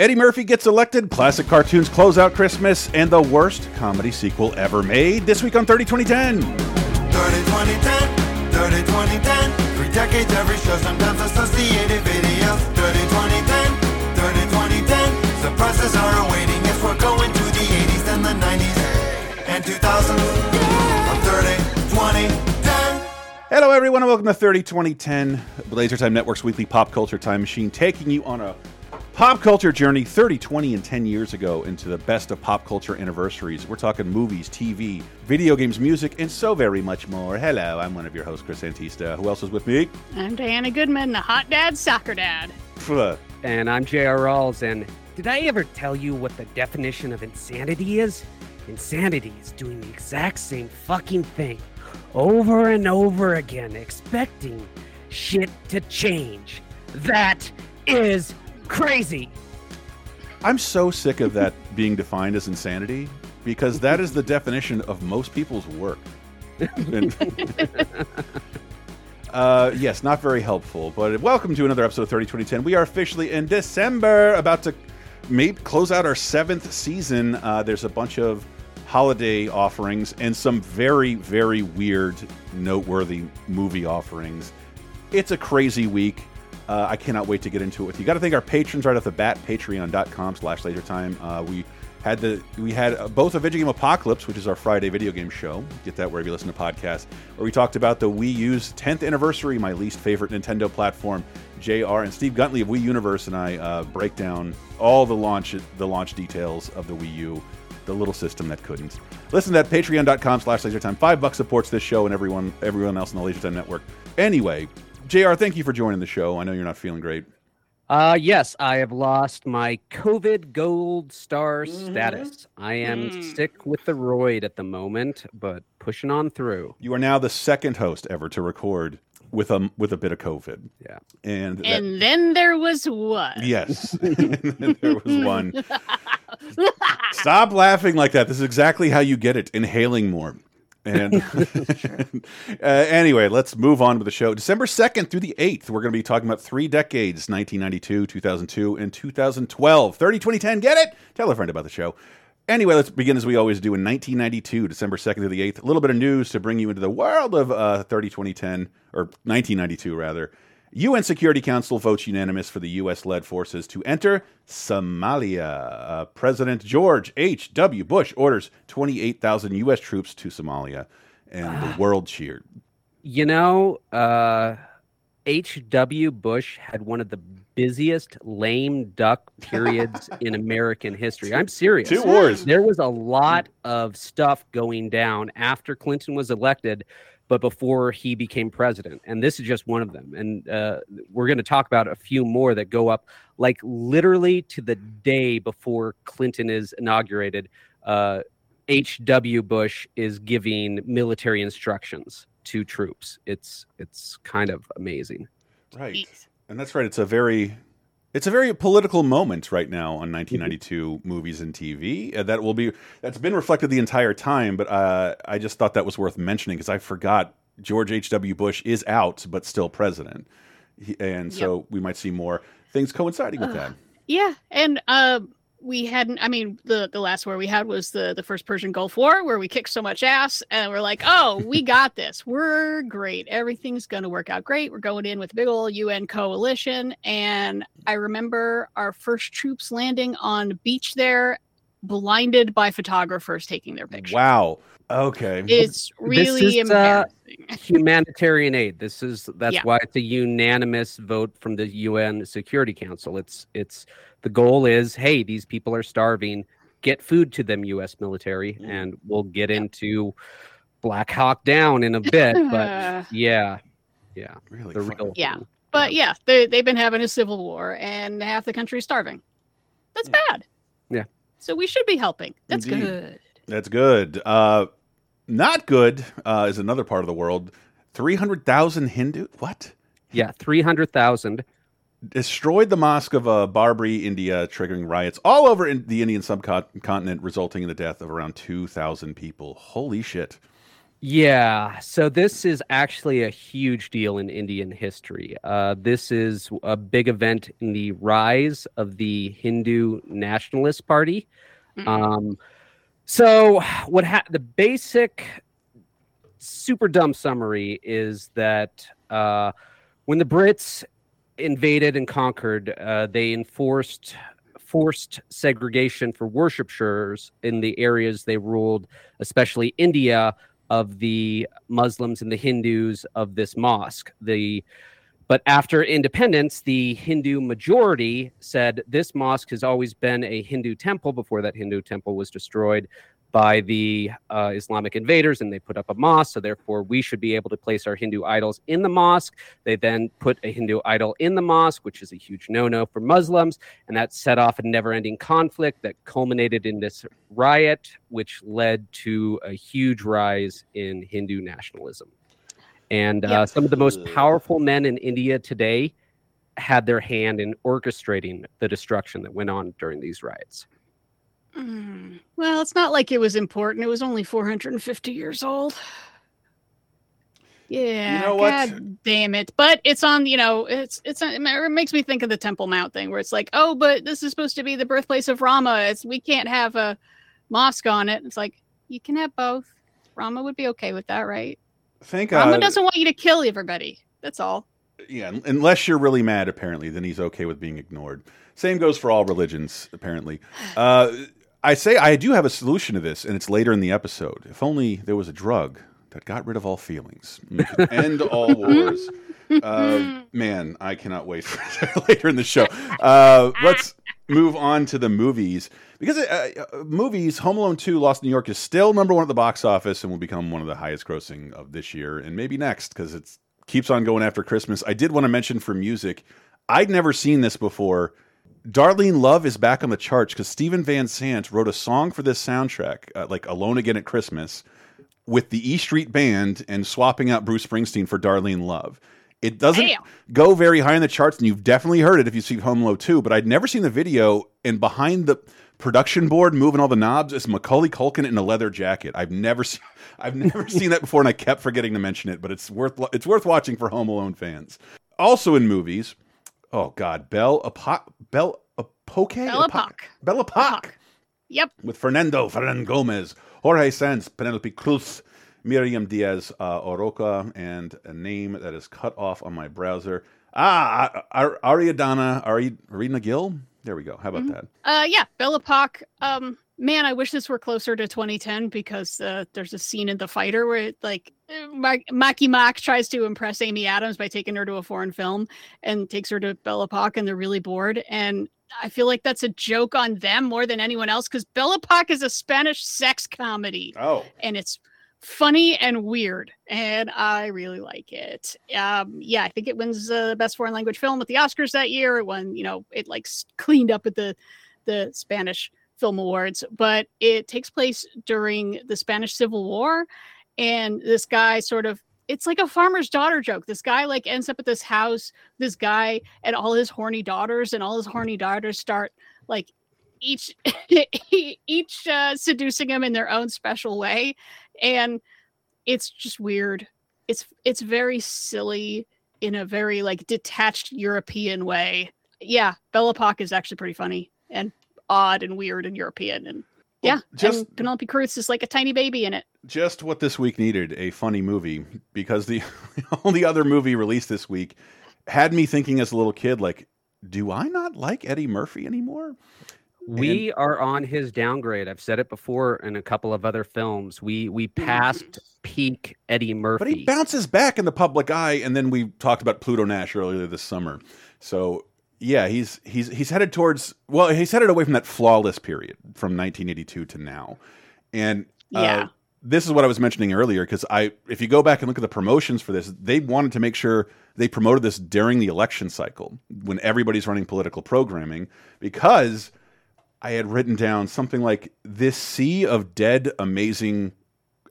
Eddie Murphy gets elected, classic cartoons close out Christmas, and the worst comedy sequel ever made. This week on 30 2010. 30 2010, 30 2010. Three decades, every show, sometimes associated videos. 30 2010, 30 2010. Surprises are awaiting if we're going to the 80s and the 90s and 2000s. On 30 2010. Hello, everyone, and welcome to 30 2010, Laser Time Network's weekly pop culture time machine, taking you on a pop culture journey 30, 20, and 10 years ago into the best of pop culture anniversaries. We're talking movies, TV, video games, music, and so very much more. Hello, I'm one of your hosts, Chris Antista. Who else is with me? I'm Diana Goodman, the hot dad, soccer dad. Pfft. And I'm J.R. Rawls, and did I ever tell you what the definition of insanity is? Insanity is doing the exact same fucking thing over and over again, expecting shit to change. That is crazy. I'm so sick of that being defined as insanity because that is the definition of most people's work. Uh, yes, not very helpful. But welcome to another episode of 30 2010. We are officially in December, about to maybe close out our seventh season. Uh, there's a bunch of holiday offerings and some very, very weird, noteworthy movie offerings. It's a crazy week. Uh, I cannot wait to get into it with you. Got to thank our patrons right off the bat. Patreon.com slash lasertime. Uh, we had the we had uh, both a video game apocalypse, which is our Friday video game show. Get that wherever you listen to podcasts. Where we talked about the Wii U's 10th anniversary, my least favorite Nintendo platform. Jr. and Steve Guntley of Wii Universe and I uh, break down all the launch the launch details of the Wii U, the little system that couldn't. Listen to that patreon.com slash lasertime. Five bucks supports this show and everyone everyone else in the Lasertime network. Anyway, JR, thank you for joining the show. I know you're not feeling great. Uh, yes, I have lost my COVID gold star status. I am Mm. sick with the roid at the moment, but pushing on through. You are now the second host ever to record with a with a bit of COVID. Yeah. And, that- And then there was one. yes, there was one. Stop laughing like that. This is exactly how you get it. Inhaling more. And uh, anyway, let's move on with the show. December 2nd through the 8th, we're going to be talking about three decades 1992, 2002, and 2012. 30, 2010. Get it? Tell a friend about the show. Anyway, let's begin as we always do in 1992, December 2nd through the 8th. A little bit of news to bring you into the world of uh, 30, 2010, or 1992, rather. UN Security Council votes unanimous for the U.S. led forces to enter Somalia. Uh, President George H.W. Bush orders 28,000 U.S. troops to Somalia, and the world cheered. You know, uh, H.W. Bush had one of the busiest lame duck periods in American history. I'm serious. Two wars. There was a lot of stuff going down after Clinton was elected, but before he became president. And this is just one of them. And uh, we're going to talk about a few more that go up like literally to the day before Clinton is inaugurated. Uh, H.W. Bush is giving military instructions to troops. It's it's kind of amazing. Right. And that's right. It's a very it's a very political moment right now on 1992 movies and TV. Uh, that will be that's been reflected the entire time, but uh, I just thought that was worth mentioning because I forgot George H.W. Bush is out but still president. He, and so we might see more things coinciding with that. Yeah, and uh, we hadn't. I mean, the the last war we had was the the first Persian Gulf War, where we kicked so much ass, and we're like, oh, we got this. We're great. Everything's going to work out great. We're going in with a big old UN coalition, and I remember our first troops landing on a beach there, blinded by photographers taking their pictures. Wow. Okay. It's really is, uh, embarrassing. Humanitarian aid. This is that's Yeah. why it's a unanimous vote from the UN Security Council. It's it's the goal is, hey, these people are starving. Get food to them, U.S. military, Mm. and we'll get into Black Hawk Down in a bit. But yeah, yeah, really the fun. real Yeah. thing. But yeah, they, they've been having a civil war and half the country's starving. That's bad. Yeah. So we should be helping. That's Indeed. good. That's good. Uh, not good uh, is another part of the world. 300,000 Hindu. What? Yeah, three hundred thousand. destroyed the mosque of uh, Babri, India, triggering riots all over in the Indian subcontinent, resulting in the death of around 2,000 people. Holy shit. Yeah, so this is actually a huge deal in Indian history. Uh, this is a big event in the rise of the Hindu Nationalist Party. Mhm. Um, so, what ha- the basic, super dumb summary is that uh, when the Brits invaded and conquered, uh, they enforced forced segregation for worshipers in the areas they ruled, especially India, of the Muslims and the Hindus of this mosque. The but after independence, the Hindu majority said this mosque has always been a Hindu temple before that Hindu temple was destroyed by the uh, Islamic invaders and they put up a mosque. So, therefore, we should be able to place our Hindu idols in the mosque. They then put a Hindu idol in the mosque, which is a huge no no for Muslims. And that set off a never ending conflict that culminated in this riot, which led to a huge rise in Hindu nationalism. And uh, Yep. some of the most powerful men in India today had their hand in orchestrating the destruction that went on during these riots. Mm. Well, it's not like it was important. It was only 450 years old. Yeah, you know what? God damn it! But it's on. You know, it's it's. It makes me think of the Temple Mount thing, where it's like, oh, but this is supposed to be the birthplace of Rama. It's we can't have a mosque on it. It's like you can have both. Rama would be okay with that, right? Thank Rama God. Rama doesn't want you to kill everybody. That's all. Yeah, unless you're really mad, apparently, then he's okay with being ignored. Same goes for all religions, apparently. Uh, I say I do have a solution to this, and it's later in the episode. If only there was a drug that got rid of all feelings, and end all wars. Uh, man, I cannot wait for later in the show. Uh, let's move on to the movies because uh, uh, movies. Home Alone Two: Lost in New York is still number one at the box office and will become one of the highest grossing of this year and maybe next because it keeps on going after Christmas. I did want to mention for music, I'd never seen this before. Darlene Love is back on the charts because Steven Van Zandt wrote a song for this soundtrack, uh, like Alone Again at Christmas, with the E Street Band and swapping out Bruce Springsteen for Darlene Love. It doesn't Damn. go very high in the charts, and you've definitely heard it if you see Home Alone 2, but I'd never seen the video, and behind the production board moving all the knobs is Macaulay Culkin in a leather jacket. I've never seen I've never seen that before, and I kept forgetting to mention it, but it's worth it's worth watching for Home Alone fans. Also in movies, oh god, Belle Apo Belle Apoke? Bella Apoc-. Belle Epoque Yep. with Fernando Fernan Gomez, Jorge Sanz, Penelope Cruz, Miriam Diaz uh, Aroca, and a name that is cut off on my browser. Ah, Ar- Ariadana, Ari, Arena Gil. There we go. How about that? Uh, yeah, Bella Epoque. Um, man, I wish this were closer to 2010 because uh, there's a scene in The Fighter where it, like uh, Ma- Micky tries to impress Amy Adams by taking her to a foreign film and takes her to Bella Epoque, and they're really bored. And I feel like that's a joke on them more than anyone else because Bella Epoque is a Spanish sex comedy. Oh, and it's funny and weird and i really like it. Um yeah i think it wins uh, best foreign language film at the oscars that year. It won you know it like cleaned up at the the spanish film awards but it takes place during the spanish civil war and this guy sort of it's like a farmer's daughter joke. This guy like ends up at this house this guy and all his horny daughters and all his horny daughters start like each each uh, seducing him in their own special way. And it's just weird. It's it's very silly in a very like detached european way. Yeah bella Epoque is actually pretty funny and odd and weird and european and yeah just- and penelope cruz is like a tiny baby in it just what this week needed a funny movie because the only other movie released this week had me thinking as a little kid, like, do I not like Eddie Murphy anymore? We are on his downgrade. I've said it before in a couple of other films. We we passed peak Eddie Murphy. But he bounces back in the public eye, and then we talked about Pluto Nash earlier this summer. So yeah, he's he's he's headed towards well, he's headed away from that flawless period from 1982 to now, and uh, Yeah. this is what I was mentioning earlier because I if you go back and look at the promotions for this, they wanted to make sure they promoted this during the election cycle when everybody's running political programming because I had written down something like this sea of dead amazing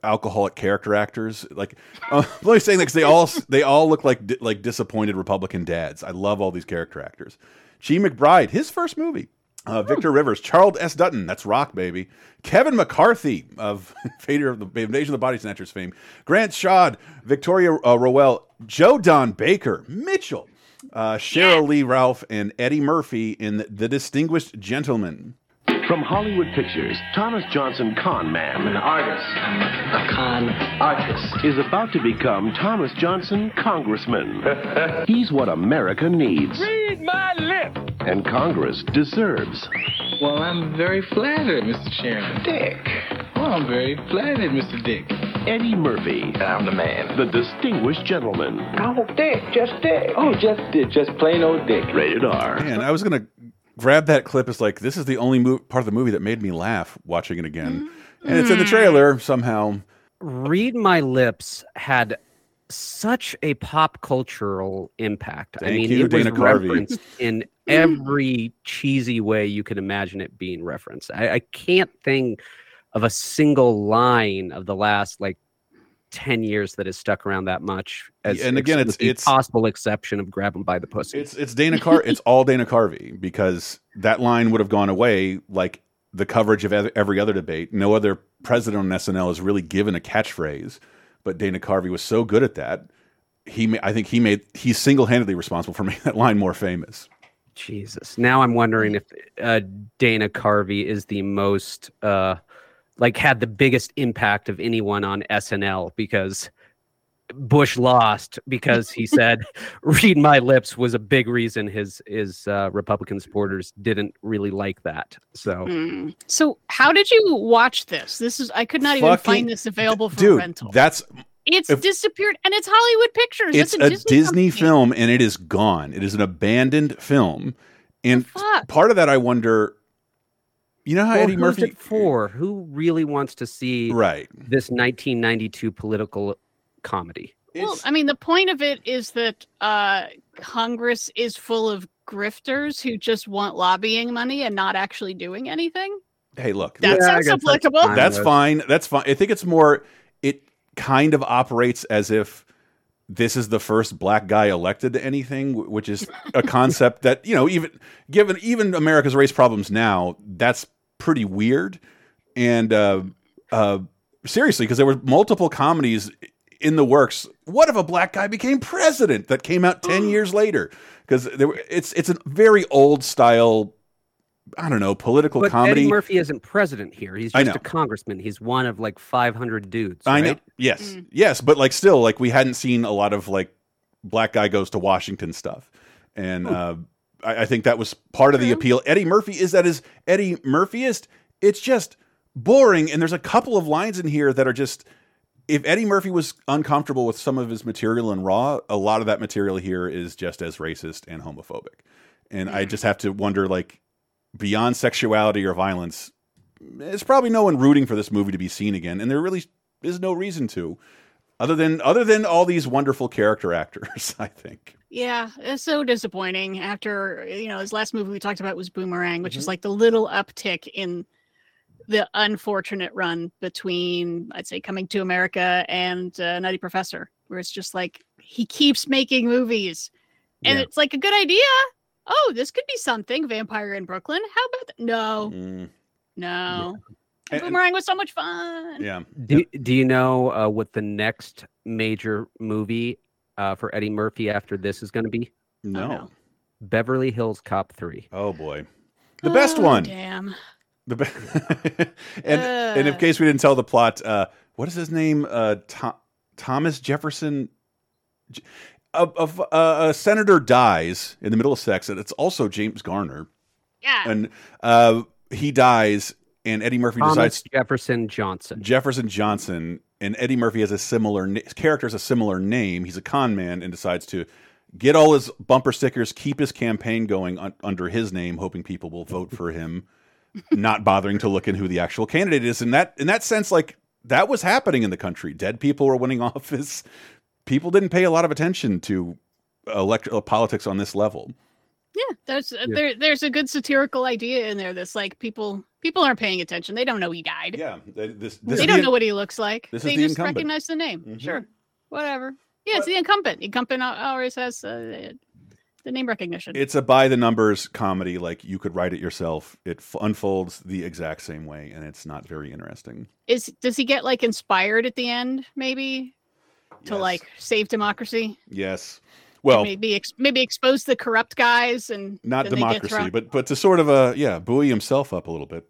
alcoholic character actors. Like, uh, I'm only saying that because they all they all look like di- like disappointed Republican dads. I love all these character actors. Chi McBride, his first movie, Uh, Victor Rivers, Charles S. Dutton, that's Roc, baby. Kevin McCarthy of Vader of the Invasion of the Body Snatchers fame. Grant Shaud, Victoria uh, Rowell, Joe Don Baker, Mitchell, uh, Sheryl Lee Ralph, and Eddie Murphy in The Distinguished Gentleman. From Hollywood Pictures, Thomas Johnson Con Man An artist. A con artist. is about to become Thomas Johnson Congressman. He's what America needs. Read my lip. And Congress deserves. Well, I'm very flattered, Mr. Chairman. Dick. Well, I'm very flattered, Mr. Dick. Eddie Murphy, I'm the man. the distinguished gentleman. Oh, Dick, just Dick. Oh, just Dick, just plain old Dick. Rated R. Man, I was gonna grab that clip as like this is the only mo part of the movie that made me laugh watching it again, mm-hmm. and it's in the trailer somehow. Read My Lips had such a pop cultural impact. I mean, you, it was Carvey. referenced in mm-hmm. every cheesy way you could imagine it being referenced. I, I can't think of a single line of the last like 10 years that has stuck around that much as and again, it's- it's- possible exception of grab 'em by the pussy It's it's Dana Car it's all Dana Carvey because that line would have gone away like the coverage of every other debate. No other president on SNL has really given a catchphrase, but Dana Carvey was so good at that. He, I think he made he's single handedly responsible for making that line more famous. jesus now i'm wondering if uh, dana carvey is the most uh like had the biggest impact of anyone on snl because bush lost because he said read my lips was a big reason his his uh, republican supporters didn't really like that so Hmm. So, how did you watch this? This is I could not even find this available for Dude, rental. that's it's if- disappeared, and it's Hollywood Pictures. it's That's a Disney, company. film and it is gone. It is an abandoned film, and part of that I wonder. You know how Well, Eddie Murphy it for who really wants to see right? this 1992 political comedy Well, I mean, the point of it is that uh, Congress is full of grifters who just want lobbying money and not actually doing anything. hey, look, That Yeah, sounds guess that's fine. That's fine. That's fine. I think it's more. It kind of operates as if this is the first black guy elected to anything, which is a concept that you know, even given even America's race problems now, that's pretty weird. And uh, uh, seriously, because there were multiple comedies in the works. What if a black guy became president? That came out ten years later. Because it's it's a very old style. I don't know political but comedy. Eddie Murphy isn't president here. He's just a congressman. He's one of like 500 dudes. I know. Yes. Mm. Yes, but like still like we hadn't seen a lot of like black guy goes to Washington stuff. And uh I, I think that was part of the appeal. Eddie Murphy is that is Eddie Murphyist. It's just boring and there's a couple of lines in here that are just if Eddie Murphy was uncomfortable with some of his material in Raw, a lot of that material here is just as racist and homophobic. And I just have to wonder like beyond sexuality or violence, there's probably no one rooting for this movie to be seen again, and there really is no reason to, other than other than all these wonderful character actors. I think. Yeah, it's so disappointing. After you know, his last movie we talked about was Boomerang, which is Mhm. like the little uptick in the unfortunate run between I'd say Coming to America and uh, Nutty Professor, where it's just like he keeps making movies, and Yeah. it's like a good idea. Oh, this could be something. Vampire in Brooklyn. How about that? No, Mm. no. And- and- Boomerang was so much fun. yeah. Do, do you know uh, what the next major movie uh, for Eddie Murphy after this is going to be? No. no. Beverly Hills Cop 3. Oh boy, the best Oh, one. Damn. The be- and and in Uh. case we didn't tell the plot, uh, what is his name? Uh, Tho- Thomas Jefferson. J- A, a, a, a senator dies in the middle of sex, and it's also James Garner, Yeah. and uh, he dies, and Eddie Murphy Thomas decides Jefferson Johnson. Jefferson Johnson, and Eddie Murphy has a similar na- character has a similar name. He's a con man and decides to get all his bumper stickers, keep his campaign going un under his name, hoping people will vote for him, not bothering to look in who the actual candidate is. And that in that sense, like that was happening in the country. Dead people were winning office. People didn't pay a lot of attention to elect uh, politics on this level. Yeah, there's uh there there's a good satirical idea in there that's like people people aren't paying attention. They don't know he died. Yeah, th- this this they don't the- know what he looks like. this is they the just incumbent. recognize the name. Mhm. Sure, whatever. Yeah, it's the incumbent. Incumbent al- always has uh, the name recognition. It's a by the numbers comedy. Like you could write it yourself. It f- unfolds the exact same way, and it's not very interesting. Is does he get like inspired at the end? Maybe to Yes. like save democracy. yes. Well, maybe ex- maybe expose the corrupt guys and not then they get democracy, but but to sort of uh yeah buoy himself up a little bit.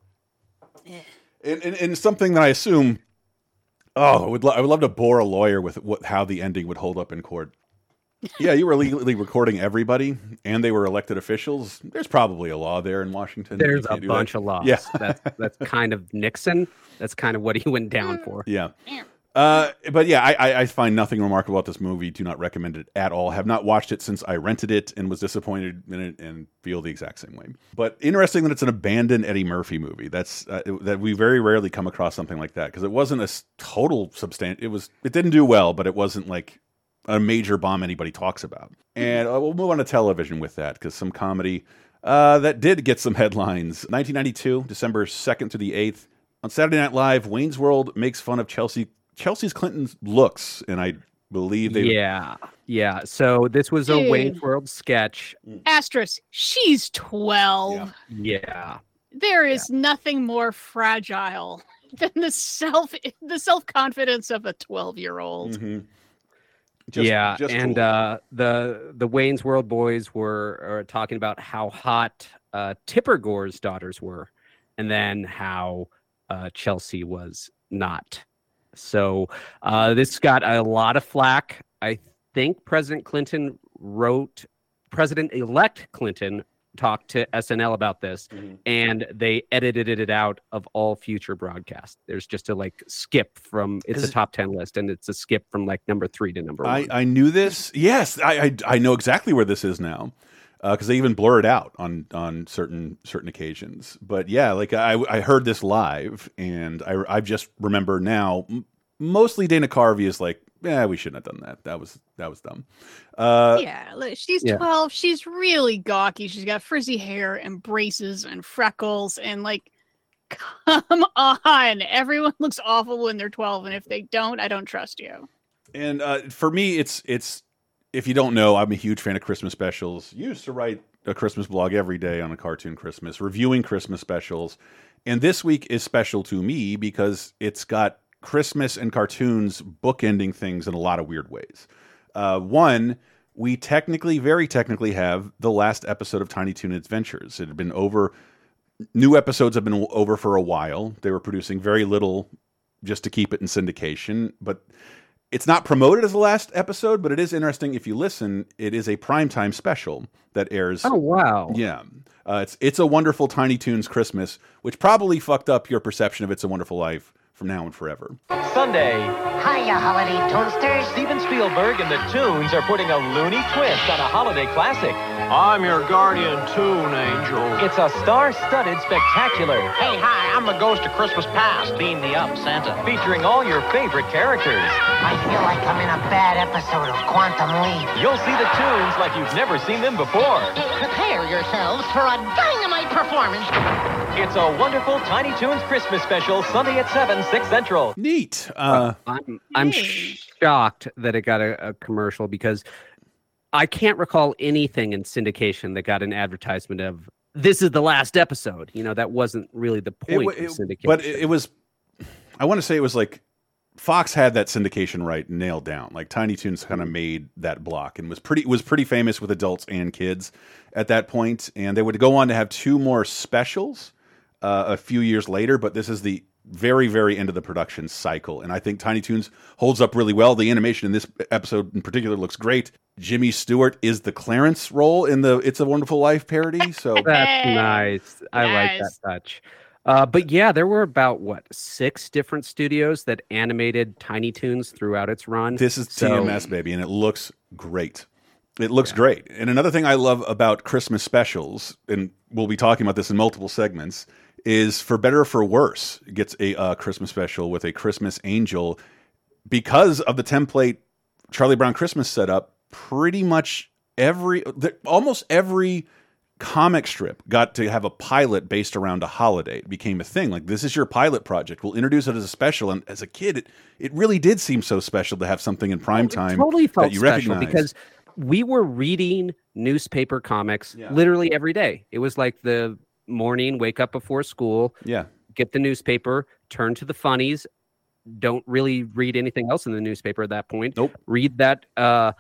And, and, and something that I assume, oh, I would lo I would love to bore a lawyer with what how the ending would hold up in court. Yeah, you were legally recording everybody, and they were elected officials. There's probably a law there in Washington. There's a can't that. bunch of laws. Yeah. that's that's kind of Nixon. That's kind of what he went down for. Yeah. Uh, but yeah, I, I, find nothing remarkable about this movie. Do not recommend it at all. Have not watched it since I rented it and was disappointed in it and feel the exact same way. But interesting that it's an abandoned Eddie Murphy movie. That's uh, that we very rarely come across something like that because it wasn't a total substantial. It was it didn't do well, but it wasn't like a major bomb anybody talks about. And uh, we'll move on to television with that because some comedy uh, that did get some headlines. 1992, December 2nd to the 8th. On Saturday Night Live, Wayne's World makes fun of Chelsea Chelsea's Clinton's looks, and I believe they Yeah, yeah. So this was a Dude. Wayne's World sketch. asterisk. She's twelve. Yeah. Yeah, There is nothing more fragile than the self the self confidence of a twelve year old. Mhm. Just- yeah, just and cool. uh, the the Wayne's World boys were uh, talking about how hot uh, Tipper Gore's daughters were, and then how uh, Chelsea was not. So uh, this got a lot of flack. I think President Clinton wrote, President elect Clinton talked to SNL about this, Mhm. and they edited it out of all future broadcasts. There's just a like skip from it's Is a top ten list, and it's a skip from like number three to number I, one. I knew this. Yes, I, I I know exactly where this is now because they even blur it out on on certain certain occasions. But yeah, like I I heard this live, and I I just remember now. m- Mostly Dana Carvey is like, yeah, we shouldn't have done that. That was that was dumb. Uh, yeah, look, she's yeah. 12. She's really gawky. She's got frizzy hair and braces and freckles and like come on. Everyone looks awful when they're 12 and if they don't, I don't trust you. And uh, for me, it's it's if you don't know, I'm a huge fan of Christmas specials. Used to write a Christmas blog every day on a cartoon Christmas, reviewing Christmas specials. And this week is special to me because it's got Christmas and cartoons bookending things in a lot of weird ways. Uh, one, we technically, very technically, have the last episode of Tiny Toon Adventures. It had been over. New episodes have been over for a while. They were producing very little just to keep it in syndication, but it's not promoted as the last episode, but it is interesting if you listen. It is a primetime special that airs. oh wow! Yeah, uh, it's it's a wonderful Tiny Toons Christmas, which probably fucked up your perception of It's a Wonderful Life from now and forever. Sunday, Hiya, holiday toasters. Steven Spielberg and the Toons are putting a loony twist on a holiday classic. I'm your guardian toon angel. It's a star-studded spectacular Hey, hi, I'm the ghost of Christmas past. Beam me up, Santa. featuring all your favorite characters. I feel like I'm in a bad episode of Quantum Leap. You'll see the Toons like you've never seen them before. Prepare yourselves for a dynamite performance. It's a wonderful Tiny Toons Christmas special, Sunday at 7, 6 Central. Neat. Uh, I'm I'm shocked that it got a, a commercial because I can't recall anything in syndication that got an advertisement of this is the last episode. You know, that wasn't really the it point wa- of syndication. but it, it was. I want to say it was like Fox had that syndication right nailed down. Like Tiny Toons kind of made that block and was pretty was pretty famous with adults and kids at that point. And they would go on to have two more specials uh, a few years later. But this is the very very end of the production cycle, and I think Tiny Toons holds up really well. The animation in this episode in particular looks great. Jimmy Stewart is the Clarence role in the "It's a Wonderful Life" parody. So That's Hey, nice. I like that yes. touch. Uh, but yeah, there were about what six different studios that animated Tiny Toons throughout its run. This is So- TMS, baby, and it looks great. It looks great. And another thing I love about Christmas specials, and we'll be talking about this in multiple segments, is for better or for worse, gets a uh, Christmas special with a Christmas angel because of the template Charlie Brown Christmas set up. Pretty much every, the, almost every comic strip got to have a pilot based around a holiday. It became a thing. Like this is your pilot project. We'll introduce it as a special. And as a kid, it, it really did seem so special to have something in prime time totally felt that you special recognize. because we were reading newspaper comics Yeah. literally every day. It was like the morning, wake up before school, Yeah. get the newspaper, turn to the funnies. Don't really read anything else in the newspaper at that point. Nope. Read that uh,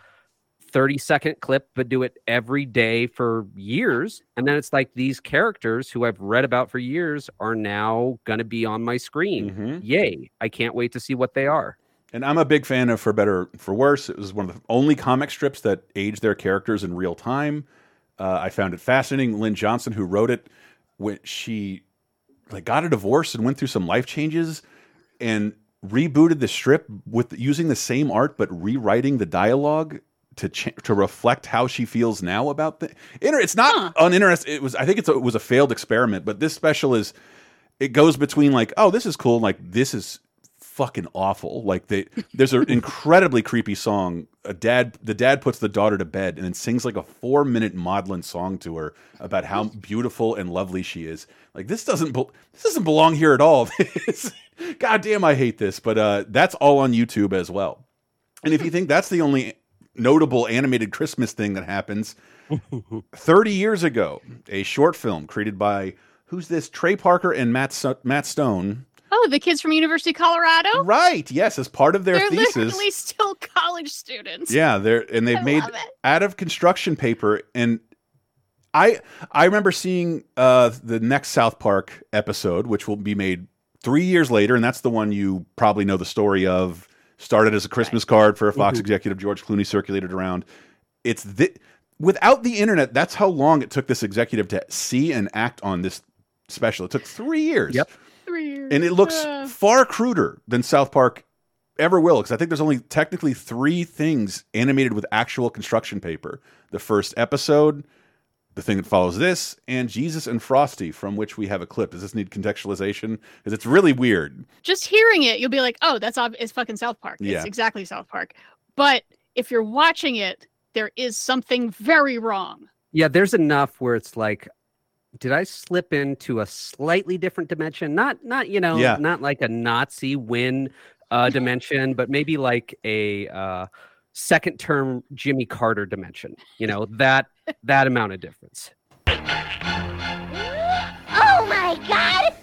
30 second clip, but do it every day for years. And then it's like these characters who I've read about for years are now going to be on my screen. Mhm. Yay. I can't wait to see what they are. And I'm a big fan of For Better For Worse. It was one of the only comic strips that aged their characters in real time. Uh, I found it fascinating. Lynn Johnston, who wrote it, when she like got a divorce and went through some life changes, and rebooted the strip with using the same art but rewriting the dialogue to ch to reflect how she feels now about the inter. It's not uninteresting. It was. I think it's a, it was a failed experiment, but this special is. It goes between like, oh, this is cool, like this is fucking awful. Like they, there's an incredibly creepy song. A dad, the dad puts the daughter to bed and then sings like a four minute maudlin song to her about how beautiful and lovely she is. Like this doesn't, this doesn't belong here at all. God damn, I hate this. But uh, that's all on YouTube as well. And if you think that's the only notable animated Christmas thing that happens, 30 years ago, a short film created by who's this? Trey Parker and Matt Matt Stone. Oh, the kids from University of Colorado? Right. Yes, as part of their thesis. They're thesis. literally still college students. Yeah, they're and they've I made out of construction paper and I I remember seeing uh the next South Park episode which will be made 3 years later and that's the one you probably know the story of started as a Christmas card for a Fox Mm-hmm. executive George Clooney circulated around. It's the without the internet that's how long it took this executive to see and act on this special. It took 3 years. Yep. Three years. And it looks Uh, far cruder than South Park ever will because I think there's only technically three things animated with actual construction paper. The first episode, the thing that follows this, and Jesus and Frosty, from which we have a clip. Does this need contextualization? Because it's really weird. just hearing it, you'll be like, "Oh, that's ob- it's fucking South Park. Yeah. It's exactly South Park." But if you're watching it, there is something very wrong. Yeah, there's enough where it's like, did I slip into a slightly different dimension? Not, not you know, Yeah. not like a Nazi win uh, dimension, but maybe like a uh, second term Jimmy Carter dimension. You know that that amount of difference. Oh my god!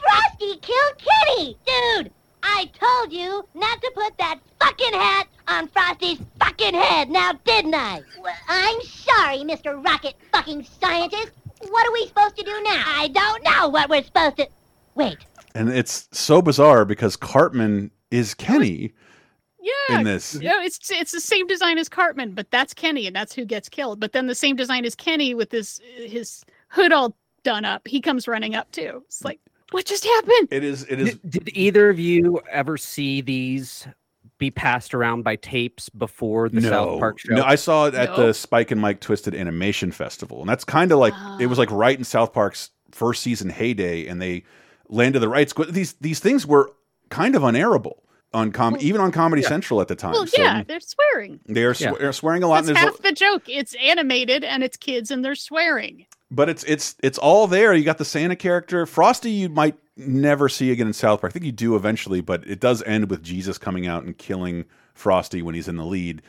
Frosty killed Kitty! Dude, I told you not to put that fucking hat on Frosty's fucking head, now didn't I? Well, I'm sorry, Mr. Rocket fucking Scientist. What are we supposed to do now? I don't know what we're supposed to. Wait, And it's so bizarre because Cartman is Kenny Yeah. in this. Yeah, it's it's the same design as Cartman, but that's Kenny, and that's who gets killed. But then the same design as Kenny with this his hood all done up. He comes running up too. It's like, what just happened? It is. It is. Did, did either of you ever see these be passed around by tapes before the South Park show? No, I saw it at No. the Spike and Mike Twisted Animation Festival, and that's kind of like it was like Ah. right in South Park's first season heyday, and they landed the rights. These these things were kind of unairable on com even on Comedy Central at the time. Well, so yeah, they're swearing. they're Yeah. swe- swearing a lot. That's and there's a- half the joke. It's animated and it's kids and they're swearing. but it's it's it's all there. You got the Santa character, Frosty. You might never see again in South Park. I think you do eventually, but it does end with Jesus coming out and killing Frosty when he's in the lead,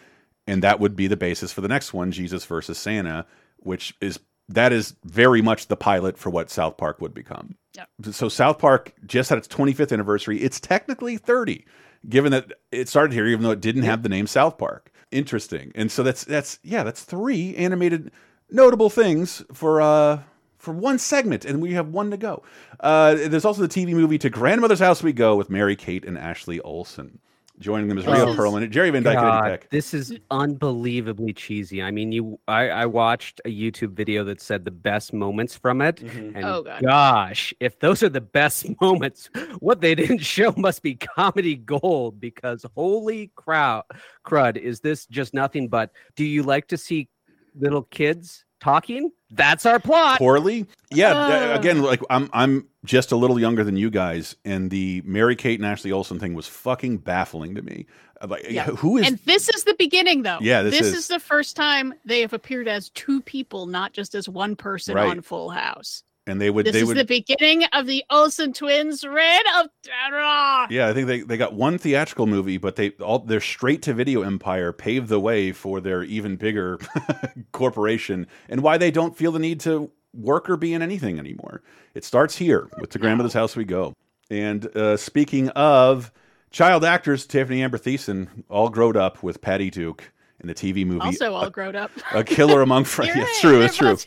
and that would be the basis for the next one, Jesus versus Santa, which is that is very much the pilot for what South Park would become. Yep. So South Park just had its 25th anniversary. It's technically 30, given that it started here, even though it didn't have the name South Park. Interesting. And so that's that's yeah, that's three animated notable things for uh for one segment, and we have one to go. Uh, there's also the TV movie "To Grandmother's House We Go" with Mary Kate and Ashley Olsen. Joining them is This Rhea is- Perlman, Jerry Van Dyke, and God, Eddie Peck. this is unbelievably cheesy. I mean, you, I, I watched a YouTube video that said the best moments from it, Mm-hmm. and Oh, God. gosh, if those are the best moments, what they didn't show must be comedy gold. Because holy crowd, crud, is this just nothing but? Do you like to see little kids talking? That's our plot. poorly. Yeah, Uh. again, like I'm I'm just a little younger than you guys, and the Mary Kate and Ashley Olsen thing was fucking baffling to me. Uh, Like, Yeah. who is and this is the beginning, though. Yeah, this is. is. the first time they have appeared as two people, not just as one person Right. on Full House. And they would This they is would the beginning of the Olsen twins' reign of terror. Yeah, I think they, they got one theatrical movie, but they all their straight to video empire paved the way for their even bigger corporation and why they don't feel the need to work or be in anything anymore. It starts here with To Grandmother's House We Go. And uh, speaking of child actors, Tiffani Amber Thiessen all growed up with Patty Duke in the TV movie Also all A, grown up. A Killer Among Friends. Yeah, it's true, it's true.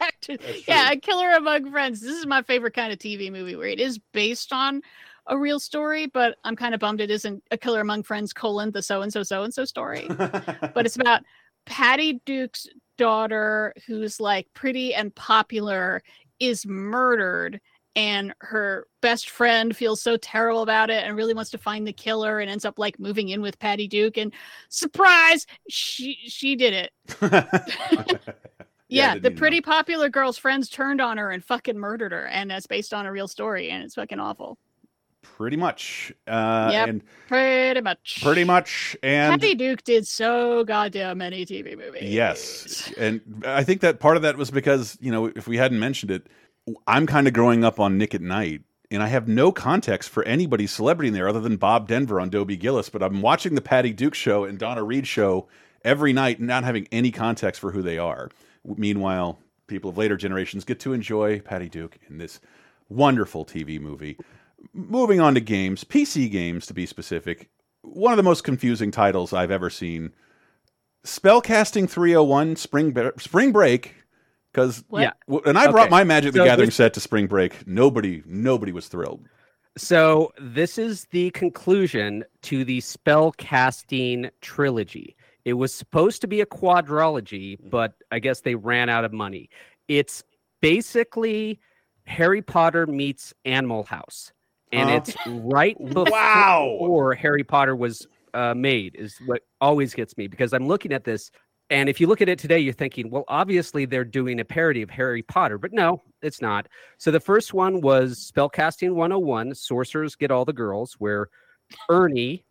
actors. Yeah, A Killer Among Friends. This is my favorite kind of TV movie where it is based on a real story, but I'm kind of bummed it isn't A Killer Among Friends colon the so and so so and so story. but it's about Patty Duke's daughter who's like pretty and popular is murdered and her best friend feels so terrible about it and really wants to find the killer and ends up like moving in with Patty Duke and surprise she she did it. Yeah, Yeah, the pretty popular girl's friends turned on her and fucking murdered her and that's based on a real story and it's fucking awful. Pretty much. Uh, Yep. And Pretty much. pretty much. And Patty Duke did so goddamn many TV movies. Yes. And I think that part of that was because, you know, if we hadn't mentioned it, I'm kind of growing up on Nick at Nite, and I have no context for anybody's celebrity in there other than Bob Denver on Dobie Gillis. But I'm watching the Patty Duke show and Donna Reed show every night, not having any context for who they are. Meanwhile, people of later generations get to enjoy Patty Duke in this wonderful TV movie. Moving on to games, PC games to be specific. One of the most confusing titles I've ever seen. Spellcasting 301 Spring Spring Break because What? Yeah. and I brought Okay. my Magic the So Gathering this- set to Spring Break. Nobody nobody was thrilled. So this is the conclusion to the spell casting trilogy. It was supposed to be a quadrology, but I guess they ran out of money. It's basically Harry Potter meets Animal House, and Huh? it's right before Wow. Harry Potter was uh, made. Is what always gets me because I'm looking at this, and if you look at it today, you're thinking, well, obviously they're doing a parody of Harry Potter, but no, it's not. So the first one was Spellcasting 101, Sorcerers Get All the Girls, where Ernie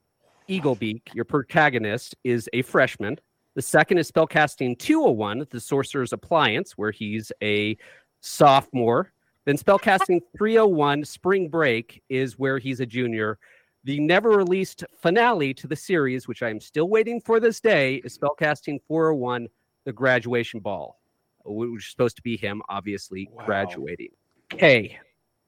Eaglebeak, your protagonist, is a freshman. The second is Spellcasting 201, The Sorcerer's Appliance, where he's a sophomore. Then Spellcasting 301, Spring Break, is where he's a junior. The never released finale to the series, which I'm still waiting for this day, is Spellcasting 401, The Graduation Ball, which is supposed to be him, obviously, Wow. graduating. Okay.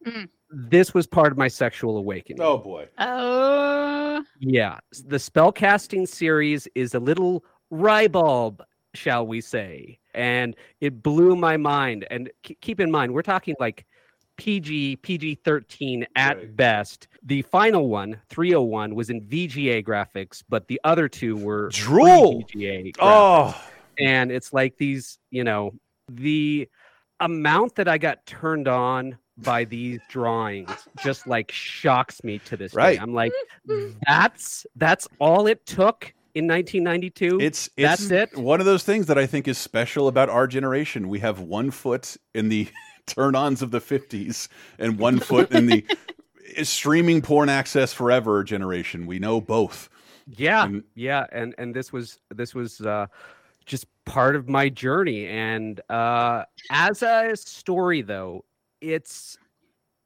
Mm. This was part of my sexual awakening. Oh boy. Oh, Yeah, the spellcasting series is a little ribald, shall we say, and it blew my mind. And k- keep in mind, we're talking like PG, PG 13 at Right. best. The final one, 301, was in VGA graphics, but the other two were Drool. VGA. Oh, and it's like these, you know, the amount that I got turned on by these drawings just like shocks me to this Right. day. I'm like, that's that's all it took in 1992. it's it's That's it? one of those things that I think is special about our generation. We have one foot in the turn-ons of the 50s and one foot in the streaming porn access forever generation. We know both. yeah, and- yeah, and and this was this was uh, just part of my journey. And uh, as a story, though, it's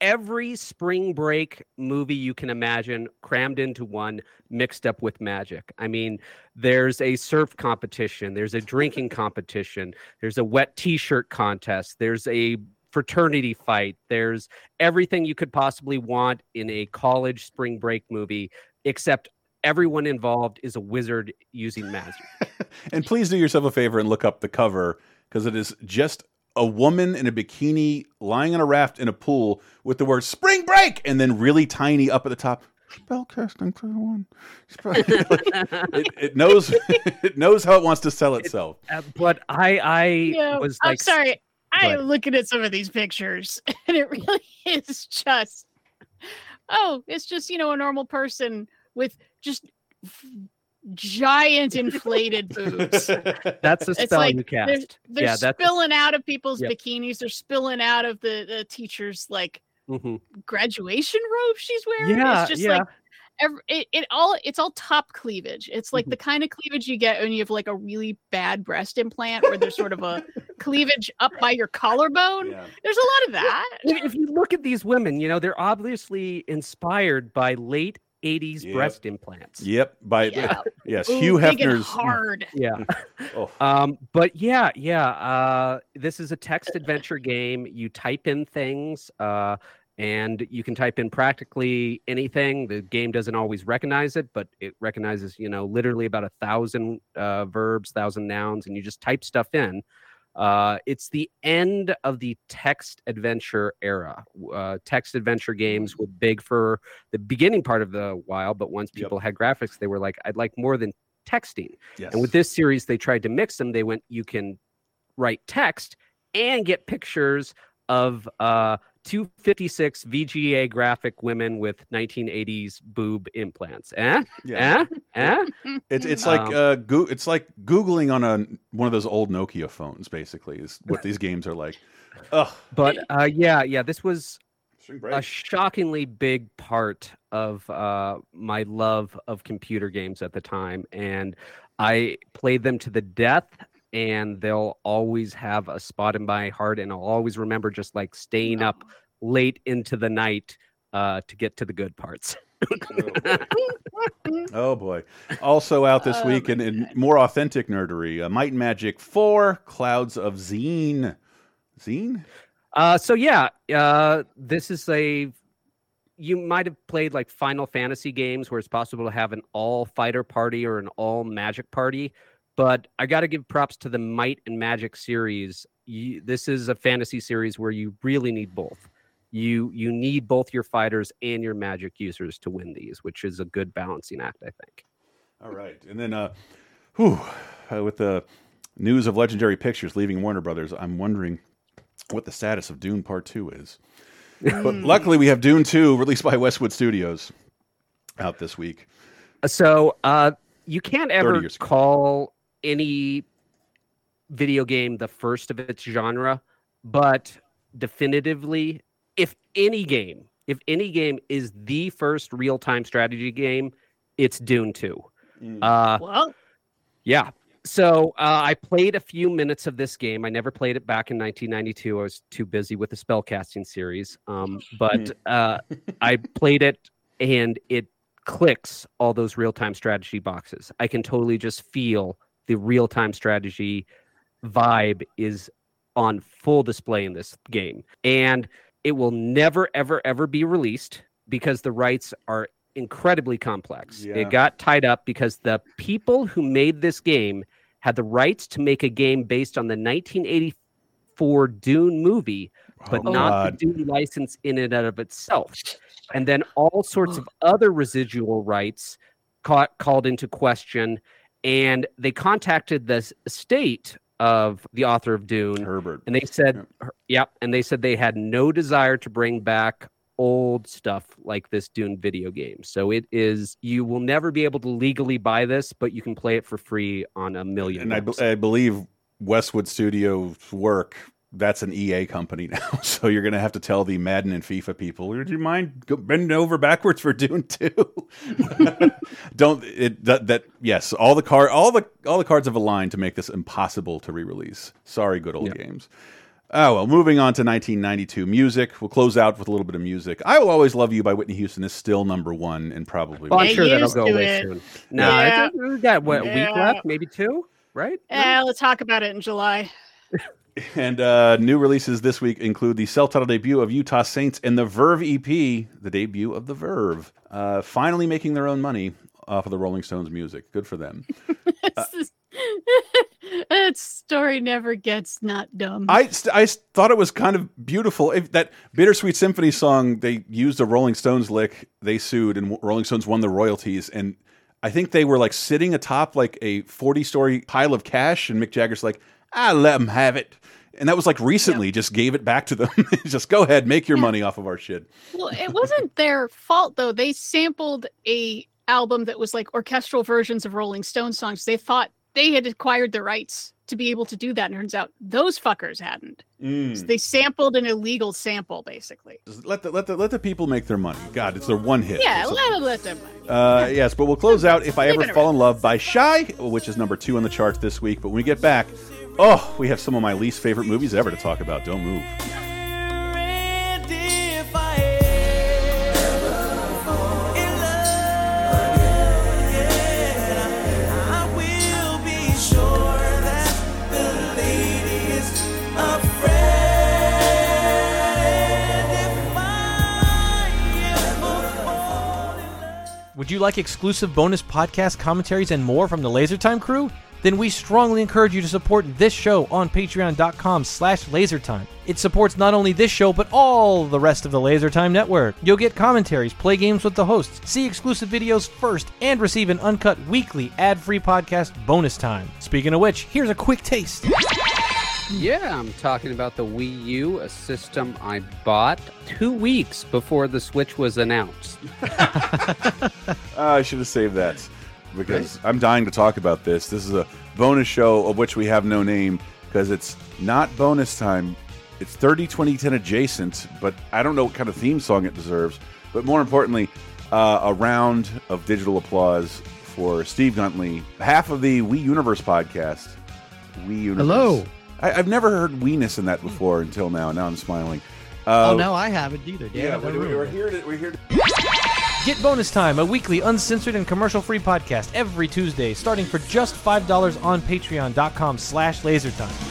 every spring break movie you can imagine crammed into one mixed up with magic i mean there's a surf competition there's a drinking competition there's a wet t-shirt contest there's a fraternity fight there's everything you could possibly want in a college spring break movie except everyone involved is a wizard using magic And please do yourself a favor and look up the cover because it is just a woman in a bikini lying on a raft in a pool with the word "Spring Break" and then really tiny up at the top. Spellcasting for one. it, it knows it knows how it wants to sell itself. Uh, but i i yeah. was I'm sorry. I'm looking at some of these pictures, and it really is just. Oh, it's just you know a normal person with just f- giant inflated boobs. that's a It's like you they're, cast they're yeah that's spilling out of people's Yep. bikinis. They're spilling out of the, the teacher's like mhm. graduation robe she's wearing. Yeah, it's just yeah. like ev- it, it all it's all top cleavage. It's Mm-hmm. like the kind of cleavage you get when you have like a really bad breast implant where there's sort of a cleavage up by your collarbone. Yeah. There's a lot of that. If if you look at these women, you know, they're obviously inspired by late 80s Yep. breast implants. Yep. By Yeah. yes, Ooh, Hugh big and Hefner's. hard. Yeah. Oh, Um, but yeah, yeah. Uh, this is a text adventure game. You type in things, uh, and you can type in practically anything. The game doesn't always recognize it, but it recognizes, you know, literally about a thousand uh, verbs, thousand nouns, and you just type stuff in. Uh, it's the end of the text adventure era. Uh, text adventure games were big for the beginning part of the while, but once Yep. people had graphics, they were like, "I'd like more than texting." yes. And with this series, they tried to mix them. They went, you can write text and get pictures of uh, 256 VGA graphic women with 1980s boob implants. Eh? yeah. Eh? Eh? It's it's like Um, uh, go- it's like googling on a one of those old Nokia phones. Basically, is what these games are like. Ugh. But uh, yeah, yeah, this was a shockingly big part of uh, my love of computer games at the time, and I played them to the death. And they'll always have a spot in my heart, and I'll always remember just like staying up late into the night uh, to get to the good parts. Oh boy! Also out this Oh, week in, in more authentic nerdery, uh, Might and Magic Four: Clouds of Xeen. Xeen? Uh, so yeah, uh, this is a. You might have played like Final Fantasy games where it's possible to have an all fighter party or an all magic party, but I got to give props to the Might and Magic series. You, this is a fantasy series where you really need both. You you need both your fighters and your magic users to win these, which is a good balancing act, I think. All right, and then, uh, whew, uh, with the news of Legendary Pictures leaving Warner Brothers, I'm wondering what the status of Dune Part Two is. but luckily, we have Dune Two released by Westwood Studios out this week. So uh, you can't ever call any video game the first of its genre, but definitively, if any game, if any game is the first real-time strategy game, it's Dune 2. Uh, Well, yeah. So uh, I played a few minutes of this game. I never played it back in 1992. I was too busy with the spellcasting series. Um, but uh, I played it, and it clicks all those real time strategy boxes. I can totally just feel the real time strategy vibe is on full display in this game, and it will never, ever, ever be released because the rights are incredibly complex. Yeah. It got tied up because the people who made this game had the rights to make a game based on the 1984 Dune movie, but Oh, not God. the Dune license in and out of itself. And then all sorts of other residual rights caught, called into question, and they contacted the state of the author of Dune, Herbert. and they said, "Yep," and they said they had no desire to bring back old stuff like this Dune video game. So it is you will never be able to legally buy this, but you can play it for free on a million. and I. I believe Westwood Studios work. That's an EA company now, so you're going to have to tell the Madden and FIFA people. Would you mind go, bending over backwards for Dune Two? Don't it that, that yes, all the card all the all the cards have aligned to make this impossible to re-release. Sorry, good old Yeah. games. Oh well, moving on to 1992 music. We'll close out with a little bit of music. I will always love you by Whitney Houston is still number one and probably. well, I'm Get sure that'll go to away it. soon. No, Yeah. it's- we've got what a week left, maybe two, right? Yeah, let's talk about it in July. And uh, new releases this week include the self-titled debut of Utah Saints and the Verve EP, the debut of the Verve, uh, finally making their own money off of the Rolling Stones music. Good for them. that story never gets not dumb. I, st I thought it was kind of beautiful. If that Bittersweet Symphony song, they used a Rolling Stones lick. They sued, and Rolling Stones won the royalties. And I think they were like sitting atop like a forty-story pile of cash, and Mick Jagger's like, "I let them have it." And that was like recently, just gave it back to them. just go ahead, make your money off of our shit. well, it wasn't their fault though. They sampled a album that was like orchestral versions of Rolling Stone songs. They thought they had acquired the rights to be able to do that. And it turns out those fuckers hadn't. Mm. So they sampled an illegal sample, basically. Just let the let the let the people make their money. God, it's their one hit. Yeah, let, let them. Uh, yes, but we'll close out if I ever fall in love by Shai, which is number two on the charts this week. But when we get back, oh, we have some of my least favorite movies ever to talk about. Don't move. Would you like exclusive bonus podcast commentaries and more from the LaserTime crew? Then we strongly encourage you to support this show on patreon.com slash lasertime. It supports not only this show, but all the rest of the LaserTime network. You'll get commentaries, play games with the hosts, see exclusive videos first, and receive an uncut weekly ad-free podcast bonus time. Speaking of which, here's a quick taste. Yeah, I'm talking about the Wii U, a system I bought two weeks before the Switch was announced. Uh, I should have saved that because I'm dying to talk about this. This is a bonus show of which we have no name because it's not bonus time. It's 30 2010 adjacent, but I don't know what kind of theme song it deserves. But more importantly, uh, a round of digital applause for Steve Guntley, half of the We Universe podcast. We Universe. Hello. I, I've never heard weeness in that before until now. Now I'm smiling. Uh, oh no, I haven't either. Damn yeah, it, we're, we're here to we're here to Get Bonus Time, a weekly uncensored and commercial-free podcast every Tuesday, starting for just $5 on patreon.com slash lasertime.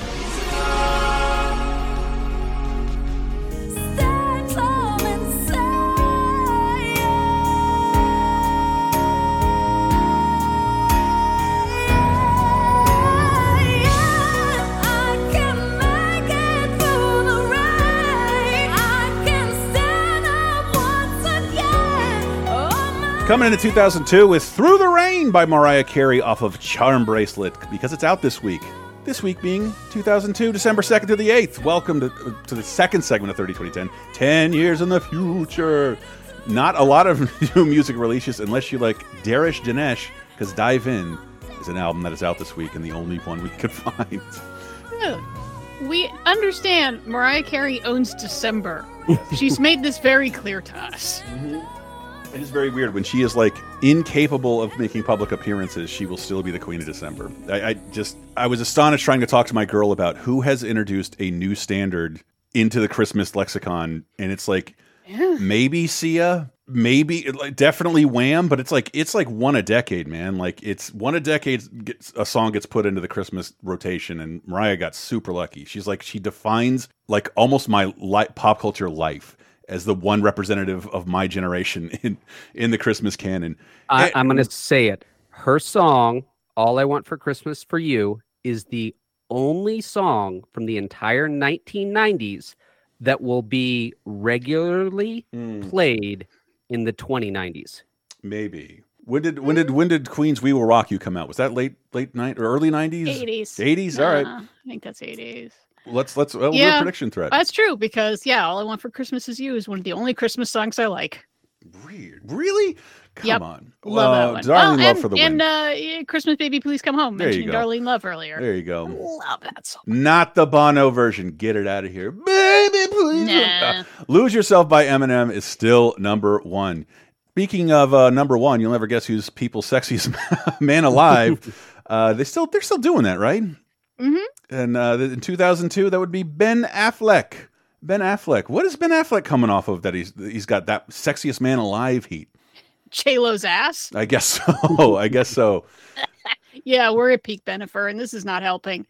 Coming into 2002 with Through the Rain by Mariah Carey off of Charm Bracelet because it's out this week. This week being 2002, December 2nd to the 8th. Welcome to, uh, to the second segment of 30 2010. 10 years in the future. Not a lot of new music releases unless you like Darius Danesh because Dive In is an album that is out this week and the only one we could find. Yeah. We understand Mariah Carey owns December. She's made this very clear to us. Mm-hmm. It is very weird when she is like incapable of making public appearances. She will still be the queen of December. I, I just I was astonished trying to talk to my girl about who has introduced a new standard into the Christmas lexicon, and it's like maybe Sia, maybe like definitely Wham, but it's like it's like one a decade, man. Like it's one a decade. Gets, a song gets put into the Christmas rotation, and Mariah got super lucky. She's like she defines like almost my pop culture life as the one representative of my generation in in the Christmas canon. I, And- I'm going to say it. Her song, All I Want for Christmas for You, is the only song from the entire 1990s that will be regularly Mm. played in the 2090s. Maybe. When did when did when did Queen's We Will Rock You come out? Was that late late night or early nineties? 80s. Eighties. All right. I think that's 80s. Let's let's uh, we'll do a yeah, prediction thread. That's true because yeah, all I want for Christmas is you is one of the only Christmas songs I like. Weird, Really? Come yep. on. Love Uh, that one. Darling Oh, Love and, for the one. and win. uh, Christmas Baby Please Come Home. There you go. Darlene Love earlier. There you go. Love that song. Not the Bono version. Get it out of here, baby. Please. Nah. Uh, Lose Yourself by Eminem is still number one. Speaking of uh, number one, you'll never guess who's people's sexiest man alive. uh, they still they're still doing that, right? hmm And uh, in 2002, that would be Ben Affleck. Ben Affleck. What is Ben Affleck coming off of that he's he's got that sexiest man alive heat? J Lo's ass. I guess so. I guess so. Yeah, we're at peak Bennifer, and this is not helping.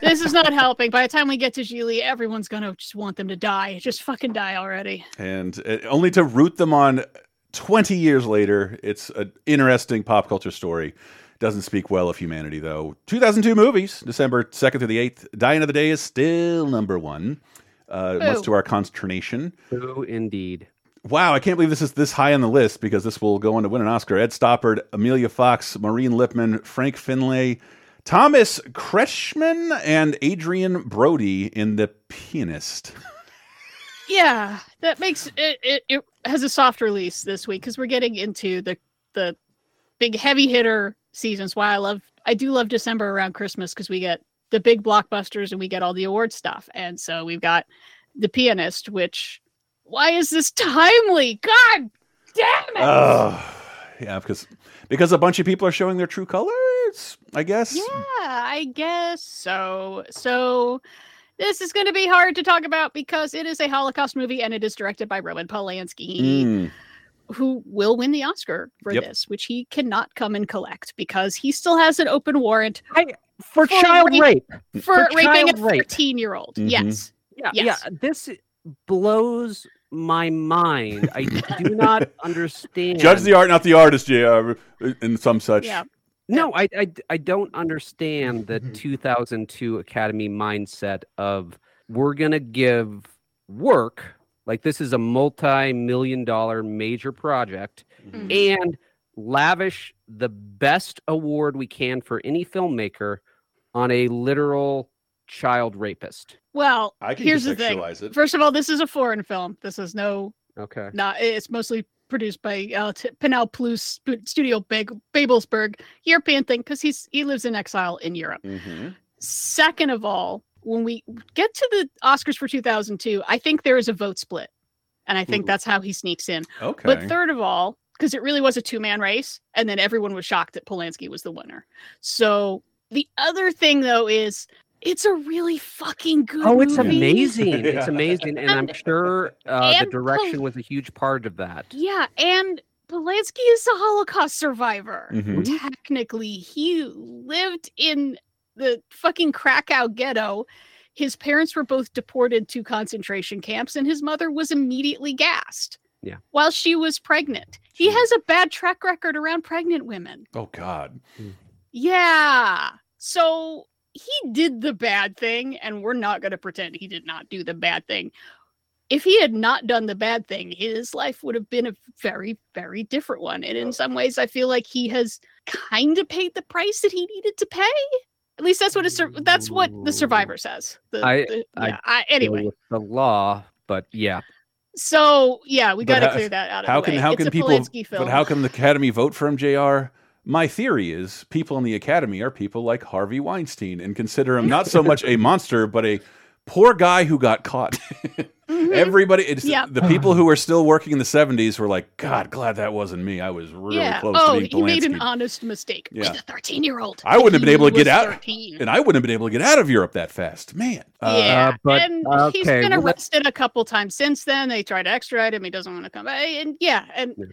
this is not helping. By the time we get to Gigli, everyone's gonna just want them to die. Just fucking die already. And uh, only to root them on 20 years later. It's an interesting pop culture story. Doesn't speak well of humanity, though. 2002 movies, December 2nd through the 8th. Dying of the Day is still number one, uh, much to our consternation. Who indeed? Wow, I can't believe this is this high on the list because this will go on to win an Oscar. Ed Stoppard, Emilia Fox, Maureen Lipman, Frank Finlay, Thomas Kretschmann, and Adrien Brody in The Pianist. Yeah, that makes it. It, it has a soft release this week because we're getting into the the big heavy hitter seasons. Why I love I do love December around Christmas because we get the big blockbusters and we get all the award stuff. And so we've got The Pianist, which why is this timely? God damn it! Oh, yeah, because because a bunch of people are showing their true colors. I guess. Yeah, I guess so. So this is going to be hard to talk about because it is a Holocaust movie and it is directed by Roman Polanski, Mm. Who will win the Oscar for Yep. this, which he cannot come and collect because he still has an open warrant for, child rape. for, For raping a child rape. 13 year old. Mhm. Yes. Yeah, Yes. yeah. This blows my mind. I do not understand. Judge the art, not the artist, JR. And some such. Yeah. No, I, I, I don't understand the Mm-hmm. 2002 Academy mindset of we're going to give work, like this is a multi million dollar major project, Mm-hmm. Mhm. and lavish the best award we can for any filmmaker on a literal child rapist. Well, I can here's the thing. it. First of all, this is a foreign film. This is no, Okay. not, it's mostly produced by uh, T- Pinel Plus Studio Big Babelsberg, European thing, because he's he lives in exile in Europe. Mhm. Second of all, when we get to the Oscars for 2002, I think there is a vote split. And I think Ooh. that's how he sneaks in. Okay. But third of all, because it really was a two man race, and then everyone was shocked that Polanski was the winner. So the other thing, though, is it's a really fucking good Oh, it's movie. amazing. Yeah. It's amazing. And I'm sure uh, the direction Pol- was a huge part of that. Yeah, and Polanski is a Holocaust survivor. Mhm. Technically, he lived in the fucking Krakow ghetto. His parents were both deported to concentration camps, and his mother was immediately gassed. Yeah. While she was pregnant. He has a bad track record around pregnant women. Oh God. Hmm. Yeah. So he did the bad thing, and we're not going to pretend he did not do the bad thing. If he had not done the bad thing, his life would have been a very, very different one. And in some ways, I feel like he has kind of paid the price that he needed to pay. At least that's what a sur- that's what the survivor says. The, I- the- yeah, I, Go anyway, with the law, but yeah. so yeah, we got to clear that out. Of How the can way. how It's can people? But how can the Academy vote for him, JR. My theory is people in the Academy are people like Harvey Weinstein and consider him not so much a monster, but a poor guy who got caught. Mhm. Everybody, it's Yeah. the people who were still working in the '70s were like, "God, glad that wasn't me. I was really yeah. close oh, to being he made an honest mistake Yeah. with a thirteen-year-old. I wouldn't have been able to get out, 13. and I wouldn't have been able to get out of Europe that fast, man. Uh, yeah, Uh, but, and he's okay, been well, that- arrested a couple times since then. They tried to extradite him. He doesn't want to come back. And yeah, and Yeah.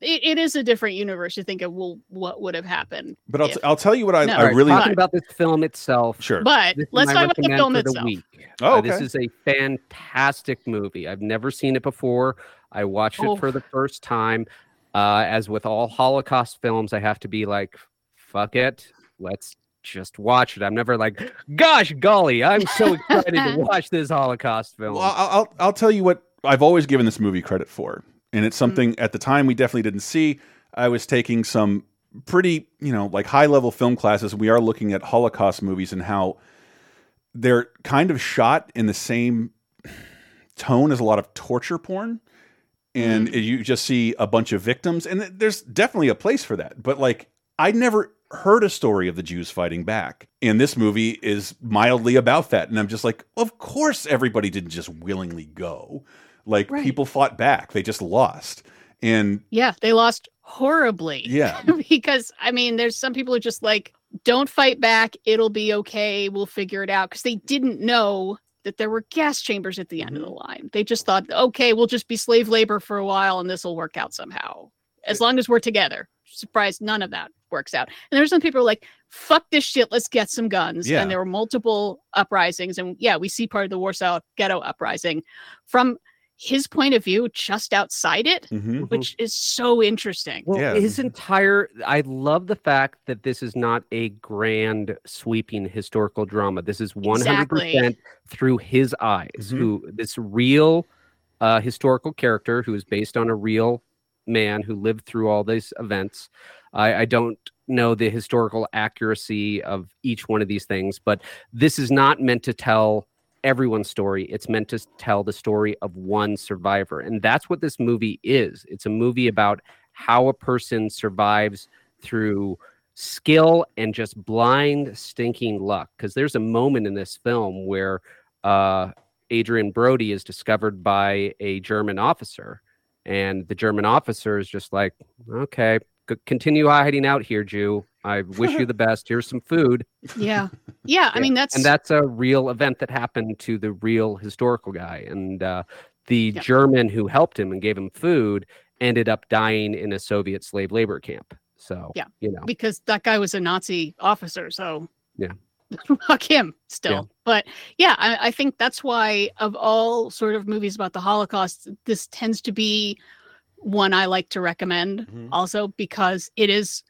It, it is a different universe. You think of well, what would have happened? but I'll, if- t- I'll tell you what I, No. I All right, really talking about this film itself. sure. but let's talk about the film for itself. week. Oh, Uh, this is a fantastic movie. I've never seen it before. I watched Oh. it for the first time. Uh, as with all Holocaust films, I have to be like, "Fuck it, let's just watch it." I'm never like, "Gosh, golly, I'm so excited to watch this Holocaust film." Well, I'll, I'll I'll tell you what I've always given this movie credit for, and it's Mm. something at the time we definitely didn't see. I was taking some pretty, you know, like high level film classes. We are looking at Holocaust movies and how they're kind of shot in the same tone as a lot of torture porn. And Mm. you just see a bunch of victims, and there's definitely a place for that. But like, I never heard a story of the Jews fighting back, and this movie is mildly about that. And I'm just like, of course, everybody didn't just willingly go. Like, Right. people fought back; they just lost. And Yeah, they lost horribly. yeah, because I mean, there's some people who just like don't fight back. It'll be okay. We'll figure it out because they didn't know that there were gas chambers at the end of the Mm-hmm. line. They just thought, okay, we'll just be slave labor for a while and this will work out somehow as long as we're together. Surprised, none of that works out. And there's some people who are like, fuck this shit, let's get some guns. Yeah. And there were multiple uprisings. And yeah, we see part of the Warsaw Ghetto uprising from his point of view just outside it, Mhm. which is so interesting. Well, Yeah. his entire I love the fact that this is not a grand sweeping historical drama. This is 100% through his eyes. Mhm. Who this real uh historical character who is based on a real man who lived through all these events. I, I don't know the historical accuracy of each one of these things, but this is not meant to tell everyone's story. It's meant to tell the story of one survivor. And that's what this movie is. It's a movie about how a person survives through skill and just blind stinking luck. Because there's a moment in this film where uh, Adrien Brody is discovered by a German officer, and the German officer is just like, "Okay, continue hiding out here, Jew. I wish you the best. Here's some food." Yeah. Yeah. I mean, that's and that's a real event that happened to the real historical guy and uh, the german who helped him and gave him food ended up dying in a soviet slave labor camp so yeah. you know because that guy was a Nazi officer. So yeah fuck him still. Yeah. But yeah, I, I think that's why of all sort of movies about the Holocaust, this tends to be one I like to recommend. Mm-hmm. Also because it is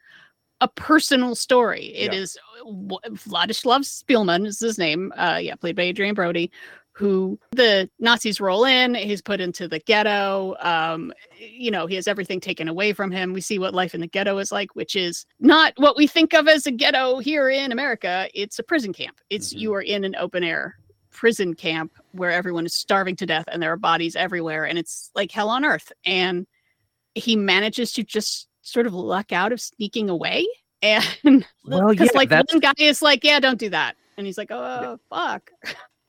a personal story. It Yeah. is Vladislav Szpilman is his name. Uh, yeah, played by Adrien Brody. Who the Nazis roll in? He's put into the ghetto. Um, you know, he has everything taken away from him. We see what life in the ghetto is like, which is not what we think of as a ghetto here in America. It's a prison camp. It's you are in an open air prison camp where everyone is starving to death and there are bodies everywhere and it's like hell on earth. And he manages to just sort of luck out of sneaking away. And Well, because yeah, like that's- one guy is like, yeah, don't do that. And he's like, oh, fuck.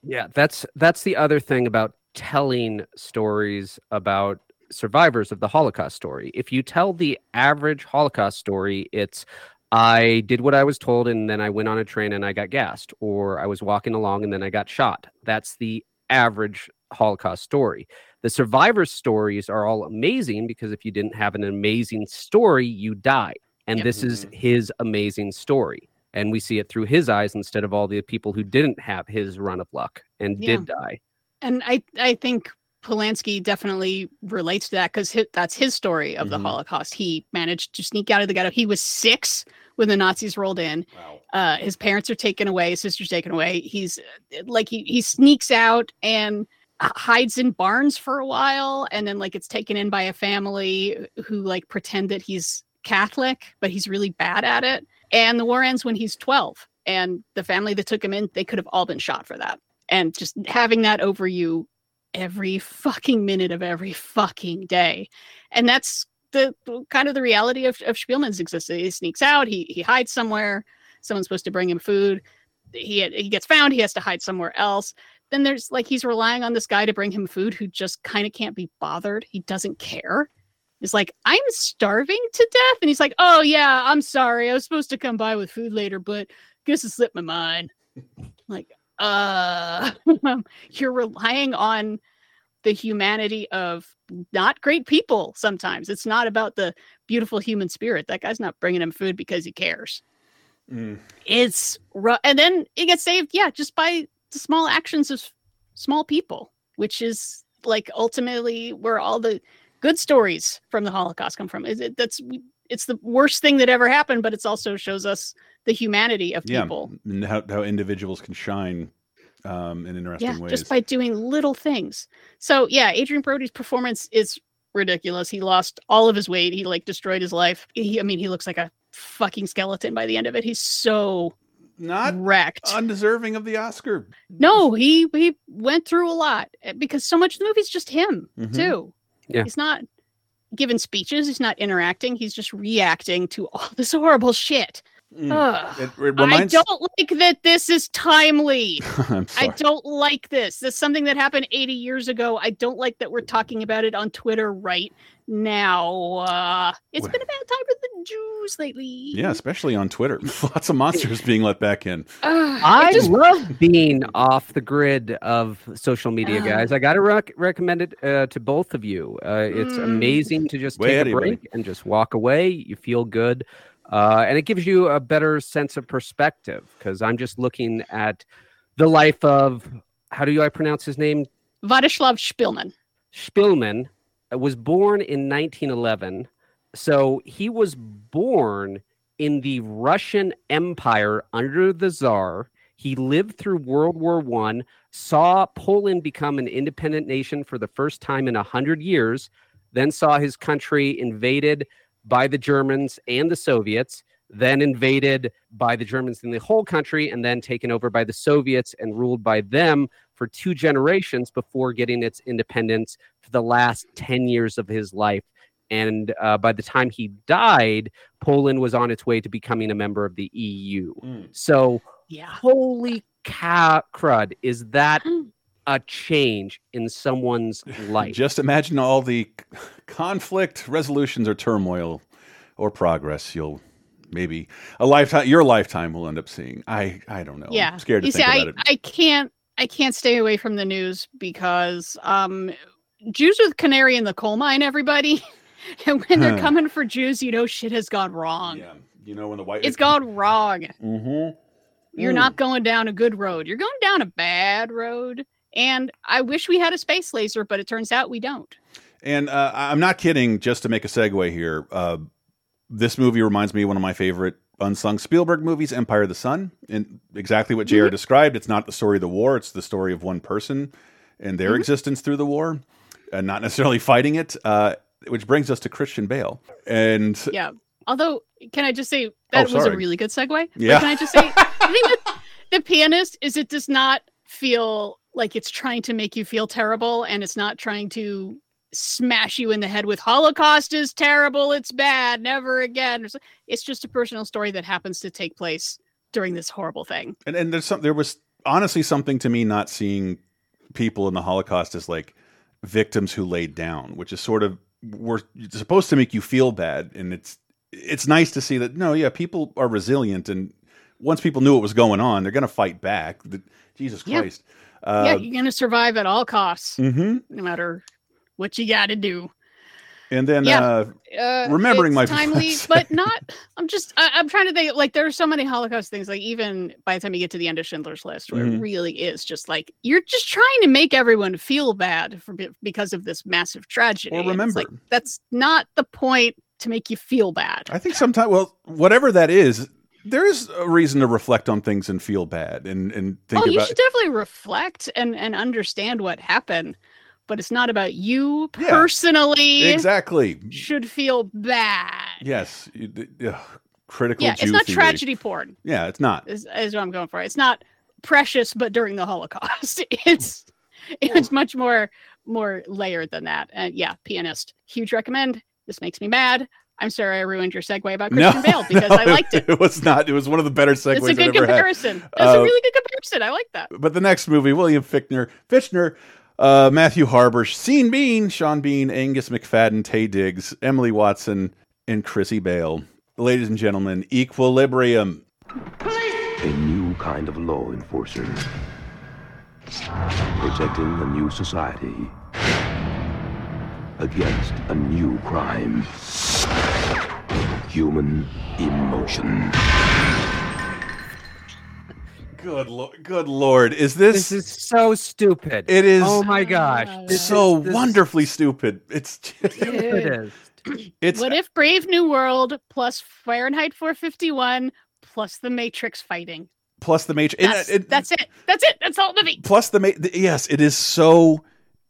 Yeah, that's that's the other thing about telling stories about survivors of the Holocaust story. If you tell the average Holocaust story, it's I did what I was told and then I went on a train and I got gassed or I was walking along and then I got shot. That's the average Holocaust story. The survivors stories are all amazing because if you didn't have an amazing story, you die. And this is his amazing story. And we see it through his eyes instead of all the people who didn't have his run of luck and Yeah. did die. And I, I think Polanski definitely relates to that because that's his story of the Mhm. Holocaust. He managed to sneak out of the ghetto. He was six when the Nazis rolled in. Uh, his parents are taken away. His sister's taken away. He's uh, like he he sneaks out and hides in barns for a while, and then like it's taken in by a family who like pretend that he's Catholic, but he's really bad at it. And the war ends when he's twelve. And the family that took him in, they could have all been shot for that. And just having that over you every fucking minute of every fucking day. And that's the the- kind of the reality of, of Szpilman's existence. He sneaks out, he he hides somewhere, someone's supposed to bring him food. He he gets found, he has to hide somewhere else. Then there's like he's relying on this guy to bring him food who just kind of can't be bothered. He doesn't care. He's like, I'm starving to death. And he's like, Oh yeah, I'm sorry. I was supposed to come by with food later, but guess it slipped my mind. like, uh you're relying on the humanity of not great people sometimes it's not about the beautiful human spirit that guy's not bringing him food because he cares Mm. it's ru- and then it gets saved yeah just by the small actions of small people which is like ultimately where all the good stories from the holocaust come from. Is it that's it's the worst thing that ever happened but it's also shows us the humanity of Yeah, people. and how, how individuals can shine um, in interesting yeah ways. just by doing little things. So yeah adrien brody's performance is ridiculous. He lost all of his weight. He like destroyed his life. He, i mean he looks like a fucking skeleton by the end of it. He's so not wrecked undeserving of the oscar no he he went through a lot eh, because so much of the movie's just him Mhm. too Yeah. he's not giving speeches he's not interacting he's just reacting to all this horrible shit Mm. It, it reminds. I don't like that this is timely. I'm I sorry. don't like this. This is something that happened 80 years ago. I don't like that we're talking about it on Twitter right now. Uh, it's been a bad time for the Jews lately. Yeah, especially on Twitter. Lots of monsters being let back in. Uh, I just- love being off the grid of social media, Ah. guys. I got to rec- recommend it uh, to both of you. Uh, it's Mm. amazing to just Way take a of you, break and just walk away. You feel good. Uh, and it gives you a better sense of perspective because I'm just looking at the life of, how do I pronounce his name? Vladislav. Szpilman uh, was born in 1911. So he was born in the Russian Empire under the Tsar. He lived through World War One, saw Poland become an independent nation for the first time in a hundred years, then saw his country invaded by the Germans and the Soviets, then invaded by the Germans in the whole country, and then taken over by the Soviets and ruled by them for two generations before getting its independence for the last 10 years of his life And uh, by the time he died, Poland was on its way to becoming a member of the EU. So, Yeah. holy cow, crud, is that a change in someone's life? Just imagine all the conflict, resolutions, or turmoil, or progress you'll maybe a lifetime. Your lifetime will end up seeing. I I don't know. yeah I'm scared to you think see about I, it. I can't i can't stay away from the news because um jews are the canary in the coal mine everybody and when they're coming for jews you know shit has gone wrong yeah, you know when the white it's gone wrong Mm-hmm. you're not going down a good road you're going down a bad road and i wish we had a space laser but it turns out we don't And uh, I'm not kidding. Just to make a segue here, uh, this movie reminds me of one of my favorite unsung Spielberg movies, Empire of the Sun. And exactly what. JR described. It's not the story of the war; it's the story of one person and their Mm-hmm. existence through the war, and not necessarily fighting it. Uh, which brings us to Christian Bale. And yeah although can i just say that was a Oh, really good segue But Yeah. can i just say the the pianist is it does not feel like it's trying to make you feel terrible and it's not trying to smash you in the head with holocaust is terrible it's bad never again It's- just a personal story that happens to take place during this horrible thing and and there's some there was honestly something to me not seeing people in the Holocaust as like victims who laid down, which is sort of we're supposed to make you feel bad, and it's it's nice to see that no, yeah, people are resilient, and once people knew what was going on, they're going to fight back. Jesus Christ, yeah uh, you're gonna survive at all costs mhm. no matter what you gotta do and then Yeah. uh, uh, Remembering my timely, but not. I'm just. I, I'm trying to think. Like there are so many Holocaust things. Like even by the time you get to the end of Schindler's List, where Mhm. it really is just like you're just trying to make everyone feel bad for because of this massive tragedy. And it's like, remember. that's not the point to make you feel bad. I think sometimes, well, whatever that is, there is a reason to reflect on things and feel bad and and think oh, you should definitely reflect and and understand what happened, but it's not about you Yeah, personally. Exactly. Should feel bad. Yes. ugh, critical. Yeah, it's not theory. tragedy porn. Yeah, it's not. is, is what I'm going for. It's not precious, but during the Holocaust, it's it's much more more layered than that. And yeah, pianist, huge recommend. This makes me mad. I'm sorry I ruined your segue about Christian Bale because no, I liked it. It was not. It was one of the better segues It's a I've good ever had. comparison. That's a Uh, really good comparison. I like that. But the next movie, William Fichtner, Fichtner, uh, Matthew Harbour, Sean Bean, Sean Bean, Angus Macfadyen, Taye Diggs, Emily Watson, and Chrissy Bale. Ladies and gentlemen, Equilibrium. A new kind of law enforcer. Protecting a new society. Against a new crime. Human emotion. Good lord, good lord, is this? This is so stupid. It is. Oh my gosh. Oh this so is- this is- wonderfully stupid. It's just, It is. it's what if Brave New World plus Fahrenheit 451 plus the Matrix fighting? plus the Matrix. That's, it- that's it. That's it. That's all the movie. plus the ma- th- yes it is so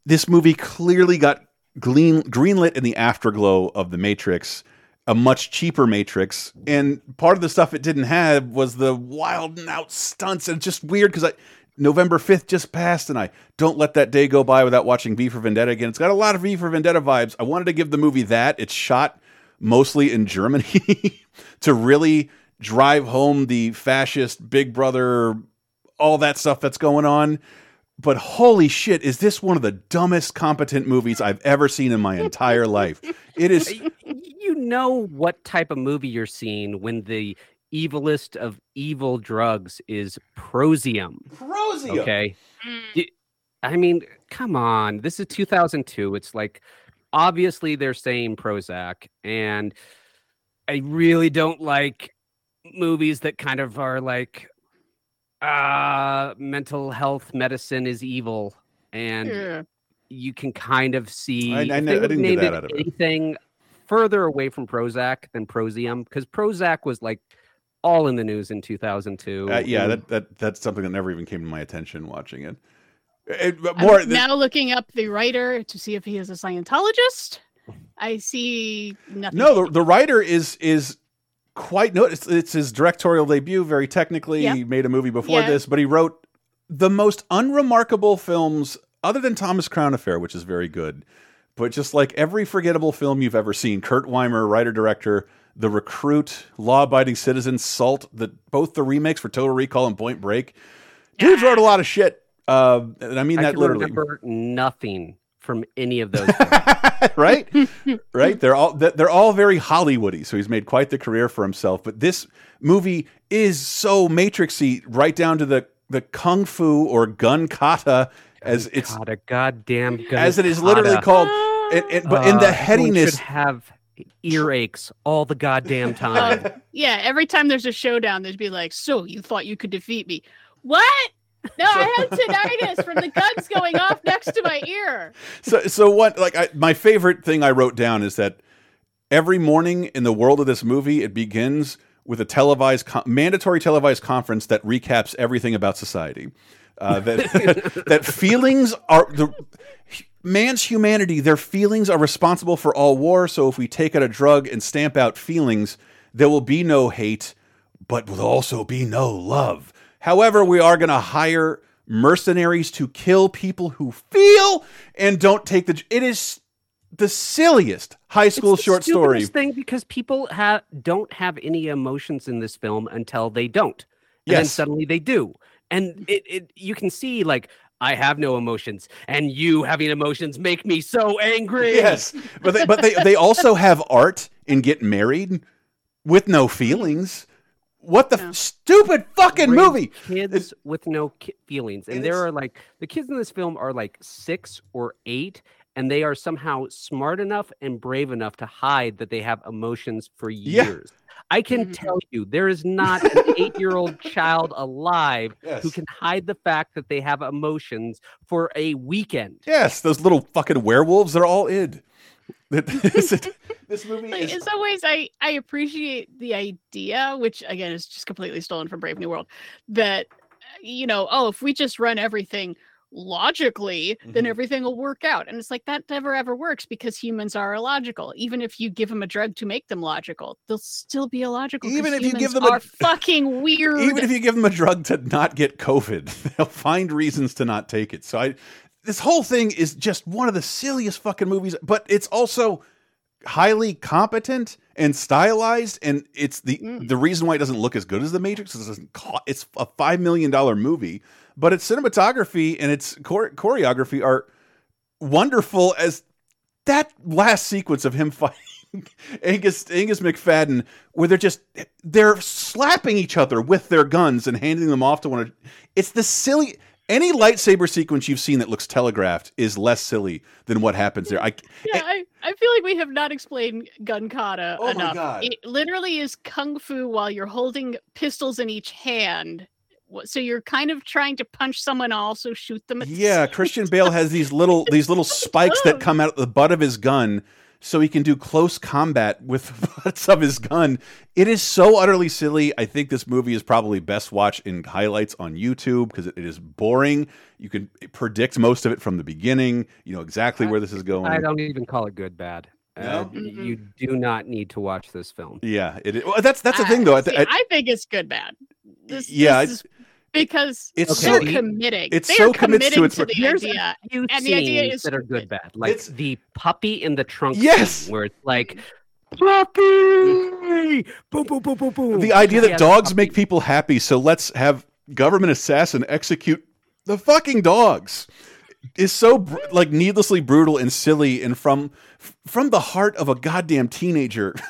this movie clearly got glean, greenlit in the afterglow of the matrix a much cheaper matrix and part of the stuff it didn't have was the wild and out stunts and it's just weird because i november 5th just passed and i don't let that day go by without watching v for vendetta again. It's got a lot of v for vendetta vibes. I wanted to give the movie that. It's shot mostly in germany to really drive home the fascist big brother all that stuff that's going on. But holy shit, is this one of the dumbest competent movies I've ever seen in my entire life? It is You know what type of movie you're seeing when the evilest of evil drugs is prozium. Prozium. Okay. Mm. I mean, come on. This is 2002. It's like obviously they're saying Prozac, and I really don't like movies that kind of are like uh mental health medicine is evil and Yeah. you can kind of see I- I if kn- they I didn't get that it out of it. anything further away from Prozac than Prozium because Prozac was like all in the news in 2002 uh, yeah, and- that, that that's something that never even came to my attention watching it. It- but I'm more th- now looking up the writer to see if he is a Scientologist. I see nothing. no, the, the writer is is quite no. It's, it's his directorial debut. Very technically, Yeah. he made a movie before Yeah. this, but he wrote the most unremarkable films other than Thomas Crown Affair, which is very good. but just like every forgettable film you've ever seen, Kurt Wimmer, writer director, The Recruit, Law Abiding Citizen, Salt, the both the remakes for Total Recall and Point Break. Dudes wrote a lot of shit. Uh, and I mean I that can literally. remember nothing from any of those. right right they're all they're all very hollywoody so he's made quite the career for himself but this movie is so matrixy right down to the the kung fu or gun kata as it's God, a goddamn gun as it is literally kata. called and, and- but in Uh, the everyone headiness should have earaches all the goddamn time. Uh, yeah, every time there's a showdown, there'd be like, "So you thought you could defeat me? What? No, I had tinnitus from the guns going off next to my ear." so so what like I, my favorite thing i wrote down is that every morning in the world of this movie it begins with a televised mandatory televised conference that recaps everything about society uh, that that feelings are the man's humanity their feelings are responsible for all war so if we take out a drug and stamp out feelings there will be no hate but will also be no love however we are going to hire mercenaries to kill people who feel and don't take the it is the silliest high school It's the short story thing because people have don't have any emotions in this film until they don't, and then Yes. suddenly they do, and it, it you can see like I have no emotions, and you having emotions make me so angry. Yes, but they, but they they also have art and get married with no feelings. What the f- stupid fucking Raise movie? Kids with no ki- feelings, and and there are like the kids in this film are like six or eight, and they are somehow smart enough and brave enough to hide that they have emotions for Yeah. years. I can mm-hmm. tell you, there is not an eight-year-old child alive who can hide the fact that they have emotions for a weekend. Yes, those little fucking werewolves. They're all id. this movie Like, is in some ways, I I appreciate the idea, which again is just completely stolen from Brave New World. That uh, you know, oh, if we just run everything logically, then Mhm. everything will work out. And it's like that never ever works because humans are illogical. Even if you give them a drug to make them logical, they'll still be illogical Even if you give them a- are fucking weird. even if you give them a drug to not get COVID, they'll find reasons to not take it. So I, this whole thing is just one of the silliest fucking movies, but it's also highly competent and stylized, and it's the hmm. the reason why it doesn't look as good as The Matrix is it doesn't it's a five million dollar movie, but its cinematography and its chore choreography are wonderful as that last sequence of him fighting Angus Angus Macfadyen, where they're just they're slapping each other with their guns and handing them off to one another. It's the silly. Any lightsaber sequence you've seen that looks telegraphed is less silly than what happens there. I Yeah, I, I feel like we have not explained gun kata Oh my enough. God. It literally is kung fu while you're holding pistols in each hand. So you're kind of trying to punch someone, also shoot them. At yeah, Christian Bale has these little these little spikes that come out of the butt of his gun so he can do close combat with the butts of his gun. It is so utterly silly. I think this movie is probably best watched in highlights on YouTube because it it is boring. You can predict most of it from the beginning. You know exactly where this is going. I don't even call it good bad. Uh, No? You do not need to watch this film. Yeah, it, well, that's that's the I- thing though. I, see, I- I think it's good bad. This, Yeah, this is because it's they're so- committing. it's they so are commits to its- to the Here's idea. few And the idea is that are good bad, like It's- the puppy in the trunk. Yes! where it's like puppy, boom, boom, boom, boom, boom. the idea that dogs puppy. make people happy, so let's have government assassin execute the fucking dogs is so br- like needlessly brutal and silly and from from the heart of a goddamn teenager.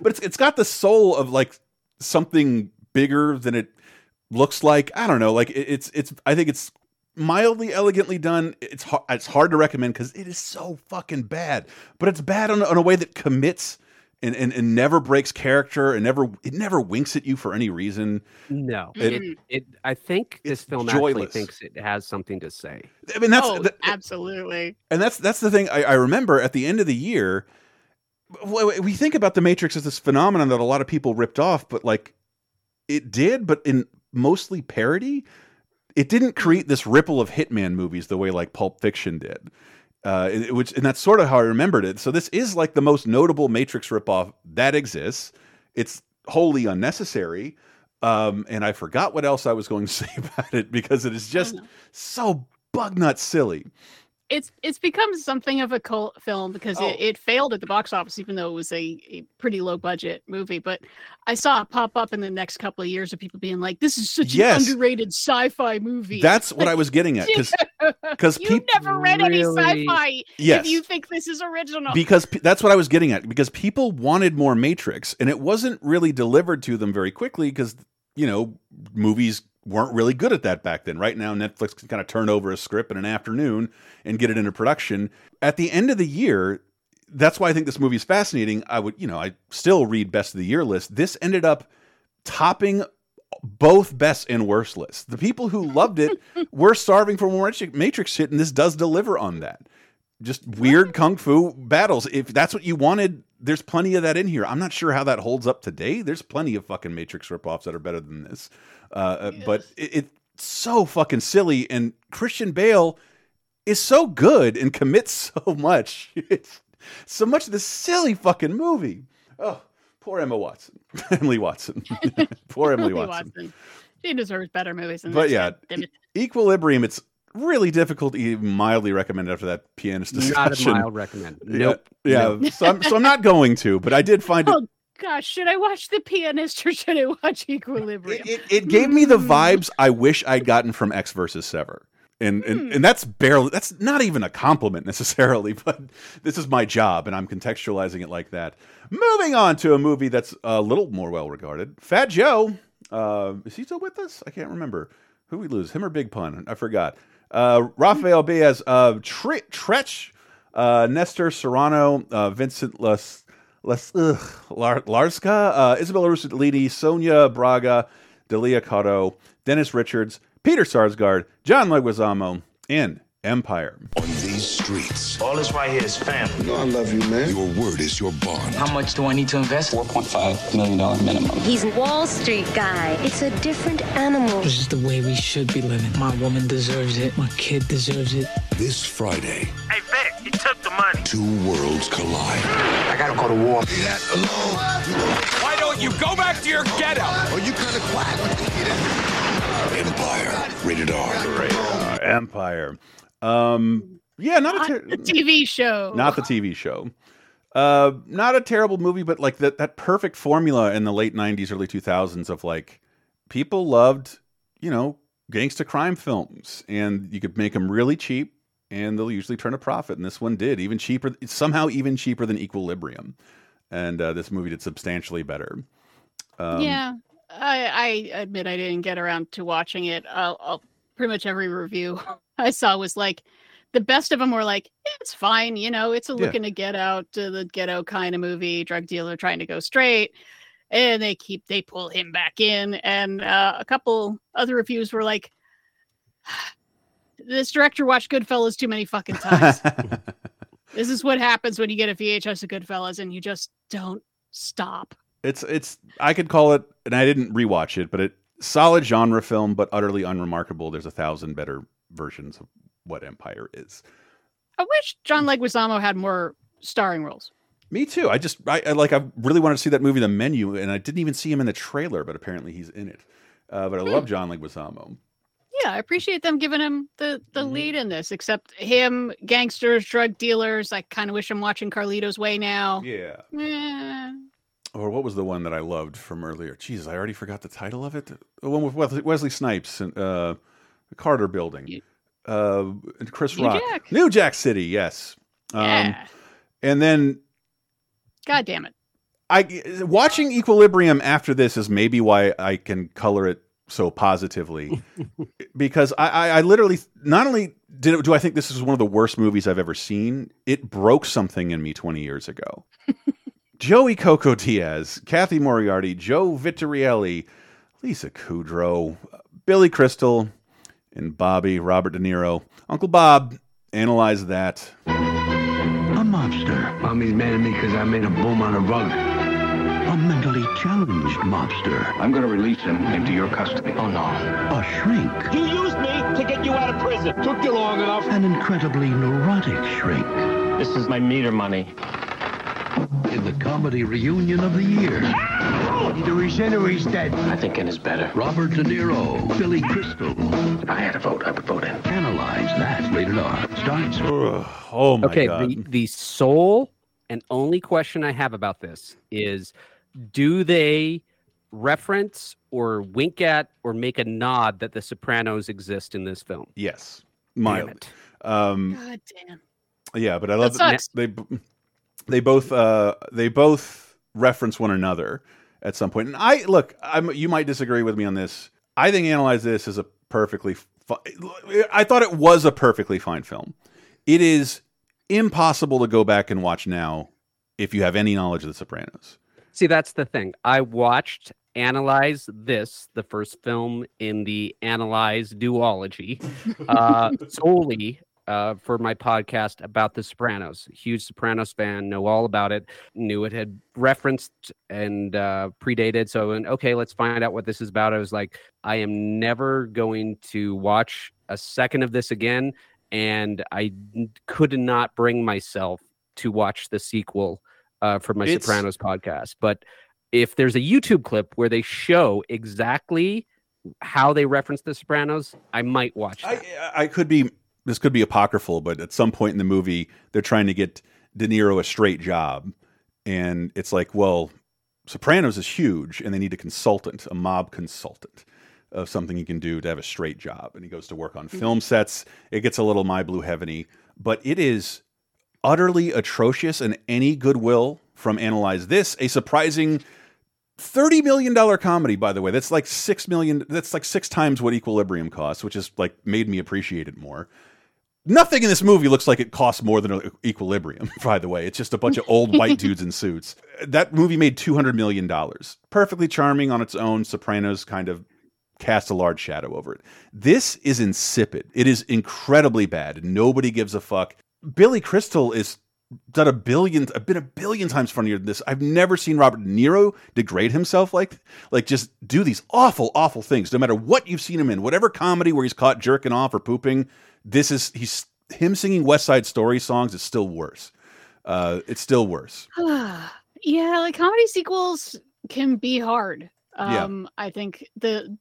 but it's it's got the soul of like something bigger than it looks like. I don't know, like it, it's it's I think it's mildly elegantly done. It's hard, it's hard to recommend because it is so fucking bad, but it's bad on, a- on a way that commits and, and and never breaks character and never it never winks at you for any reason. No, It- it, it, I think this film joyless. actually thinks it has something to say. I mean that's oh, that- absolutely. and that's that's the thing I, I remember at the end of the year. We think about the Matrix as this phenomenon that a lot of people ripped off, but like it did, but in mostly parody. It didn't create this ripple of Hitman movies the way like Pulp Fiction did. Uh, it- which and that's sort of how I remembered it. So this is like the most notable Matrix ripoff that exists. It's wholly unnecessary. Um, and I forgot what else I was going to say about it because it is just so bug nut silly. It's it's become something of a cult film because Oh. it, it failed at the box office, even though it was a, a pretty low budget movie. But I saw it pop up in the next couple of years of people being like, "This is such Yes. an underrated sci-fi movie." That's what I was getting at because because you peop- never read any sci-fi Yes. if you think this is original. because pe- that's what I was getting at because people wanted more Matrix and it wasn't really delivered to them very quickly because you know movies weren't really good at that back then. Right now Netflix can kind of turn over a script in an afternoon and get it into production. At the end of the year, that's why I think this movie is fascinating. I would, you know, I still read best of the year list. This ended up topping both best and worst lists. The people who loved it were starving for more Matrix shit, and this does deliver on that. Just weird kung fu battles. If that's what you wanted, there's plenty of that in here. I'm not sure how that holds up today. There's plenty of fucking Matrix ripoffs that are better than this. Uh, uh, But it, it's so fucking silly, and Christian Bale is so good and commits so much. It's so much of this silly fucking movie. Oh, poor Emma Watson, Emily Watson. poor Emily Watson. She deserves better movies than But yeah, it. Equilibrium. It's really difficult to even mildly recommend after that pianist discussion. Not discussion. a mild recommend. Yeah, Nope. Yeah, Nope. so, I'm, so I'm not going to, but I did find it. Oh gosh, should I watch The Pianist or should I watch Equilibrium? It, it gave me the vibes I wish I'd gotten from Ecks versus Sever. And, and and that's barely that's not even a compliment necessarily, but this is my job and I'm contextualizing it like that. Moving on to a movie that's a little more well regarded. Fat Joe. Uh, is he still with us? I can't remember. Who we lose? Him or Big Pun? I forgot. Uh, Rafael Baez, uh, Tre- Tretch, uh, Nestor Serrano, uh, Vincent Les, Les, ugh, Lar- Larska, uh, Isabella Rossellini, Sonia Braga, Delilah Cotto, Denise Richards, Peter Sarsgaard, John Leguizamo, and Empire. On these streets, All this right here is family. you know I love you, man. Your word is your bond. How much do I need to invest? $4.5 million minimum. He's a Wall Street guy. It's a different animal. This is the way we should be living. My woman deserves it. My kid deserves it. This Friday, Hey, Vic, he took the money. two worlds collide. I gotta go to war. That alone. Why don't you go back to your ghetto? Oh, you kind of quiet. Empire, rated R. Uh, Empire. Um, yeah, not a ter- TV show. not the TV show. Uh, not a terrible movie, but like that that perfect formula in the late '90s, early 2000s of like people loved, you know, gangsta crime films, and you could make them really cheap, and they'll usually turn a profit. And this one did, even cheaper, somehow even cheaper than Equilibrium. And uh, this movie did substantially better. Um, yeah, I, I admit I didn't get around to watching it. I'll, I'll, pretty much every review I saw was like the best of them were like "Eh, it's fine, you know, it's a Yeah. looking to get out to the ghetto kind of movie, drug dealer trying to go straight, and they keep they pull him back in, and uh, a couple other reviews were like. This director watched Goodfellas too many fucking times. this is what happens when you get a VHS of Goodfellas and you just don't stop. It's it's I could call it, and I didn't rewatch it, but it solid genre film, but utterly unremarkable. There's a thousand better versions of what Empire is. I wish John Leguizamo had more starring roles. Me too. I just I, I like I really wanted to see that movie, The Menu, and I didn't even see him in the trailer, but apparently he's in it. Uh, but I love John Leguizamo. Yeah, I appreciate them giving him the the lead in this. Except him, gangsters, drug dealers. I kind of wish I'm watching Carlito's Way now. Yeah. Eh, Or what was the one that I loved from earlier? Jesus, I already forgot the title of it. The one with Wesley, Wesley Snipes and uh, the Carter Building. Uh, Chris New Rock. Jack. New Jack City, yes. Um, Yeah. And then God damn it. I watching Equilibrium after this is maybe why I can color it so positively because I, I, I literally not only did it, do I think this is one of the worst movies I've ever seen, it broke something in me 20 years ago. Joey Coco Diaz, Cathy Moriarty, Joe Viterelli, Lisa Kudrow, Billy Crystal, and Bobby Robert De Niro. Uncle Bob analyze that. A mobster. Mommy's mad at me because I made a boom on a rug. A mentally challenged mobster. I'm gonna release him into your custody. Oh, no. A shrink. You used me to get you out of prison. Took you long enough. An incredibly neurotic shrink. This is my meter money. In the comedy reunion of the year. Either he's in or he's dead. I think in is better. Robert De Niro, Billy Crystal. If I had a vote, I would vote in. Analyze that. Rated R. Starts. Oh my okay, god. the the sole and only question I have about this is do they reference or wink at or make a nod that the Sopranos exist in this film? Yes. Mildly. Um God damn. Yeah, but I love That that they they both uh they both reference one another at some point. And I look, I'm you might disagree with me on this. I think analyze this is a perfectly I thought it was a perfectly fine film. It is impossible to go back and watch now if you have any knowledge of the Sopranos. See, that's the thing. I watched Analyze This, the first film in the Analyze duology, uh, solely uh, for my podcast about The Sopranos. Huge Sopranos fan, know all about it, knew it had referenced and uh, predated. So, and okay, let's find out what this is about. I was like, I am never going to watch a second of this again. And I could not bring myself to watch the sequel uh, for my It's- Sopranos podcast. But if there's a YouTube clip where they show exactly how they reference the Sopranos, I might watch that. I, I could be this could be apocryphal, but at some point in the movie, they're trying to get De Niro a straight job, and it's like, well, Sopranos is huge, and they need a consultant, a mob consultant of something he can do to have a straight job, and he goes to work on mm-hmm. film sets. It gets a little My Blue Heaveny, but it is utterly atrocious, and any goodwill from Analyze This, a surprising thirty million dollar comedy, by the way. That's like six million. That's like six times what Equilibrium costs, which is like made me appreciate it more. Nothing in this movie looks like it costs more than Equilibrium. By the way, it's just a bunch of old white dudes in suits. That movie made two hundred million dollars. Perfectly charming on its own. Sopranos kind of cast a large shadow over it. This is insipid. It is incredibly bad. Nobody gives a fuck. Billy Crystal is done a billion I've been a billion times funnier than this. I've never seen Robert Nero degrade himself like like just do these awful awful things no matter what you've seen him in whatever comedy where he's caught jerking off or pooping this is he's him singing West Side Story songs is still worse. Uh it's still worse. yeah, like comedy sequels can be hard. Yeah. Um, I think the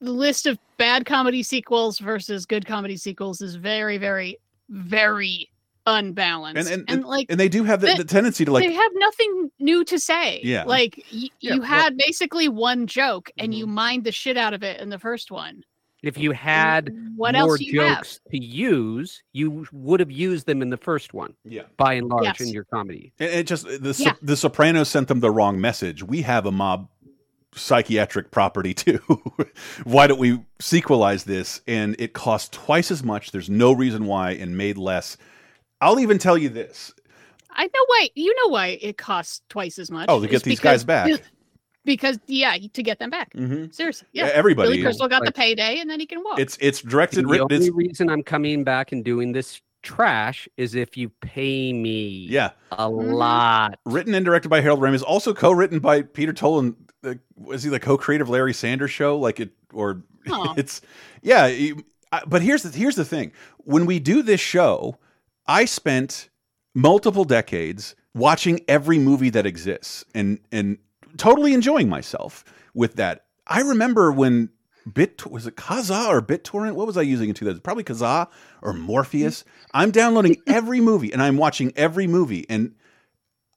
the list of bad comedy sequels versus good comedy sequels is very, very, very unbalanced. And and, like and they do have the, the tendency to like they have nothing new to say. Yeah. Like y- Yeah, you well- had basically one joke and Mm-hmm. you mined the shit out of it in the first one. If you had What more else do you have? jokes to use, you would have used them in the first one. Yeah. By and large Yes. in your comedy. And it just uh, the Yeah. the Sopranos sent them the wrong message. We have a mob psychiatric property too. why don't we sequelize this? And it cost twice as much. There's no reason why, and made less. I'll even tell you this. I know why you know why it costs twice as much. Oh, to It's get these guys because- back. Because yeah, to get them back. Mhm. Seriously. Yeah, Yeah. everybody Billy. Crystal got the payday and then he can walk. It's it's directed. The only it's, reason I'm coming back and doing this trash is if you pay me yeah, a Mm-hmm. lot. written and directed by Harold Ramis. Also co-written by Peter Tolan. Uh, was he the co-creator of Larry Sanders Show? Like it or Aw. it's yeah. you- I- But here's the here's the thing. When we do this show, I spent multiple decades watching every movie that exists and and totally enjoying myself with that. I remember when Bit was it Kazaa or BitTorrent? What was I using in 2000? Probably Kazaa or Morpheus. I'm downloading every movie and I'm watching every movie and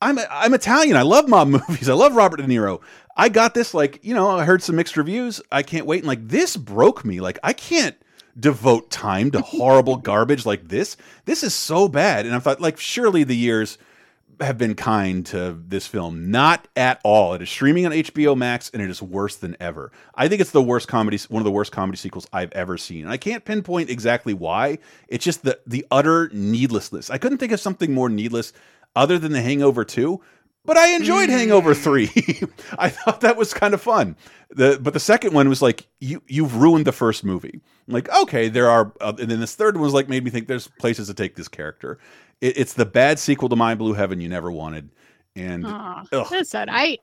I'm I'm Italian. I love mob movies. I love Robert De Niro. I got this like, you know, I heard some mixed reviews. I can't wait and like this broke me. Like I can't devote time to horrible garbage like this. This is so bad. And I thought like surely the years have been kind to this film. Not at all. It is streaming on HBO Max and it is worse than ever. I think it's the worst comedy one of the worst comedy sequels I've ever seen. And I can't pinpoint exactly why. It's just the the utter needlessness. I couldn't think of something more needless other than The Hangover 2. But I enjoyed Hangover 3. I thought that was kind of fun. The but the second one was like you you've ruined the first movie. I'm like okay, there are uh, and then this third one was like made me think there's places to take this character. It, it's the bad sequel to My Blue Heaven you never wanted. And Aw, ugh. that's sad. I,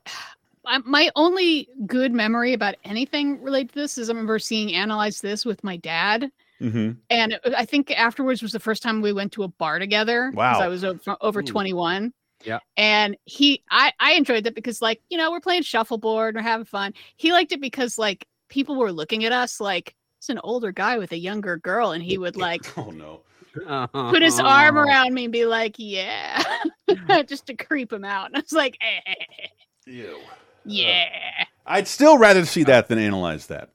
I my only good memory about anything related to this is I remember seeing analyze this with my dad. mhm. And it- I think afterwards was the first time we went to a bar together. 'cause Wow. I was over, over 21. Yeah. And he, I, I enjoyed that because, like, you know, we're playing shuffleboard, we're having fun. He liked it because, like, people were looking at us like it's an older guy with a younger girl, and he would like oh no, put his arm around me and be like, "Yeah," just to creep him out. And I was like, eh, Ew. "Yeah." I'd still rather see that than analyze that.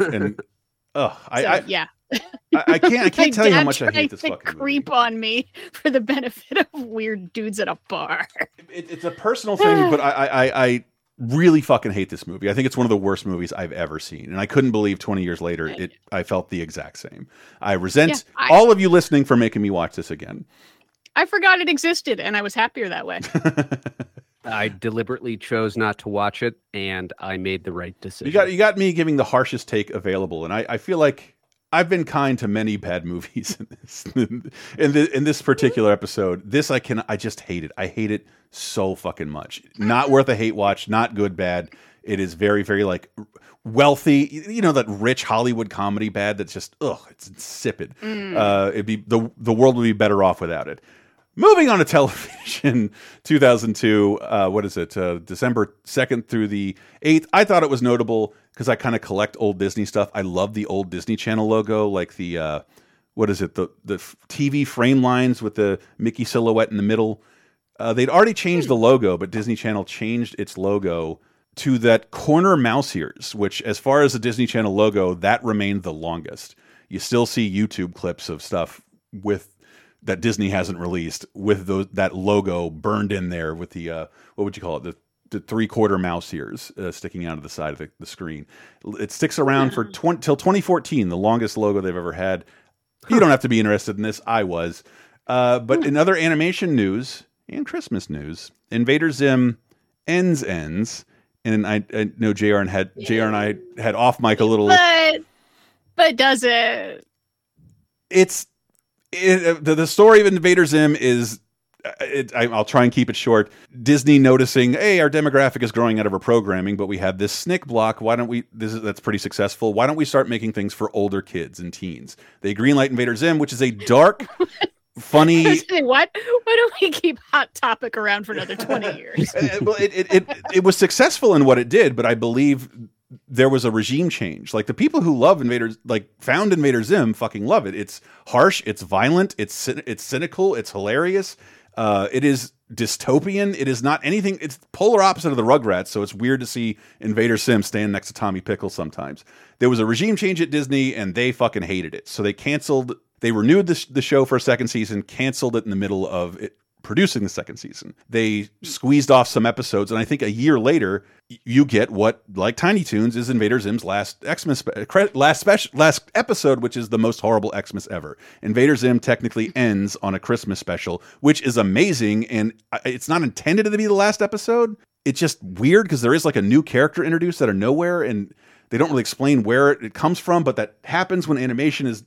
And oh, I, So, I yeah. I, I can't I can't tell you how much I hate this to fucking movie. creep on me for the benefit of weird dudes at a bar. It, it's a personal thing, but I, I I I really fucking hate this movie. I think it's one of the worst movies I've ever seen, and I couldn't believe 20 years later it I felt the exact same. I resent Yeah, I- all of you listening for making me watch this again. I forgot it existed, and I was happier that way. I deliberately chose not to watch it, and I made the right decision. You got you got me giving the harshest take available, and I, I feel like I've been kind to many bad movies in this in, the, in this particular episode. This I can I just hate it. I hate it so fucking much. Not worth a hate watch. Not good bad. It is very very like wealthy. You know that rich Hollywood comedy bad. That's just ugh. It's insipid. Mm. Uh, it'd be the the world would be better off without it. Moving on to television, 2002. Uh, what is it? Uh, December 2nd through the 8th. I thought it was notable because I kind of collect old Disney stuff. I love the old Disney Channel logo, like the uh, what is it? The the TV frame lines with the Mickey silhouette in the middle. Uh, they'd already changed the logo, but Disney Channel changed its logo to that corner mouse ears, which, as far as the Disney Channel logo, that remained the longest. You still see YouTube clips of stuff with that Disney hasn't released with those that logo burned in there with the uh, what would you call it the the three quarter mouse ears uh, sticking out of the side of the, the screen. It sticks around for 20, till 2014, the longest logo they've ever had. You don't have to be interested in this. I was. Uh, but in other animation news and Christmas news, Invader Zim ends ends, and I, I know Jr. and had Jr. and I had off mic a little. But but does it? it's it, uh, the, the story of Invader Zim is. uh, It, I, I'll try and keep it short. Disney noticing, hey, our demographic is growing out of our programming, but we have this SNICK block. Why don't we? This is that's pretty successful. Why don't we start making things for older kids and teens? They greenlight Invader Zim, which is a dark, funny. Saying, what? Why don't we keep Hot Topic around for another twenty years? Uh, well, it, it, it, it was successful in what it did, but I believe there was a regime change. Like the people who love Invaders, like found Invader Zim, fucking love it. It's harsh, it's violent, it's it's cynical, it's hilarious. Uh, it is dystopian. It is not anything. It's polar opposite of the Rugrats. So it's weird to see Invader Zim stand next to Tommy Pickles sometimes. There was a regime change at Disney, and they fucking hated it. So they canceled. They renewed the, the show for a second season, canceled it in the middle of it producing the second season. They squeezed off some episodes, and I think a year later, you get what, like Tiny Toons, is Invader Zim's last Xmas spe- uh, last special last episode, which is the most horrible Xmas ever. Invader Zim technically ends on a Christmas special, which is amazing, and it's not intended to be the last episode. It's just weird because there is like a new character introduced out of nowhere, and they don't really explain where it comes from, but that happens when animation is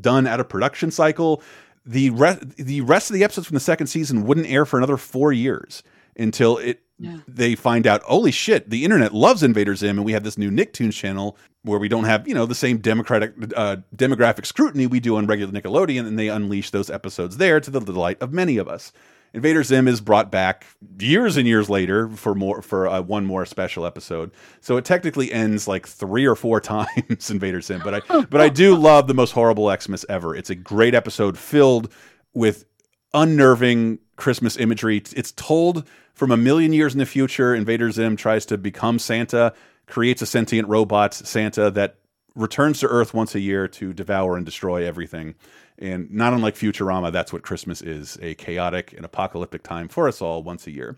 done out of production cycle. The rest the rest of the episodes from the second season wouldn't air for another four years until it they find out, holy shit, the internet loves Invader Zim, and we have this new Nicktoons channel where we don't have, you know, the same democratic uh, demographic scrutiny we do on regular Nickelodeon, and they unleash those episodes there to the delight of many of us. Invader Zim is brought back years and years later for more for uh, one more special episode. So it technically ends like three or four times Invader Zim, but I but I do love the most horrible Xmas ever. It's a great episode filled with unnerving Christmas imagery. It's told from a million years in the future. Invader Zim tries to become Santa, creates a sentient robot Santa that returns to Earth once a year to devour and destroy everything. And not unlike Futurama, that's what Christmas is a chaotic and apocalyptic time for us all once a year.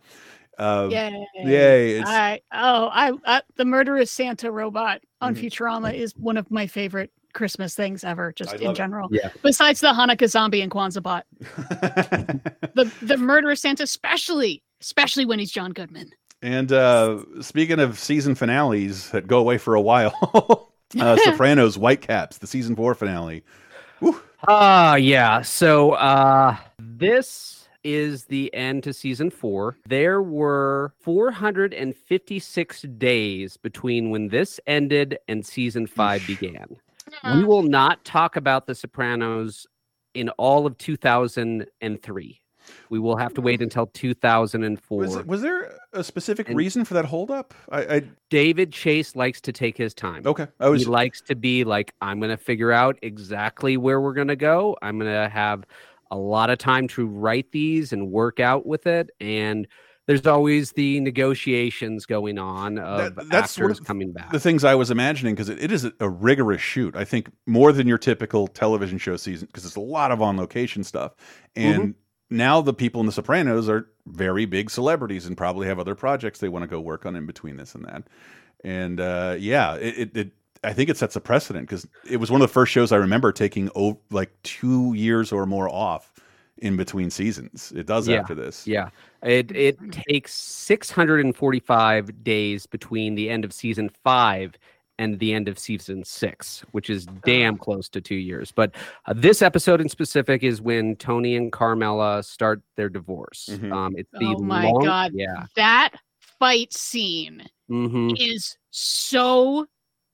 Uh, Yay! Yay! It's, I oh I, I the murderous Santa robot on Mhm. Futurama is one of my favorite Christmas things ever, just I in general. Yeah. Besides the Hanukkah zombie and Kwanzaa bot, the the murderous Santa, especially especially when he's John Goodman. And uh, speaking of season finales that go away for a while, uh, Sopranos Whitecaps, the season four finale. Ah, yeah. So uh this is the end to season four. There were 456 days between when this ended and season five began. We will not talk about The Sopranos in all of 2003. We will have to wait until 2004. Was, was there a specific reason for that holdup? I, I David Chase likes to take his time. Okay, I was he likes to be like, I'm going to figure out exactly where we're going to go. I'm going to have a lot of time to write these and work out with it. And there's always the negotiations going on of That- that's actors of coming back. the things I was imagining because it, it is a, rigorous shoot. I think more than your typical television show season because it's a lot of on location stuff. And Mm-hmm. Now the people in The Sopranos are very big celebrities and probably have other projects they want to go work on in between this and that. And uh, yeah, it, it, it I think it sets a precedent because it was one of the first shows I remember taking oh, like two years or more off in between seasons. It does Yeah, after this. Yeah. It it takes 645 days between the end of season 5 and the end of season 6, which is damn close to 2 years. But uh, this episode in specific is when Tony and Carmela start their divorce. Um it's the oh my long- god. Yeah. That fight scene Mhm. is so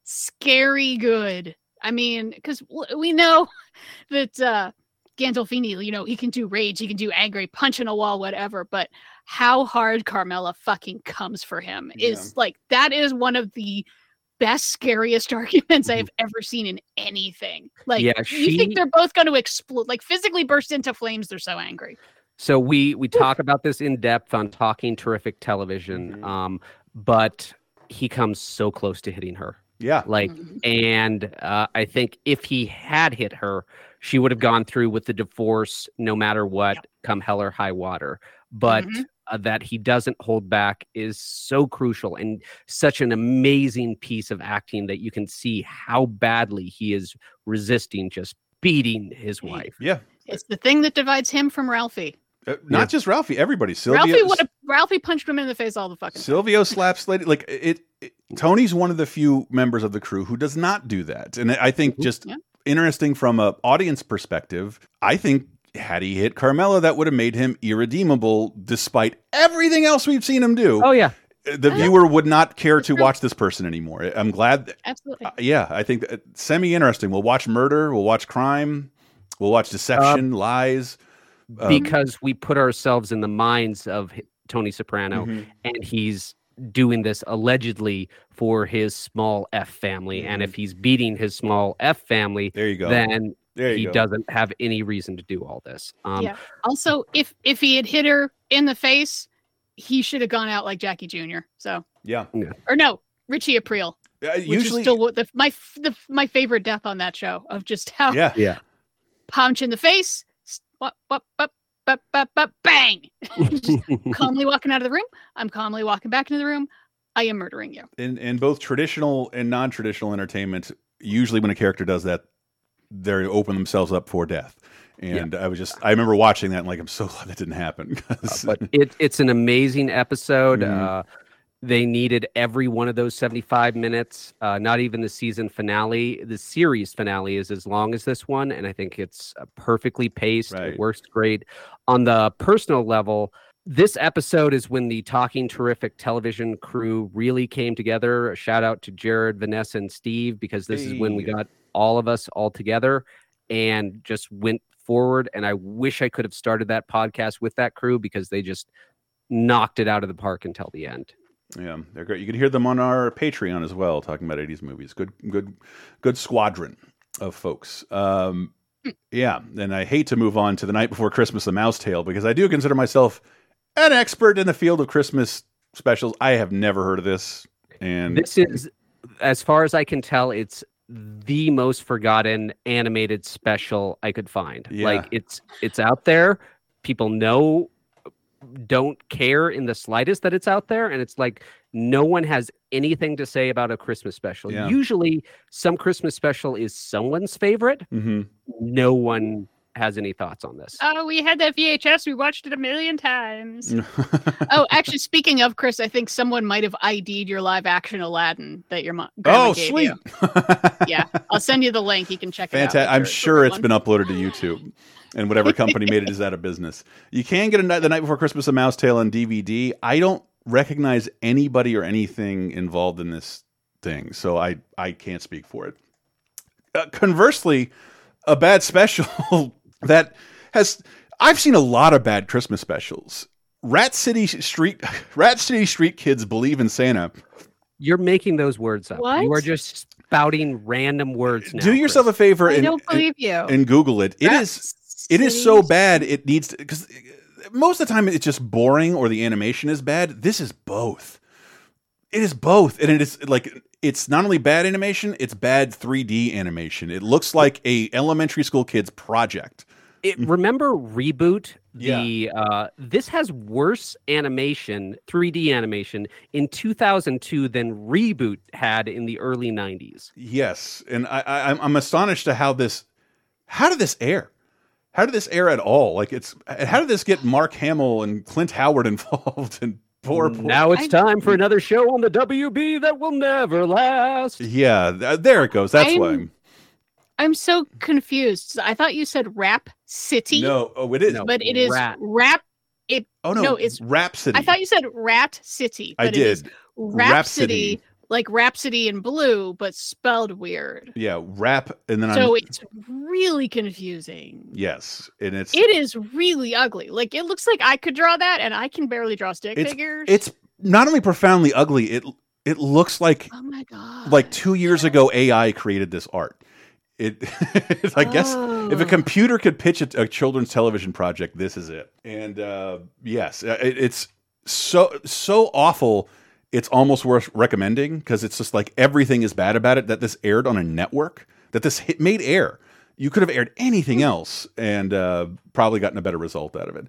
scary good. I mean, because we know that uh Gandolfini, you know, he can do rage, he can do angry, punch in a wall, whatever. But how hard Carmela fucking comes for him is like that is one of the best, scariest arguments I've ever seen in anything. Like, Yeah, you think they're both going to explode, like physically burst into flames? They're so angry. So we we talk about this in depth on talking terrific television. Mm-hmm. Um, but he comes so close to hitting her. Yeah. Like, and uh, I think if he had hit her, she would have gone through with the divorce no matter what, come hell or high water. But Mhm. uh, that he doesn't hold back is so crucial and such an amazing piece of acting that you can see how badly he is resisting just beating his wife. Yeah. It's the thing that divides him from Ralphie. Uh, not just Ralphie, everybody. Silvio, Ralphie would have Ralphie punched him in the face all the fucking. Silvio slaps lady like it, it. Tony's one of the few members of the crew who does not do that, and I think just interesting from a audience perspective. I think had he hit Carmela, that would have made him irredeemable, despite everything else we've seen him do. Oh yeah, the viewer would not care to watch this person anymore. I'm glad. Absolutely. Uh, yeah, I think that semi interesting. We'll watch murder. We'll watch crime. We'll watch deception, lies. um, because we put ourselves in the minds of Tony Soprano, Mhm. and he's doing this allegedly for his small F family. And if he's beating his small F family, there you go. then There you he go. doesn't have any reason to do all this. Um, yeah. Also, if if he had hit her in the face, he should have gone out like Jackie Jr. So, yeah. or no, Richie April. Uh, which usually- is still the, my the, my favorite death on that show of just how Yeah. Yeah. punch in the face, s- what what what but but but bang, calmly walking out of the room. I'm calmly walking back into the room. I am murdering you. in in both traditional and non-traditional entertainment usually when a character does that they open themselves up for death and i was just i remember watching that and like i'm so glad that didn't happen 'cause- but it, it's an amazing episode. Mhm. Uh, they needed every one of those 75 minutes. Uh, not even the season finale. The series finale is as long as this one, and I think it's uh, perfectly paced. It works great. On the personal level, this episode is when the Talking Terrific television crew really came together. A shout out to Jared, Vanessa, and Steve because this is when we got all of us all together and just went forward. And I wish I could have started that podcast with that crew because they just knocked it out of the park until the end. yeah they're great you can hear them on our patreon as well talking about 80s movies good good good squadron of folks um yeah and i hate to move on to the night before christmas The mouse tale because i do consider myself an expert in the field of christmas specials i have never heard of this and This is, as far as I can tell, it's the most forgotten animated special I could find. Yeah. Like it's it's out there. People know don't care in the slightest that it's out there and it's like no one has anything to say about a christmas special Yeah. usually some christmas special is someone's favorite Mhm. no one has any thoughts on this Oh, we had that VHS. We watched it a million times. oh, actually, speaking of Chris, I think someone might have ID'd your live action Aladdin that your mom. oh sweet Yeah, I'll send you the link. You can check it out. I'm sure good it's one. been uploaded to YouTube, and whatever company made it is out of business. You can get a night, the night before Christmas, a Mouse Tale on DVD. I don't recognize anybody or anything involved in this thing, so I I can't speak for it. Uh, conversely, a bad special that has I've seen a lot of bad Christmas specials. Rat City Street Rat City Street Kids believe in Santa. You're making those words up. What? You are just spouting random words now. Do yourself a favor I and, don't believe and, you. and Google it. It is it is so bad it needs to because most of the time it's just boring or the animation is bad. This is both. It is both, and it is like it's not only bad animation, it's bad 3D animation. It looks like a elementary school kid's project. It, remember reboot the uh this has worse animation 3d animation in 2002 than reboot had in the early 90s Yes, and I, I I'm- I'm astonished to how this how did this air? How did this air at all? Like it's how did this get Mark Hamill and Clint Howard involved and poor, poor now it's time for another show on the wb that will never last Yeah, th- there it goes. That's why. I'm- I'm so confused. I thought you said Rap City. No, oh, it is. but it is Rat. Rap. It. Oh no, no, it's Rhapsody. I thought you said Rat City. I But it is did. Rhapsody, Rhapsody. like Rhapsody in blue, but spelled weird. Yeah, rap, and then so I'm it's really confusing. yes, and it's It is really ugly. Like it looks like I could draw that, and I can barely draw stick it's figures. it's not only profoundly ugly. It it looks like oh my god, like two years ago AI created this art. It, I guess if a Oh. computer could pitch a, a children's television project, this is it. And uh, yes, uh, it, it's so so awful. It's almost worth recommending because it's just like everything is bad about it. That this aired on a network, that this hit made air. You could have aired anything Hmm. else and uh, probably gotten a better result out of it.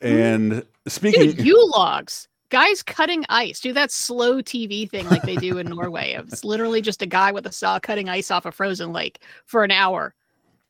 And speaking, dude, Yule logs. Guys cutting ice. Do that slow TV thing like they do in Norway. It's literally just a guy with a saw cutting ice off a frozen lake for an hour.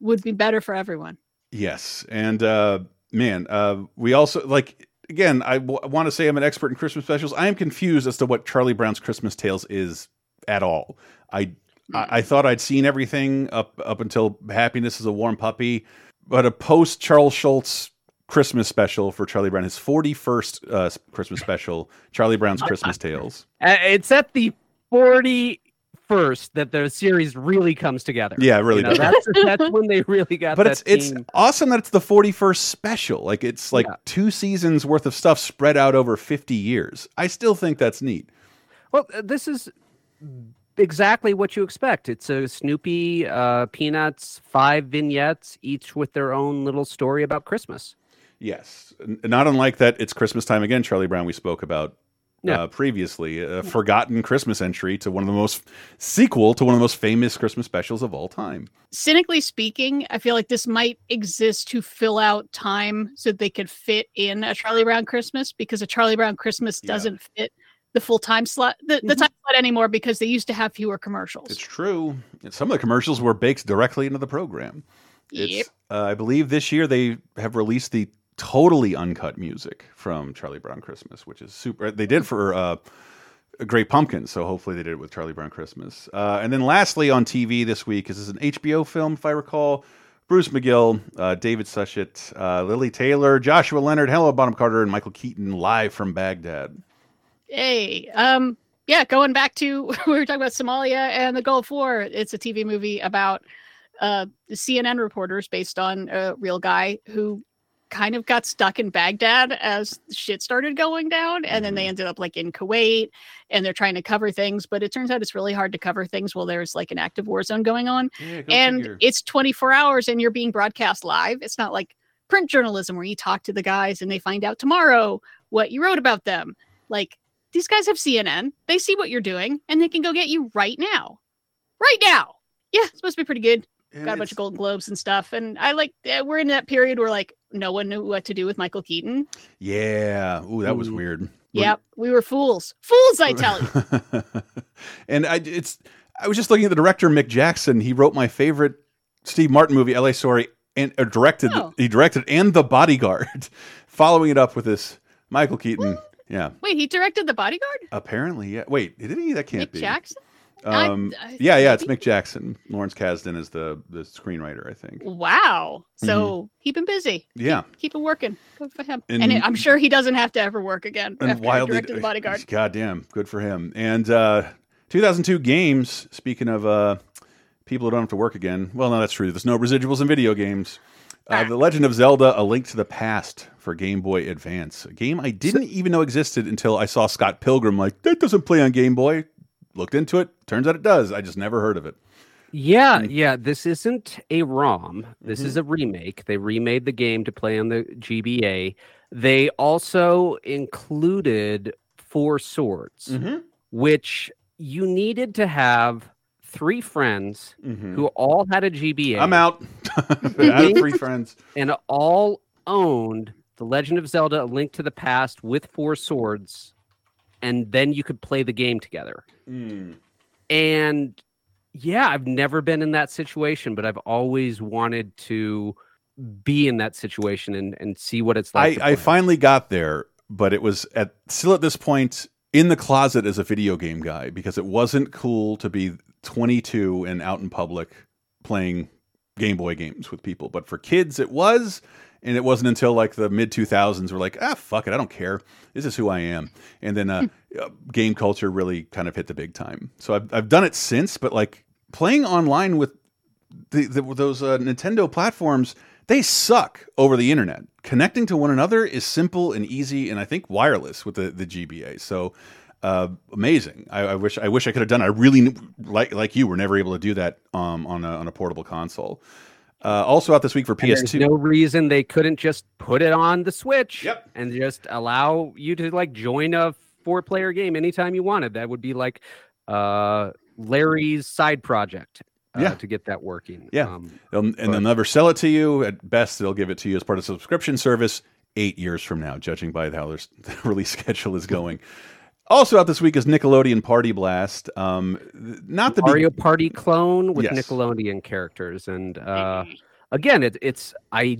Would be better for everyone. Yes, and uh, man, uh, we also like again. I want to say I'm an expert in Christmas specials. I am confused as to what Charlie Brown's Christmas Tales is at all. I I, I thought I'd seen everything up up until Happiness is a Warm Puppy, but a post Charles Schulz Christmas special for Charlie Brown, his 41st uh, Christmas special, Charlie Brown's Christmas Tales. Uh, it's at the 41st that the series really comes together Yeah, really You know, that's, that's when they really got but it's it's awesome that it's the 41st special. Like it's like two seasons worth of stuff spread out over 50 years. I still think that's neat. Well, uh, this is exactly what you expect. It's a Snoopy, uh, Peanuts, five vignettes, each with their own little story about Christmas. Yes, not unlike that. It's Christmas time again. Charlie Brown we spoke about Yeah. uh, previously, a forgotten Christmas entry to one of the most sequel to one of the most famous Christmas specials of all time. Cynically speaking, I feel like this might exist to fill out time so they could fit in a Charlie Brown Christmas because a Charlie Brown Christmas doesn't fit the full time slot, the, the time slot anymore because they used to have fewer commercials. It's true. And Some of the commercials were baked directly into the program. Yep. Uh, I believe this year they have released the totally uncut music from Charlie Brown Christmas, which is super. They did for uh, Great Pumpkin, so hopefully they did it with Charlie Brown Christmas. Uh, and then lastly on TV this week is an HBO film, if I recall. Bruce McGill, uh, David Suchet, uh, Lili Taylor, Joshua Leonard, Helena Bonham Carter, and Michael Keaton live from Baghdad. Hey, um, yeah, going back to we were talking about Somalia and the Gulf War. It's a TV movie about uh CNN reporters based on a real guy who kind of got stuck in Baghdad as shit started going down and then they mm-hmm. ended up like in Kuwait and they're trying to cover things but it turns out it's really hard to cover things while there's like an active war zone going on go and figure. it's 24 hours and you're being broadcast live it's not like print journalism where you talk to the guys and they find out tomorrow what you wrote about them like these guys have CNN. They see what you're doing and they can go get you right now. Right now. Yeah, it's supposed to be pretty good. Got a bunch of Golden Globes and stuff. And I like, uh, we're in that period where like no one knew what to do with Michael Keaton. Yeah. Ooh, that was weird. Yep, we were fools. Fools, I tell you. and I it's I was just looking at the director Mick Jackson. He wrote my favorite Steve Martin movie, L.A. Story, and uh, directed. Oh. He directed and The Bodyguard, following it up with this Michael Keaton. Yeah, Wait, he directed The Bodyguard? apparently. Yeah. Wait, did he? That can't Mick be. Jackson? I- Um, I- yeah, yeah, it's Mick Jackson. Lawrence Kasdan is the the screenwriter, I think. Wow. So keep him busy. Yeah. Keep him working. Good for him. And- And, I'm sure he doesn't have to ever work again and after he wildly directed The Bodyguard. Goddamn, good for him. And uh, 2002 games. Speaking of uh, people who don't have to work again. Well, no, that's true. There's no residuals in video games. Uh, the Legend of Zelda: A Link to the Past for Game Boy Advance, a game I didn't even know existed until I saw Scott Pilgrim. Like that doesn't play on Game Boy. Looked into it. Turns out it does. I just never heard of it. Yeah, yeah. This isn't a ROM. This Mm-hmm. is a remake. They remade the game to play on the GBA. They also included Four Swords, Mm-hmm. which you needed to have three friends who all had a GBA. Mm-hmm. I'm out. I three friends. and all owned The Legend of Zelda: A Link to the Past with Four Swords, and then you could play the game together. Mm. And yeah, I've never been in that situation, but I've always wanted to be in that situation and, and see what it's like. I, I finally got there, but it was at still at this point in the closet as a video game guy because it wasn't cool to be 22 and out in public playing Game Boy games with people. But for kids, it was. And it wasn't until like the mid 2000s we're like, ah, fuck it, I don't care. This is who I am. And then uh, uh, game culture really kind of hit the big time. So I've, I've done it since, but like playing online with the, the, those uh, Nintendo platforms, they suck over the internet. Connecting to one another is simple and easy, and I think wireless with the, the GBA. So uh, amazing. I, I wish I wish I could have done. It. I really like like you were never able to do that um, on a on a portable console. Uh, also out this week for PS2. no reason they couldn't just put it on the Switch Yep. and just allow you to like join a four player game anytime you wanted. That would be like uh, Larry's side project uh, Yeah. to get that working. Yeah, Um, and they'll never sell it to you. At best, they'll give it to you as part of a subscription service eight years from now, judging by how their release schedule is going. Also out this week is Nickelodeon Party Blast. Um, not the Mario Party clone with Yes. Nickelodeon characters, and uh, again, it, it's I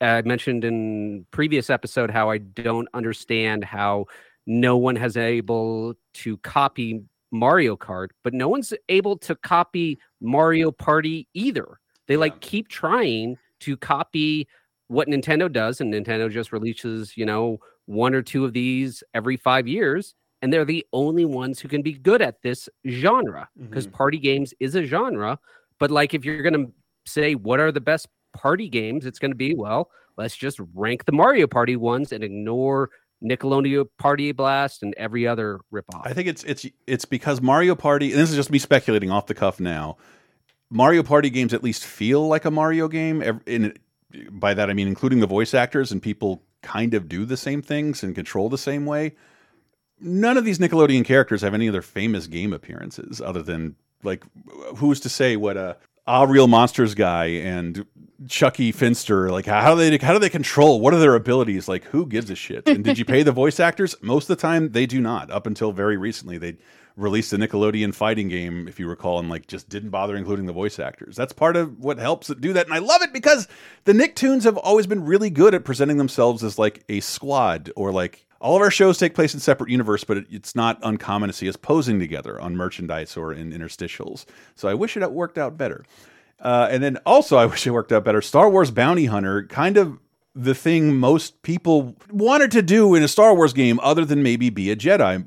I mentioned in previous episode how I don't understand how no one has able to copy Mario Kart, but no one's able to copy Mario Party either. They like keep trying to copy what Nintendo does, and Nintendo just releases, you know, one or two of these every five years, and they're the only ones who can be good at this genre because mm-hmm. party games is a genre. But like, if you're gonna say what are the best party games, it's gonna be well, let's just rank the Mario Party ones and ignore Nickelodeon Party Blast and every other ripoff. I think it's it's it's because Mario Party. And this is just me speculating off the cuff now. Mario Party games at least feel like a Mario game. In by that I mean including the voice actors and people kind of do the same things and control the same way. None of these Nickelodeon characters have any other famous game appearances other than like who's to say what a Ah Real Monsters guy and Chuckie Finster like how do they how do they control what are their abilities? Like who gives a shit? And did you pay the voice actors? Most of the time they do not. Up until very recently they released a Nickelodeon fighting game if you recall and like just didn't bother including the voice actors. That's part of what helps it do that and I love it because the Nicktoons have always been really good at presenting themselves as like a squad or like all of our shows take place in separate universe, but it, it's not uncommon to see us posing together on merchandise or in interstitials. So I wish it had worked out better. Uh, and then also, I wish it worked out better. Star Wars Bounty Hunter, kind of the thing most people wanted to do in a Star Wars game, other than maybe be a Jedi.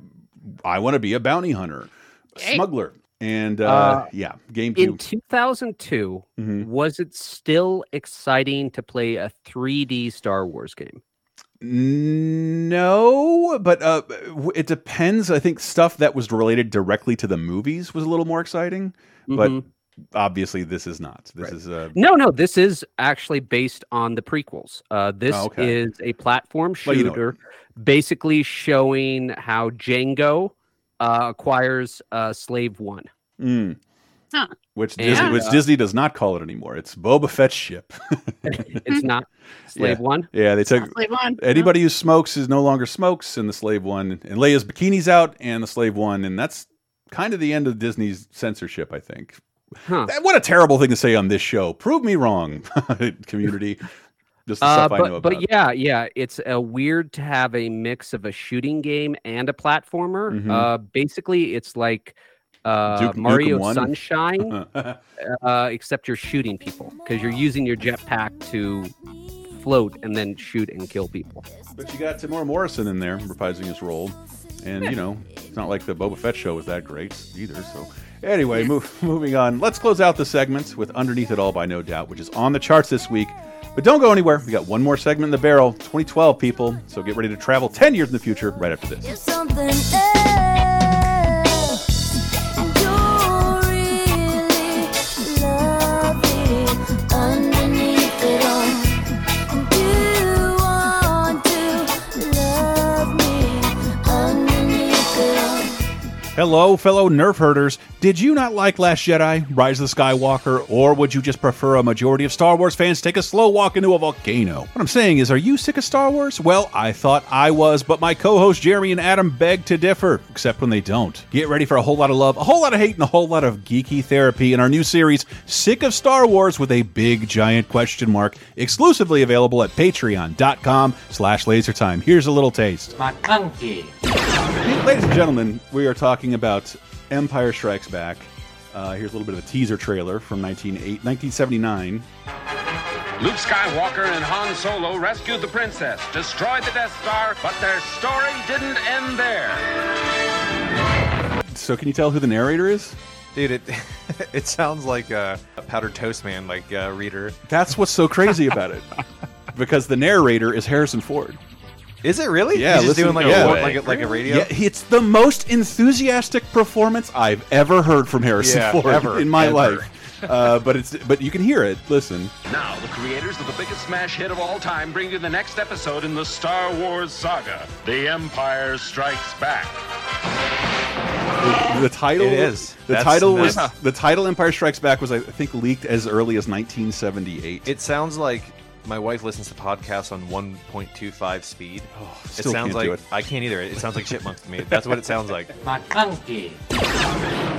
I want to be a bounty hunter, a smuggler, and uh, Uh, yeah, GameCube. In 2002, Mm-hmm. was it still exciting to play a 3D Star Wars game? No, but uh, it depends. I think stuff that was related directly to the movies was a little more exciting, but Mhm. obviously this is not. This is uh, No, no, this is actually based on the prequels. Uh, this Oh, okay. is a platform Well, you know- shooter, basically showing how Jango uh, acquires uh, Slave One. mm, Huh. which And, Disney, which Disney does not call it anymore. It's Boba Fett's ship. It's not Slave Yeah. One. Yeah, they took Slave One. anybody who smokes is no longer smokes, and the slave one, and Leia's bikini's out, and the slave one, and that's kind of the end of Disney's censorship. I think. Huh. That- What a terrible thing to say on this show. Prove me wrong, community. Just the Uh, stuff I know but about. but yeah, yeah, it's uh, weird to have a mix of a shooting game and a platformer. Mhm. Uh, basically, it's like uh, Duke Mario 1? Sunshine, uh, except you're shooting people because you're using your jetpack to float and then shoot and kill people. But you got Temuera Morrison in there reprising his role, and you know it's not like the Boba Fett show was that great either. So anyway, move, moving on. Let's close out the segment with "Underneath It All" by No Doubt, which is on the charts this week. But don't go anywhere. We got one more segment in the barrel. 2012, people. So get ready to travel 10 years in the future right after this. Hello, fellow Nerf herders. Did you not like Last Jedi, Rise of the Skywalker, or would you just prefer a majority of Star Wars fans take a slow walk into a volcano? What I'm saying is, are you sick of Star Wars? Well, I thought I was, but my co hosts Jeremy and Adam beg to differ, except when they don't. Get ready for a whole lot of love, a whole lot of hate, and a whole lot of geeky therapy in our new series, Sick of Star Wars with a big giant question mark, exclusively available at patreon.com slash lasertime. Here's a little taste. McConkey. Ladies and gentlemen, we are talking about Empire Strikes Back. Uh, here's a little bit of a teaser trailer from 1978 1979. Luke Skywalker and Han Solo rescued the princess, destroyed the Death Star, but their story didn't end there. So, can you tell who the narrator is? Dude, it it sounds like a, a powdered toast man, like uh, reader. That's what's so crazy about it. Because the narrator is Harrison Ford. Is it really? Yeah, He's just doing like yeah. a like a, like a radio. Yeah, it's the most enthusiastic performance I've ever heard from Harrison Yeah, Ford ever, in my ever. life. Uh, but it's but you can hear it. Listen. Now, the creators of the biggest smash hit of all time bring you the next episode in the Star Wars saga The Empire Strikes Back. The, the title It is. The That's title was nuts. the title Empire Strikes Back was I think leaked as early as 1978. It sounds like my wife listens to podcasts on 1.25 speed. Oh, it sounds like it. I can't either. It sounds like chipmunks to me. That's what it sounds like. McConkey.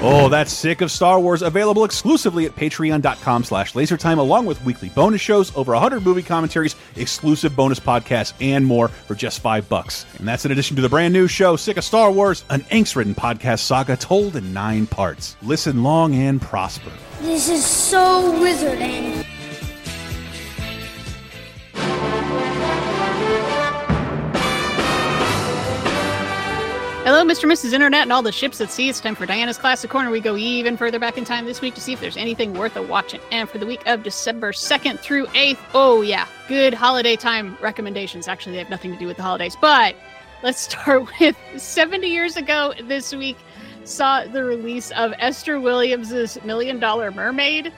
Oh, that's sick of Star Wars. Available exclusively at patreon.com slash lasertime, along with weekly bonus shows, over 100 movie commentaries, exclusive bonus podcasts, and more for just five bucks. And that's in addition to the brand new show, Sick of Star Wars, an angst-ridden podcast saga told in nine parts. Listen long and prosper. This is so wizarding. Hello, Mr. and Mrs. Internet and all the ships at sea. It's time for Diana's Classic Corner. We go even further back in time this week to see if there's anything worth a watching. And for the week of December 2nd through 8th, oh yeah, good holiday time recommendations. Actually, they have nothing to do with the holidays, but let's start with 70 years ago this week saw the release of Esther Williams's Million Dollar Mermaid,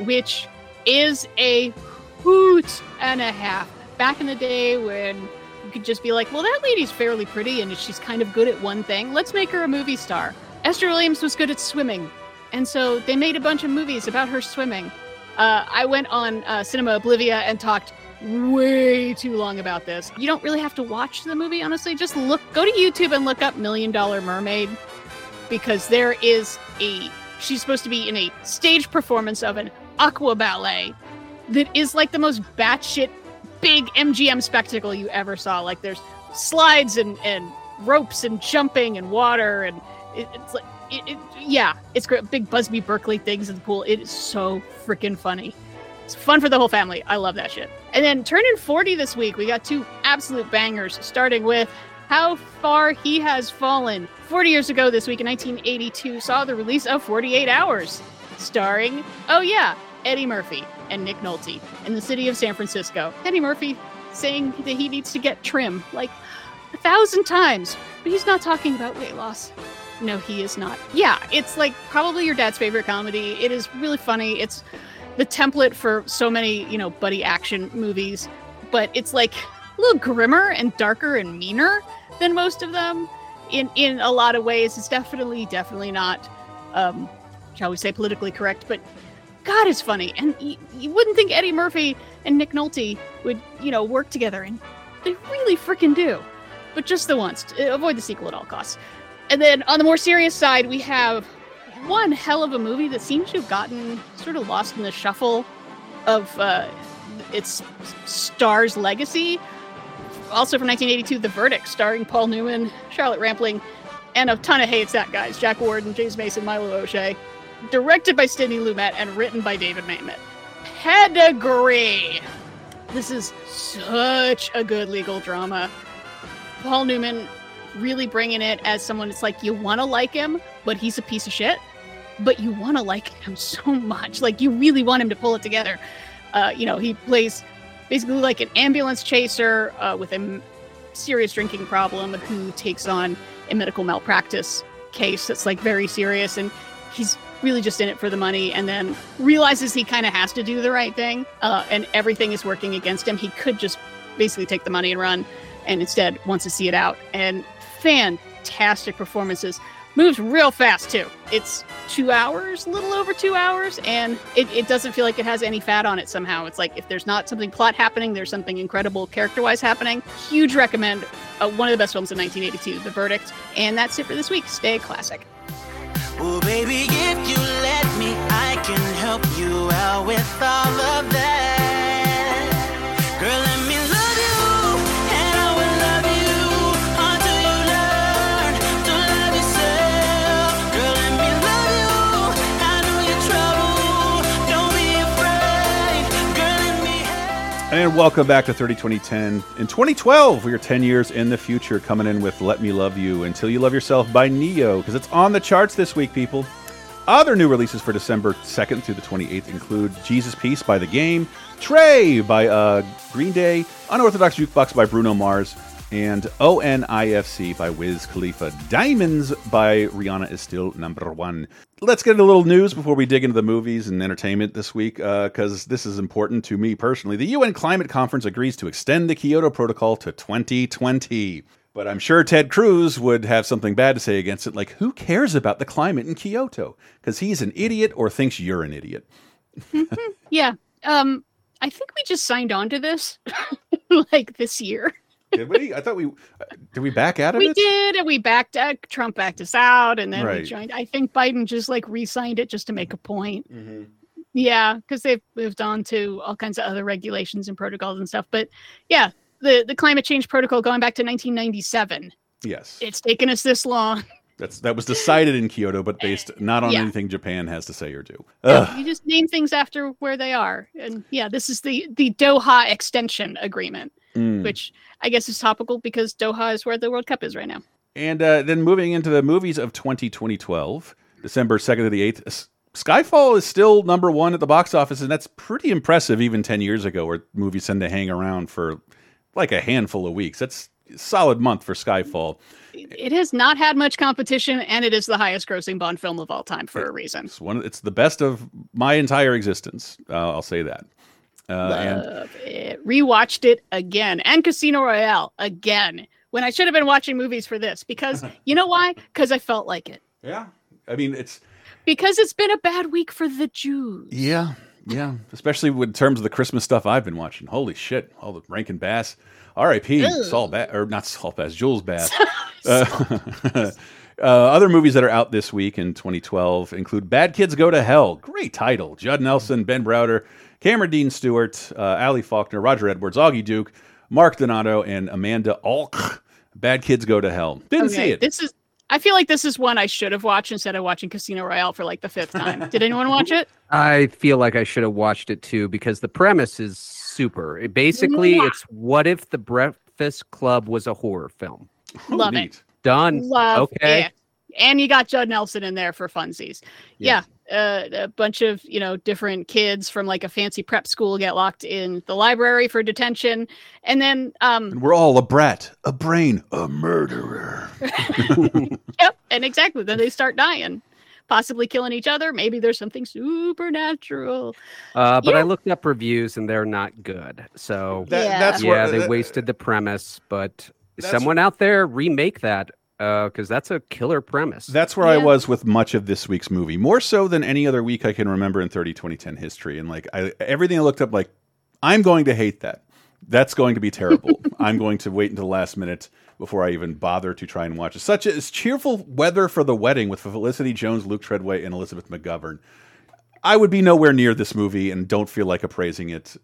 which is a hoot and a half. Back in the day when you could just be like, well, that lady's fairly pretty and she's kind of good at one thing. Let's make her a movie star. Esther Williams was good at swimming. And so they made a bunch of movies about her swimming. Uh, I went on uh, Cinema Oblivia and talked way too long about this. You don't really have to watch the movie, honestly. Just look, go to YouTube and look up Million Dollar Mermaid because there is a, she's supposed to be in a stage performance of an aqua ballet that is like the most batshit big MGM spectacle you ever saw. Like there's slides and, and ropes and jumping and water and it, it's like it, it, yeah, it's great. Big Busby Berkeley things in the pool. It is so freaking funny. It's fun for the whole family. I love that shit. And then turning 40 this week, we got two absolute bangers, starting with How Far He Has Fallen. 40 years ago this week in 1982 saw the release of 48 Hours, starring, oh yeah, Eddie Murphy and Nick Nolte in the city of San Francisco. Eddie Murphy saying that he needs to get trim like a thousand times, but he's not talking about weight loss. No, he is not. Yeah, it's like probably your dad's favorite comedy. It is really funny. It's the template for so many, you know, buddy action movies, but it's like a little grimmer and darker and meaner than most of them in in a lot of ways. It's definitely definitely not um shall we say politically correct, but God, it's funny. And you, you wouldn't think Eddie Murphy and Nick Nolte would, you know, work together, and they really freaking do. But just the once. To avoid the sequel at all costs. And then on the more serious side, we have one hell of a movie that seems to have gotten sort of lost in the shuffle of uh, its star's legacy. Also from 1982, The Verdict, starring Paul Newman, Charlotte Rampling, and a ton of hates that guys Jack Warden, James Mason, Milo O'Shea. Directed by Sidney Lumet and written by David Mamet. Pedigree. This is such a good legal drama. Paul Newman really bringing it as someone it's like you want to like him, but he's a piece of shit. But you want to like him so much. Like you really want him to pull it together. Uh, you know, he plays basically like an ambulance chaser uh, with a serious drinking problem who takes on a medical malpractice case that's like very serious and he's really just in it for the money and then realizes he kind of has to do the right thing uh, and everything is working against him. He could just basically take the money and run and instead wants to see it out. And fantastic performances. Moves real fast too. It's two hours a little over two hours and it, it doesn't feel like it has any fat on it somehow. It's like if there's not something plot happening there's something incredible character wise happening. Huge recommend uh, one of the best films in 1982 the verdict. And that's it for this week. Stay classic Oh, baby, if you let me, I can help you out with all of that. And welcome back to 30 2010. In 2012, we are 10 years in the future, coming in with Let Me Love You Until You Love Yourself by Ne-Yo, because it's on the charts this week, people. Other new releases for December 2nd through the 28th include Jesus Piece by The Game, Trey by uh, Green Day, Unorthodox Jukebox by Bruno Mars, and ONIFC by Wiz Khalifa. Diamonds by Rihanna is still number one. Let's get a little news before we dig into the movies and entertainment this week, because this is important to me personally. The UN Climate Conference agrees to extend the Kyoto Protocol to 2020. But I'm sure Ted Cruz would have something bad to say against it, like, who cares about the climate in Kyoto? Because he's an idiot or thinks you're an idiot. yeah um i think we just signed on to this like this year Did we? I thought we did. We back out of we it. did and we backed uh, trump backed us out and then Right. we joined i think biden just like re-signed it just to make a point Mm-hmm. yeah because they've moved on to all kinds of other regulations and protocols and stuff but yeah the the climate change protocol going back to 1997 Yes, it's taken us this long that's that was decided in Kyoto, but based not on Yeah. anything Japan has to say or do. Ugh. you just name things after where they are and yeah this is the the doha extension agreement Mm. which i guess is topical because doha is where the world cup is right now And uh, then moving into the movies of 20, 2012, December 2nd to the 8th, Skyfall is still number one at the box office, and that's pretty impressive even 10 years ago, where movies tend to hang around for like a handful of weeks. That's solid month for Skyfall. it has not had much competition and it is the highest grossing bond film of all time for a reason It's, one, it's the best of my entire existence. Uh, I'll say that. Uh, and Love it. Rewatched it again and Casino Royale again when I should have been watching movies for this because you know why? Because I felt like it. Yeah. I mean, it's Because it's been a bad week for the Jews. Yeah, yeah. Especially with terms of the Christmas stuff I've been watching. Holy shit! All the Rankin Bass, R.I.P. Saul Bass, or not Saul Bass, Jules Bass. uh, uh, other movies that are out this week in 2012 include Bad Kids Go to Hell. Great title. Judd Nelson, Ben Browder, Cameron Deane Stuart, uh, Ali Faulkner, Roger Edwards, Augie Duke, Marc Donato, and Amanda Alch. Bad Kids Go to Hell. Didn't see it. This is I feel like this is one I should have watched instead of watching Casino Royale for like the fifth time. Did anyone watch it? I feel like I should have watched it too because the premise is super. It- basically, Mwah. it's what if the Breakfast Club was a horror film? Love it. Done. Love okay. it. And you got Judd Nelson in there for funsies. Yeah. Uh, a bunch of, you know, different kids from like a fancy prep school get locked in the library for detention. And then, um, And we're all a brat, a brain, a murderer. yep. And exactly. Then they start dying, possibly killing each other. Maybe there's something supernatural. Uh, but Yeah. I looked up reviews and they're not good. So That- Yeah. that's yeah, what- they that- wasted the premise. But That's- someone out there remake that Uh, because that's a killer premise. That's where I was with much of this week's movie, more so than any other week I can remember in 30 2010 history. And like I, everything I looked up, like I'm going to hate that. That's going to be terrible. I'm going to wait until the last minute before I even bother to try and watch it. Such as cheerful weather for the wedding with Felicity Jones, Luke Treadaway, and Elizabeth McGovern. I would be nowhere near this movie and don't feel like appraising it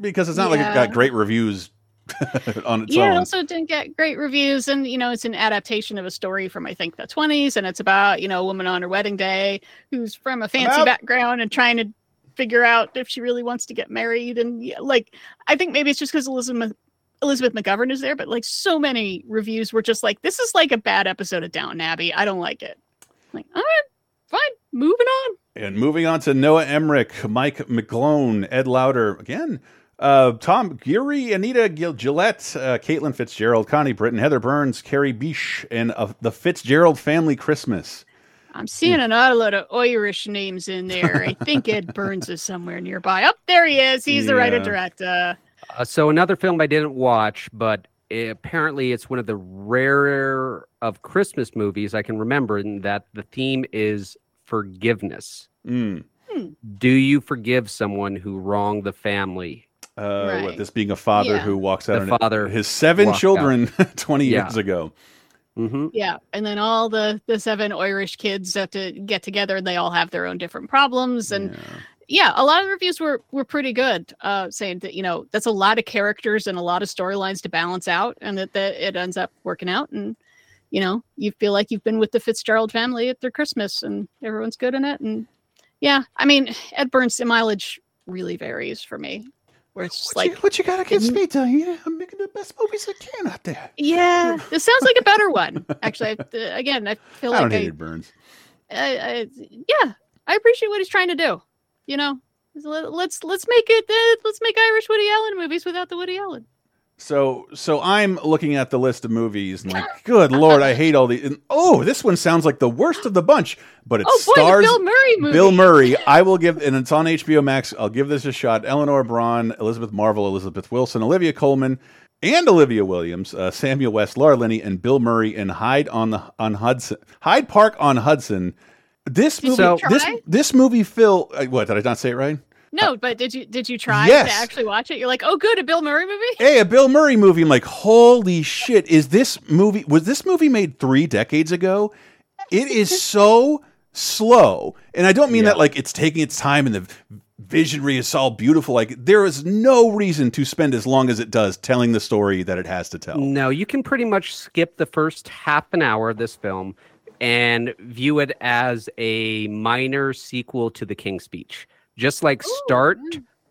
because it's not like it got great reviews on its yeah, it own. also didn't get great reviews, and you know, it's an adaptation of a story from I think the twenties, and it's about you know a woman on her wedding day who's from a fancy background and trying to figure out if she really wants to get married, and yeah, like I think maybe it's just because Elizabeth Elizabeth McGovern is there, but like so many reviews were just like, this is like a bad episode of Downton Abbey. I don't like it. Like, all right, fine, moving on. And moving on to Noah Emmerich, Mike McGlone, Ed Lauter. Again, Uh, Tom Guiry, Anita Gil Gillette, uh, Caitlin Fitzgerald, Connie Britton, Heather Burns, Kerry Bishé, and uh, the Fitzgerald Family Christmas. I'm seeing an awful lot of Irish names in there. I think Ed Burns is somewhere nearby. Up there he is. He's the writer director. Uh, so another film I didn't watch, but apparently it's one of the rarer of Christmas movies I can remember, in that the theme is forgiveness. Mm. Do you forgive someone who wronged the family? Uh, what, this being a father Yeah. who walks The out on father his seven children 20 Yeah. years ago. Mm-hmm. Yeah, and then all the the seven Irish kids have to get together, and they all have their own different problems. And yeah, a lot of the reviews were were pretty good, uh, saying that you know that's a lot of characters and a lot of storylines to balance out, and that, that it ends up working out. And you know, you feel like you've been with the Fitzgerald family at their Christmas, and everyone's good in it. And yeah, I mean, Ed Burns' mileage really varies for me. Where it's just like what you gotta get me? Yeah, I'm making the best movies I can out there. yeah, this sounds like a better one. Actually, I, again, I feel I like don't I, Burns. I, I, yeah, I appreciate what he's trying to do. You know, Let- let's let's make it uh, let's make Irish Woody Allen movies without the Woody Allen. So, so I'm looking at the list of movies and like, good lord, I hate all these. And, oh, this one sounds like the worst of the bunch, but it Oh, boy, stars Bill Murray movie. Bill Murray. I will give, and it's on HBO Max. I'll give this a shot. Eleanor Bron, Elizabeth Marvel, Elizabeth Wilson, Olivia Colman, and Olivia Williams, uh, Samuel West, Laura Linney, and Bill Murray in Hyde on the on Hudson, Hyde Park on Hudson. This movie, you this this movie, Phil. uh, What did I not say it right? No, uh, but did you did you try Yes. to actually watch it? You're like, oh, good, a Bill Murray movie. hey, a Bill Murray movie. I'm like, holy shit! Is this movie? Was this movie made three decades ago? It is so slow, and I don't mean that like it's taking its time and the visionary is all beautiful. Like there is no reason to spend as long as it does telling the story that it has to tell. No, you can pretty much skip the first half an hour of this film and view it as a minor sequel to The King's Speech. Just like start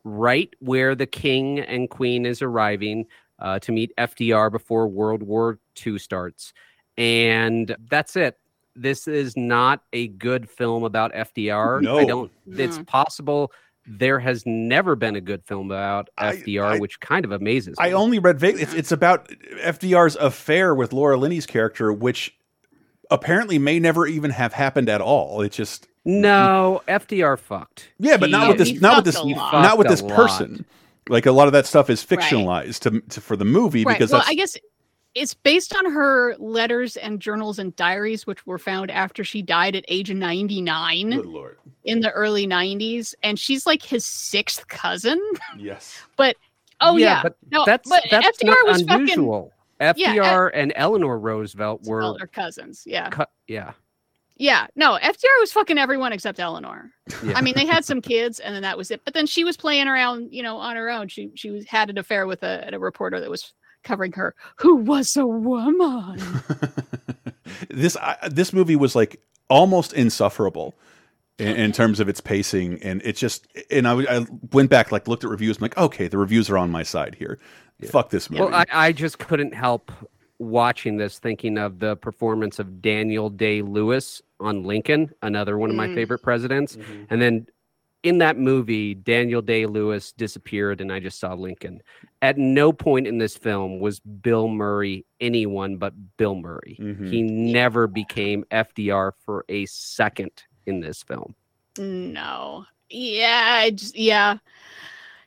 right where the king and queen is arriving uh, to meet FDR before World War II starts. And that's it. This is not a good film about FDR. No. I don't, it's possible there has never been a good film about FDR, which kind of amazes me. I only read vaguely. It's, it's about FDR's affair with Laura Linney's character, which apparently may never even have happened at all. It's just No, FDR fucked. Yeah, but not with this. Not with this. Not with this lot. person. Like a lot of that stuff is fictionalized to, to for the movie Right. because well, that's I guess it's based on her letters and journals and diaries, which were found after she died at age 99 good lord. in the early 90s. And she's like his sixth cousin. Yes. But oh yeah, but no, that's but that's FDR not was unusual. fucking Yeah, FDR and Eleanor Roosevelt were cousins. Yeah, cut. Yeah, yeah. No, FDR was fucking everyone except Eleanor. Yeah. I mean, they had some kids, and then that was it. But then she was playing around, you know, on her own. She she was, had an affair with a, a reporter that was covering her, who was a woman. this I, this movie was like almost insufferable in, in terms of its pacing, and it just and I, I went back like looked at reviews. I'm like, okay, the reviews are on my side here. Fuck this movie. Well, I, I just couldn't help watching this, thinking of the performance of Daniel Day Lewis on Lincoln, another one of my Mm. favorite presidents. Mm-hmm. And then in that movie, Daniel Day Lewis disappeared, and I just saw Lincoln. At no point in this film was Bill Murray anyone but Bill Murray. Mhm. He never became FDR for a second in this film. No. Yeah, just, yeah.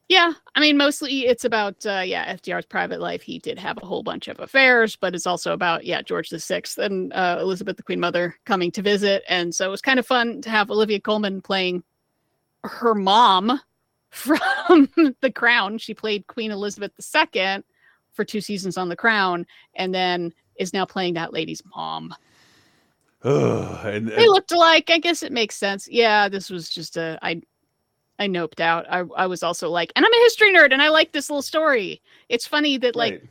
Yeah, I mean mostly it's about uh yeah, FDR's private life. He did have a whole bunch of affairs, but it's also about yeah, George the 6th and uh Elizabeth the Queen Mother coming to visit and so it was kind of fun to have Olivia Colman playing her mom from The Crown. She played Queen Elizabeth II for two seasons on The Crown and then is now playing that lady's mom. Ugh, and, They looked alike. I guess it makes sense. Yeah, this was just a I I noped out. I I was also like, and I'm a history nerd and I like this little story. It's funny that like Right.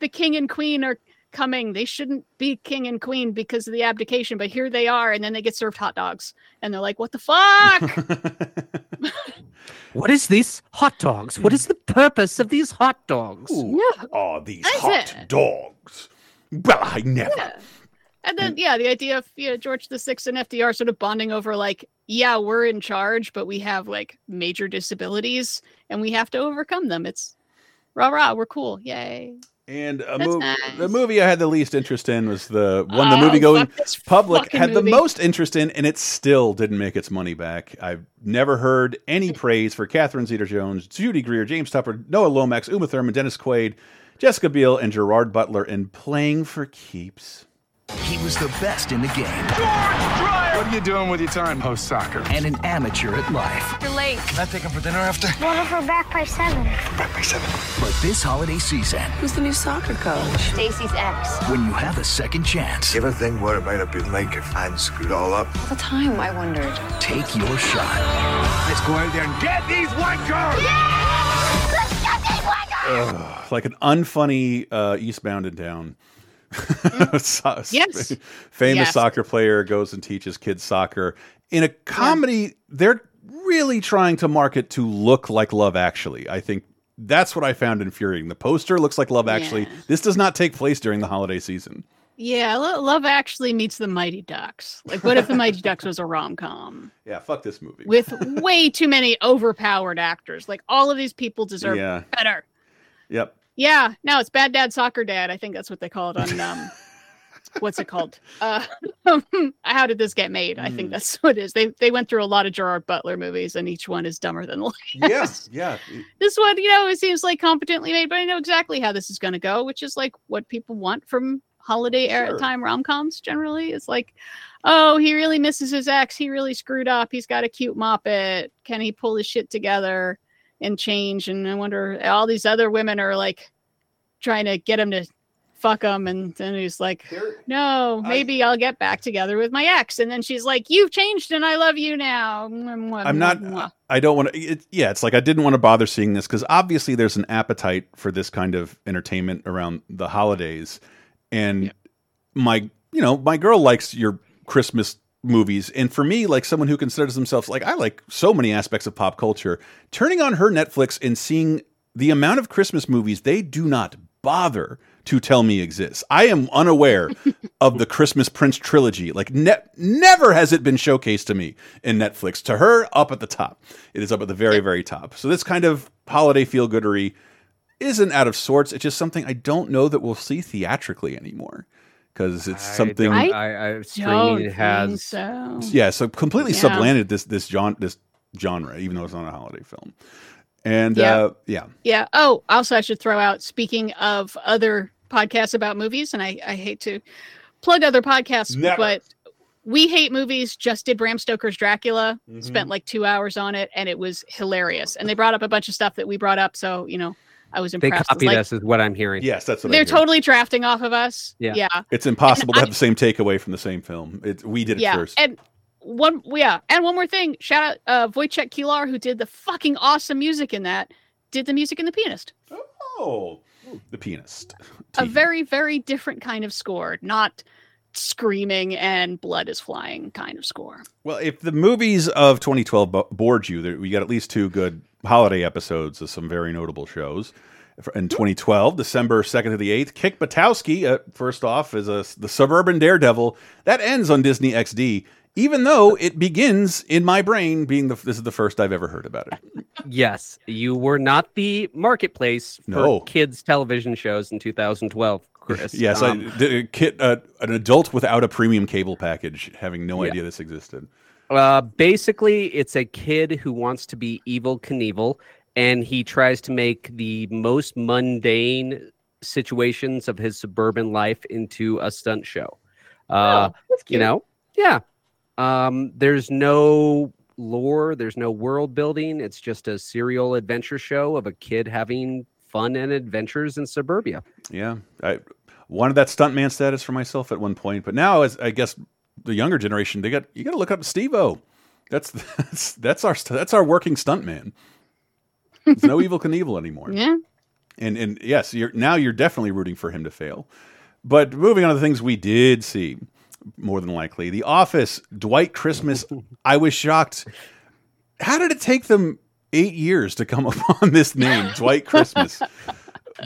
the king and queen are coming. They shouldn't be king and queen because of the abdication, but here they are, and then they get served hot dogs. And they're like, what the fuck? What is this? Hot dogs. What is the purpose of these hot dogs? yeah. Oh, these That's hot it. dogs. Well, I never. Yeah. And then yeah, the idea of you know, George the Sixth and FDR sort of bonding over like, yeah, we're in charge, but we have like major disabilities, and we have to overcome them. It's rah rah, we're cool, yay! And a That's nice. the movie I had the least interest in was the one the Oh, movie going public had movie. the most interest in, and it still didn't make its money back. I've never heard any praise for Catherine Zeta-Jones, Judy Greer, James Tupper, Noah Lomax, Uma Thurman, Dennis Quaid, Jessica Biel, and Gerard Butler in Playing for Keeps. He was the best in the game. George Drive! What are you doing with your time post soccer? And an amateur at life. You're late. Can I take him for dinner after? What if we're back by seven? Back by seven. But this holiday season, Who's the new soccer coach? Stacy's ex. when you have a second chance, You ever think what it might have been like if I'd screwed all up? All the time, I wondered. take your shot. Let's go out there and get these wankers! Ugh, like an unfunny uh, Eastbound and Down. Mm. So- Yes. Famous Yes. soccer player goes and teaches kids soccer. In a comedy, they're really trying to market to look like Love Actually. I think that's what I found infuriating. The poster looks like Love Actually. Yeah. This does not take place during the holiday season. Yeah, Lo- Love Actually meets the Mighty Ducks. Like, what if the Mighty Ducks was a rom com Yeah, fuck this movie. with way too many overpowered actors? Like, all of these people deserve Yeah. better. Yep. Yeah, no, it's Bad Dad Soccer Dad. I think that's what they call it on um what's it called? Uh How did this get made? I think that's what it is. They they went through a lot of Gerard Butler movies and each one is dumber than the last. Yeah, yeah. This one, you know, it seems like competently made, but I know exactly how this is going to go, which is like what people want from holiday era Sure. time rom-coms generally. It's like, oh, he really misses his ex. He really screwed up. He's got a cute moppet. Can he pull his shit together and change? And I wonder, all these other women are like trying to get him to fuck him. And then he's like, no, maybe I'll get back together with my ex. And then she's like, you've changed and I love you now. I'm not. I don't want to. It, yeah, it's like I didn't want to bother seeing this because obviously there's an appetite for this kind of entertainment around the holidays, and my, you know, my girl likes your Christmas movies, and for me, like someone who considers themselves like I like so many aspects of pop culture, turning on her Netflix and seeing the amount of Christmas movies they do not bother to tell me exists. I am unaware of the Christmas Prince trilogy. Like ne never has it been showcased to me in Netflix. To her, up at the top. It is up at the very, very top. So this kind of holiday feel goodery isn't out of sorts. It's just something I don't know that we'll see theatrically anymore. Because it's something I, I, I streaming has so. yeah, so completely Yeah. supplanted this this genre this genre, even though it's not a holiday film. And Yeah. uh yeah. Yeah. Oh, also, I should throw out speaking of other podcasts about movies, and I, I hate to plug other podcasts, Never. but We Hate Movies just did Bram Stoker's Dracula, Mm-hmm. spent like two hours on it, and it was hilarious. And they brought up a bunch of stuff that we brought up. So, you know, I was They impressed. It's copied like, us, is what I'm hearing. Yes, that's what they're I hear. totally drafting off of us. Yeah. Yeah. It's impossible to And have the same takeaway from the same film. It, we did it yeah. first. And one, yeah. And one more thing shout out uh, Wojciech Kilar, who did the fucking awesome music in that, did the music in The Pianist. Oh, the pianist. a very very different kind of score not screaming and blood is flying kind of score Well, if the movies of 2012 bored you, there, we got at least two good holiday episodes of some very notable shows. In 2012, December 2nd to the 8th, Kick Buttowski, uh, first off, is a, the Suburban Daredevil. That ends on Disney XD, even though it begins in my brain being the, this is the first I've ever heard about it. Yes, you were not the marketplace for No. kids' television shows in 2012, Chris. yes, Um, I, kid, uh, an adult without a premium cable package, having no Yeah. idea this existed. Uh, basically, it's a kid who wants to be Evel Knievel, and he tries to make the most mundane situations of his suburban life into a stunt show. Uh, you know, yeah. Um, there's no lore, there's no world building. It's just a serial adventure show of a kid having fun and adventures in suburbia. Yeah, I wanted that stuntman status for myself at one point, but now, as I guess the younger generation, they got you got to look up Steve-O. That's that's that's our that's our working stuntman. There's no Evel Knievel anymore. yeah And and yes, you're now you're definitely rooting for him to fail. But moving on to the things we did see, more than likely, The Office, Dwight Christmas. I was shocked. How did it take them eight years to come upon this name, Dwight Christmas?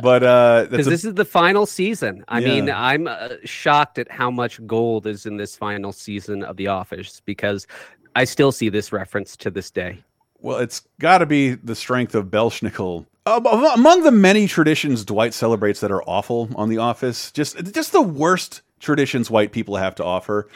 But uh, Because a- this is the final season. I mean, I'm uh, shocked at how much gold is in this final season of The Office because I still see this reference to this day. Well, it's got to be the strength of Belsnickel. Um, among the many traditions Dwight celebrates that are awful on The Office, just just the worst traditions white people have to offer.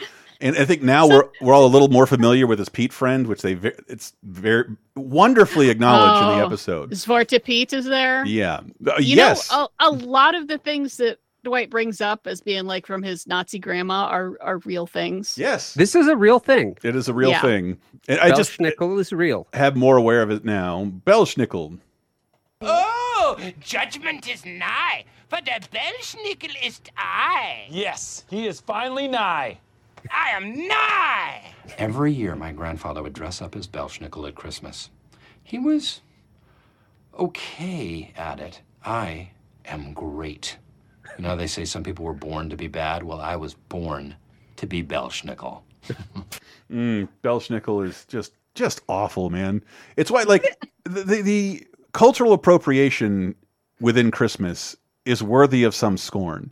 And I think now we're we're all a little more familiar with his Pete friend, which they ve- it's very wonderfully acknowledged in the Oh, episode. Svarta Pete is there. Yeah. Uh, You yes. know, a, a lot of the things that Dwight brings up as being like from his Nazi grandma are are real things. yes. This is a real thing. It is a real Yeah. thing. And I just Belsnickel is real. have more aware of it now. Belsnickel. Oh, judgment is nigh, for the Belsnickel is I. Yes, he is finally nigh. I am nigh. Every year, my grandfather would dress up as Belsnickel at Christmas. He was okay at it. I am great. You know, they say some people were born to be bad. Well, I was born to be Belsnickel. Mm, Belsnickel is just just awful, man. It's why like the, the the cultural appropriation within Christmas is worthy of some scorn.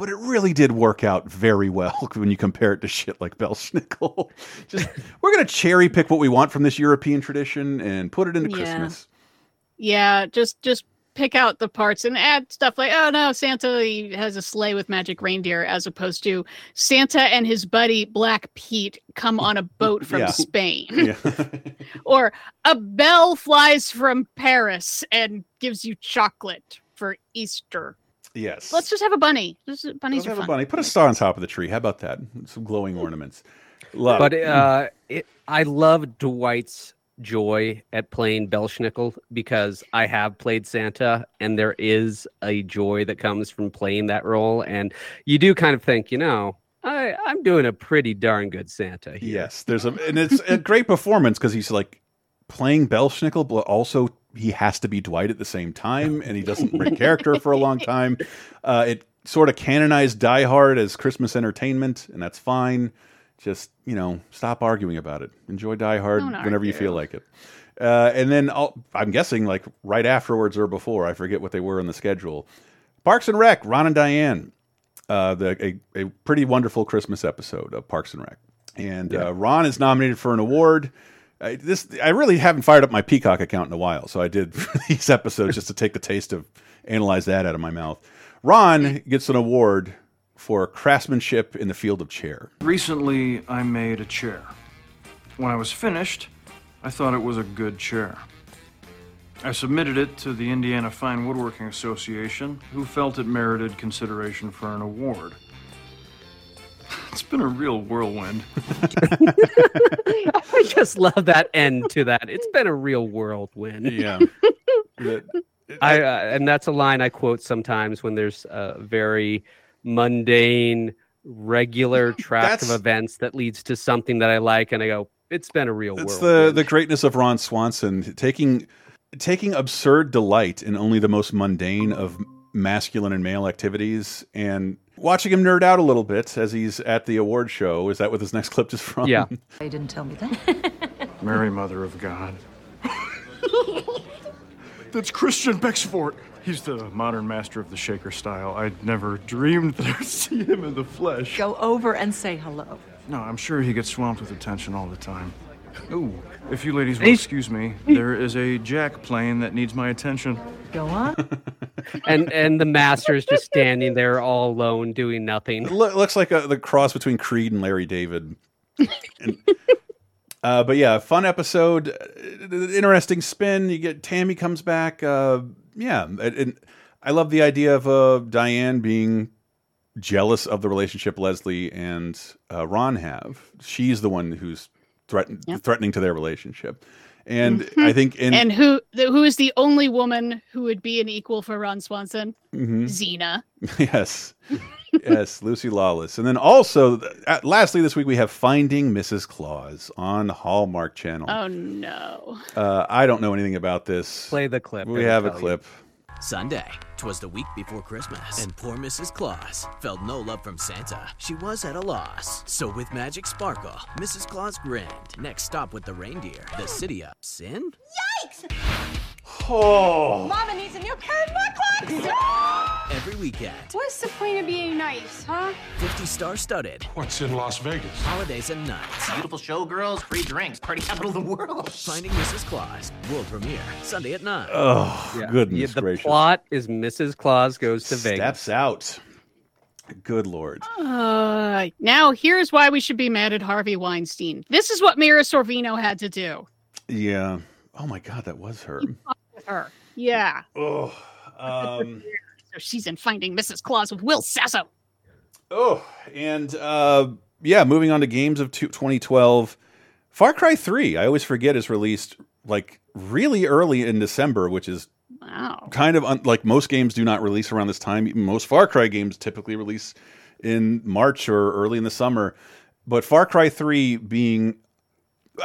But it really did work out very well when you compare it to shit like Belsnickel. Just we're gonna cherry pick what we want from this European tradition and put it into Yeah. Christmas. Yeah, just just pick out the parts and add stuff like, oh no, Santa he has a sleigh with magic reindeer, as opposed to Santa and his buddy Black Pete come on a boat from Yeah. Spain. Yeah. or a bell flies from Paris and gives you chocolate for Easter. Yes. Let's just have a bunny. Just, bunnies Let's are have a bunny. Put a star on top of the tree. How about that? Some glowing ornaments. Love. But uh, it, I love Dwight's joy at playing Belsnickel because I have played Santa, and there is a joy that comes from playing that role. And you do kind of think, you know, I, I'm doing a pretty darn good Santa here. Yes, there's a and it's a great performance because he's like playing Belsnickel, but also he has to be Dwight at the same time, and he doesn't break character for a long time. Uh, it sort of canonized Die Hard as Christmas entertainment, and that's fine. Just you know, stop arguing about it. Enjoy Die Hard Don't whenever you feel like it. Uh, and then I'll, I'm guessing like right afterwards or before, I forget what they were on the schedule. Parks and Rec, Ron and Diane, uh, the a, a pretty wonderful Christmas episode of Parks and Rec, and uh, Ron is nominated for an award. I, this I really haven't fired up my Peacock account in a while, so I did these episodes just to take the taste of analyze that out of my mouth. Ron gets an award for craftsmanship in the field of chair. Recently, I made a chair. When I was finished, I thought it was a good chair. I submitted it to the Indiana Fine Woodworking Association, who felt it merited consideration for an award. It's been a real whirlwind. I just love that end to that. It's been a real whirlwind. Yeah. I uh, and that's a line I quote sometimes when there's a very mundane, regular track of events that leads to something that I like, and I go, "It's been a real It's whirlwind." the the greatness of Ron Swanson taking taking absurd delight in only the most mundane of masculine and male activities and watching him nerd out a little bit as he's at the award show. Is that what this next clip is from? Yeah. They didn't tell me that. Mary, Mother of God. That's Christian Bexford. He's the modern master of the shaker style. I'd never dreamed that I'd see him in the flesh. Go over and say hello. No, I'm sure he gets swamped with attention all the time. Ooh, if you ladies will excuse me, there is a jack plane that needs my attention. Go on. and and the master is just standing there all alone doing nothing. It loo- looks like a, the cross between Creed and Larry David. And- uh, but yeah, fun episode, uh, interesting spin. You get Tammy comes back. Uh, yeah, and, and I love the idea of uh, Diane being jealous of the relationship Leslie and uh, Ron have. She's the one who's threaten threatening to their relationship, and I think in and who the, who is the only woman who would be an equal for Ron Swanson? Mhm. Xena. yes, yes, Lucy Lawless, and then also, uh, lastly, this week we have Finding Mrs. Claus on Hallmark Channel. Oh no. Uh, I don't know anything about this. Play the clip. We have a tell you. clip. Sunday. Twas the week before Christmas, and poor Mrs. Claus felt no love from Santa. She was at a loss. So with magic sparkle, Mrs. Claus grinned. Next stop with the reindeer, the city of sin. Yikes! Oh. Mama needs a new pair of mud clocks! Every weekend. What's the point of being nice, huh? 50 star studded. What's in Las Vegas? Holidays and nights. Beautiful showgirls, free drinks, party capital of the world. Finding Mrs. Claus. World premiere. Sunday at 9. Oh, Yeah. goodness Yeah, the gracious. plot is Mrs. Claus goes to Vegas. Steps out. Good lord. Uh, now here's why we should be mad at Harvey Weinstein. This is what Mira Sorvino had to do Yeah. Oh my god, that was her. with her. Yeah. Oh. Um, So she's in Finding Mrs. Claus with Will Sasso. oh, and uh, yeah, moving on to games of 2012. Far Cry 3, I always forget, is released like really early in December, which is Wow. kind of like most games do not release around this time. Most Far Cry games typically release in March or early in the summer. But Far Cry 3 being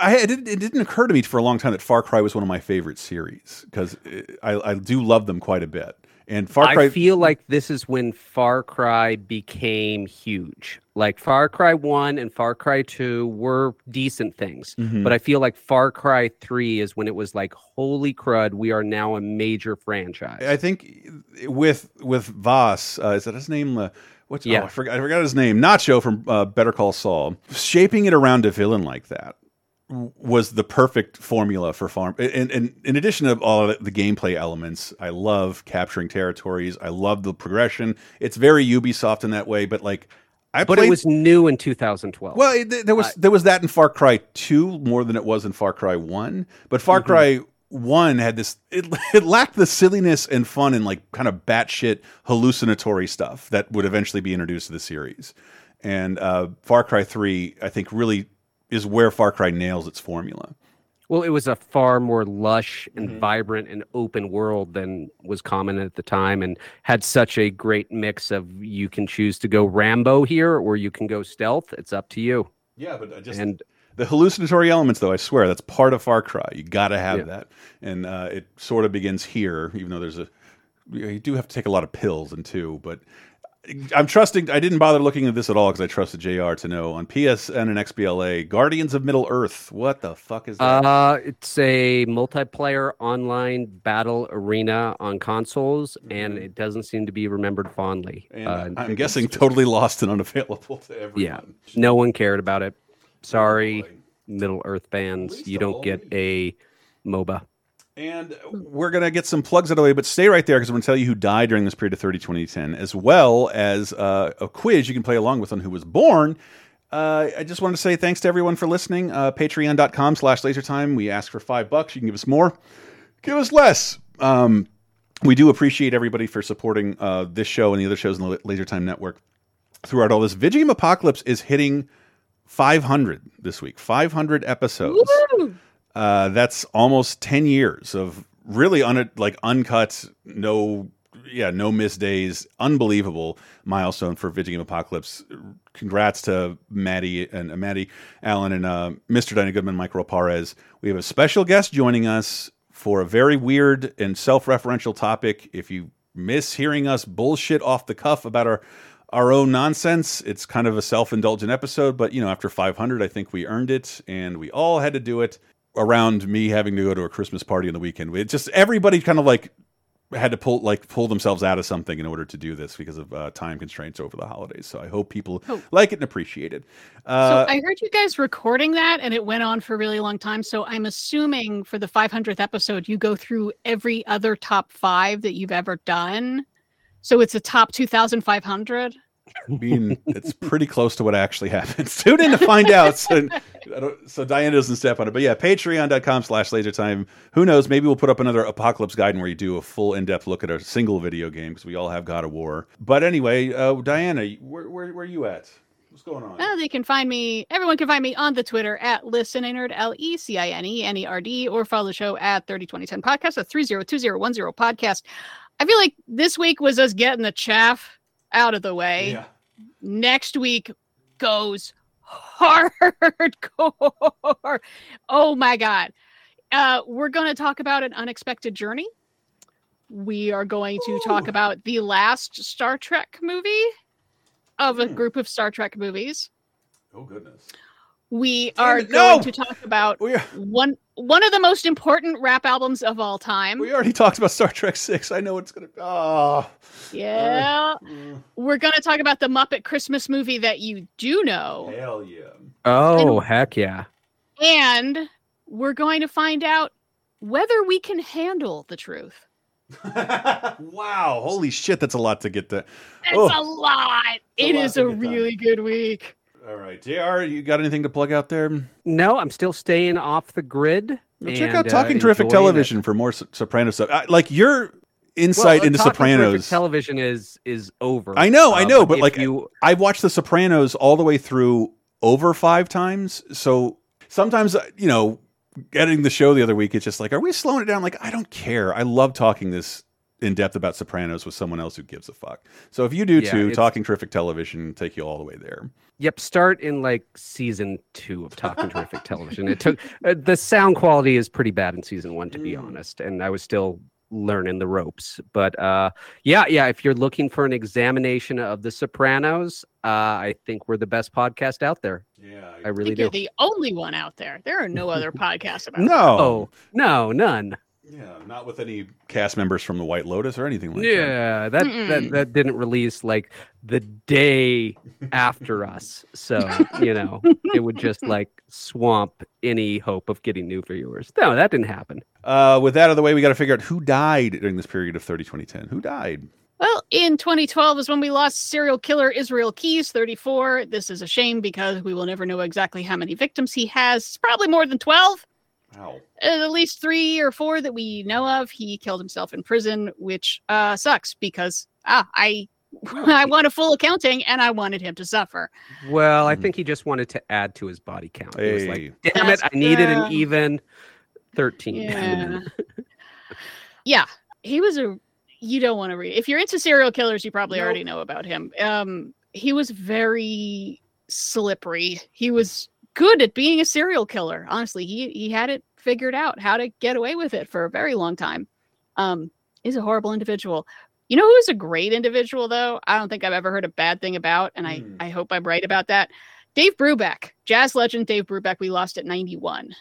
I it didn't, it didn't occur to me for a long time that Far Cry was one of my favorite series because I, I do love them quite a bit. And Far Cry I feel like this is when Far Cry became huge. Like Far Cry 1 and Far Cry 2 were decent things, Mhm. but I feel like Far Cry 3 is when it was like, holy crud, we are now a major franchise. I think with with Vaas, uh, is that his name? Uh, what's Yeah. oh, I forgot I forgot his name. Nacho from uh, Better Call Saul. Shaping it around a villain like that was the perfect formula for farm. And, and in addition to all of the gameplay elements, I love capturing territories. I love the progression. It's very Ubisoft in that way, but like. I played. but played, it was new in 2012. well, it, there was there was that in Far Cry Two more than it was in Far Cry One. But Far Mm-hmm. Cry One had this it, it lacked the silliness and fun and like kind of batshit hallucinatory stuff that would eventually be introduced to the series. And uh, Far Cry Three, I think, really is where Far Cry nails its formula. Well, it was a far more lush and Mm-hmm. vibrant and open world than was common at the time, and had such a great mix of you can choose to go Rambo here or you can go stealth. It's up to you. Yeah, but I just and the hallucinatory elements, though, I swear that's part of Far Cry. You got to have Yeah. that, and uh, it sort of begins here, even though there's a you do have to take a lot of pills and two, but. I'm trusting. I didn't bother looking at this at all because I trusted Jr. to know on PSN and XBLA. Guardians of Middle Earth. What the fuck is that? Uh, it's a multiplayer online battle arena on consoles, and it doesn't seem to be remembered fondly. Mm-hmm. and Uh, I'm guessing just- totally lost and unavailable to everyone. Yeah, no one cared about it. Sorry, Middle Earth fans, you don't get a MOBA. And we're going to get some plugs out of the way, but stay right there because I'm going to tell you who died during this period of 30 2010, as well as uh, a quiz you can play along with on who was born. Uh, I just wanted to say thanks to everyone for listening. Uh, Patreon.com slash lasertime. We ask for five bucks. You can give us more, give us less. Um, we do appreciate everybody for supporting uh, this show and the other shows in the Laser Time Network throughout all this. Video Apocalypse is hitting 500 this week, 500 episodes. Uh, that's almost 10 years of really un like uncut, no, yeah, no missed days. Unbelievable milestone for Video Game Apocalypse. Congrats to Maddie and uh, Maddie Allen and uh, Mr. Dinah Goodman, Michael Perez. We have a special guest joining us for a very weird and self-referential topic. If you miss hearing us bullshit off the cuff about our our own nonsense, it's kind of a self-indulgent episode. But you know, after 500, I think we earned it, and we all had to do it around me having to go to a Christmas party on the weekend. It just everybody kind of like had to pull like pull themselves out of something in order to do this because of uh, time constraints over the holidays. So I hope people Oh. like it and appreciate it. Uh, so I heard you guys recording that, and it went on for a really long time. So I'm assuming for the 500th episode, you go through every other top five that you've ever done. So it's a top 2,500. Mean, it's pretty close to what actually happens. Tune in to find out. So, so Diana doesn't step on it. But yeah, patreon.com slash lasertime. Who knows? Maybe we'll put up another Apocalypse Guide and where you do a full in depth look at a single video game because we all have God of War. But anyway, uh, Diana, where, where, where are you at? What's going on? Uh, they can find me, everyone can find me on the Twitter at listenernerd, L E C I N E N E R D, or follow the show at 302010 podcast, at 302010 podcast. I feel like this week was us getting the chaff out of the way. Yeah. Next week goes hardcore. Oh my God. Uh, we're going to talk about an unexpected journey. We are going to talk about the last Star Trek movie of a group of Star Trek movies. Oh, goodness. We are it, going to talk about one one of the most important rap albums of all time. We already talked about Star Trek Six. I know it's gonna. Oh, Yeah. Mm. We're going to talk about the Muppet Christmas movie that you do know. hell yeah! Oh, heck yeah. And we're going to find out whether we can handle the truth. Wow, holy shit, that's a lot to get to. It's Oh. a lot. It's a It lot is a get done. really good week. All right, Jr. You got anything to plug out there? No, I'm still staying off the grid. Well, check and, out uh, Talking Terrific enjoying it. Television for more Soprano stuff. I, like your insight Well, into Sopranos. television is is over. I know, I uh, know, but like you I've watched The Sopranos all the way through over five times. So sometimes, uh, you know, editing the show the other week, it's just like, are we slowing it down? Like, I don't care. I love talking this in depth about Sopranos with someone else who gives a fuck. So if you do Yeah, too, Talking Terrific Television take you all the way there. Yep, start in like season two of Talking Terrific Television. It took uh, the sound quality is pretty bad in season one, to be honest, and I was still learning the ropes. But uh, yeah, yeah, if you're looking for an examination of The Sopranos, uh, I think we're the best podcast out there. Yeah, I I really think do. you're the only one out there. There are no other podcasts about it. No. Oh no, none. Yeah, not with any cast members from the White Lotus or anything like that. Yeah, that, that that didn't release like the day after us. So, you know, it would just like swamp any hope of getting new viewers. No, that didn't happen. Uh, with that out of the way, we got to figure out who died during this period of 30 2010. Who died? Well, in 2012 is when we lost serial killer Israel Keyes, 34. This is a shame because we will never know exactly how many victims he has. It's probably more than 12. Wow. At least three or four that we know of. He killed himself in prison, which uh, sucks because ah, I I want a full accounting and I wanted him to suffer. Well, I think he just wanted to add to his body count. He was like, damn it, I needed an even 13. Yeah. yeah, he was a. You don't want to read. If you're into serial killers, you probably already know about him. Um, he was very slippery. He was good at being a serial killer. Honestly, he he had it figured out how to get away with it for a very long time. Um, he's a horrible individual. You know who's a great individual though? I don't think I've ever heard a bad thing about, and I I hope I'm right about that. Dave Brubeck, jazz legend Dave Brubeck, we lost at 91.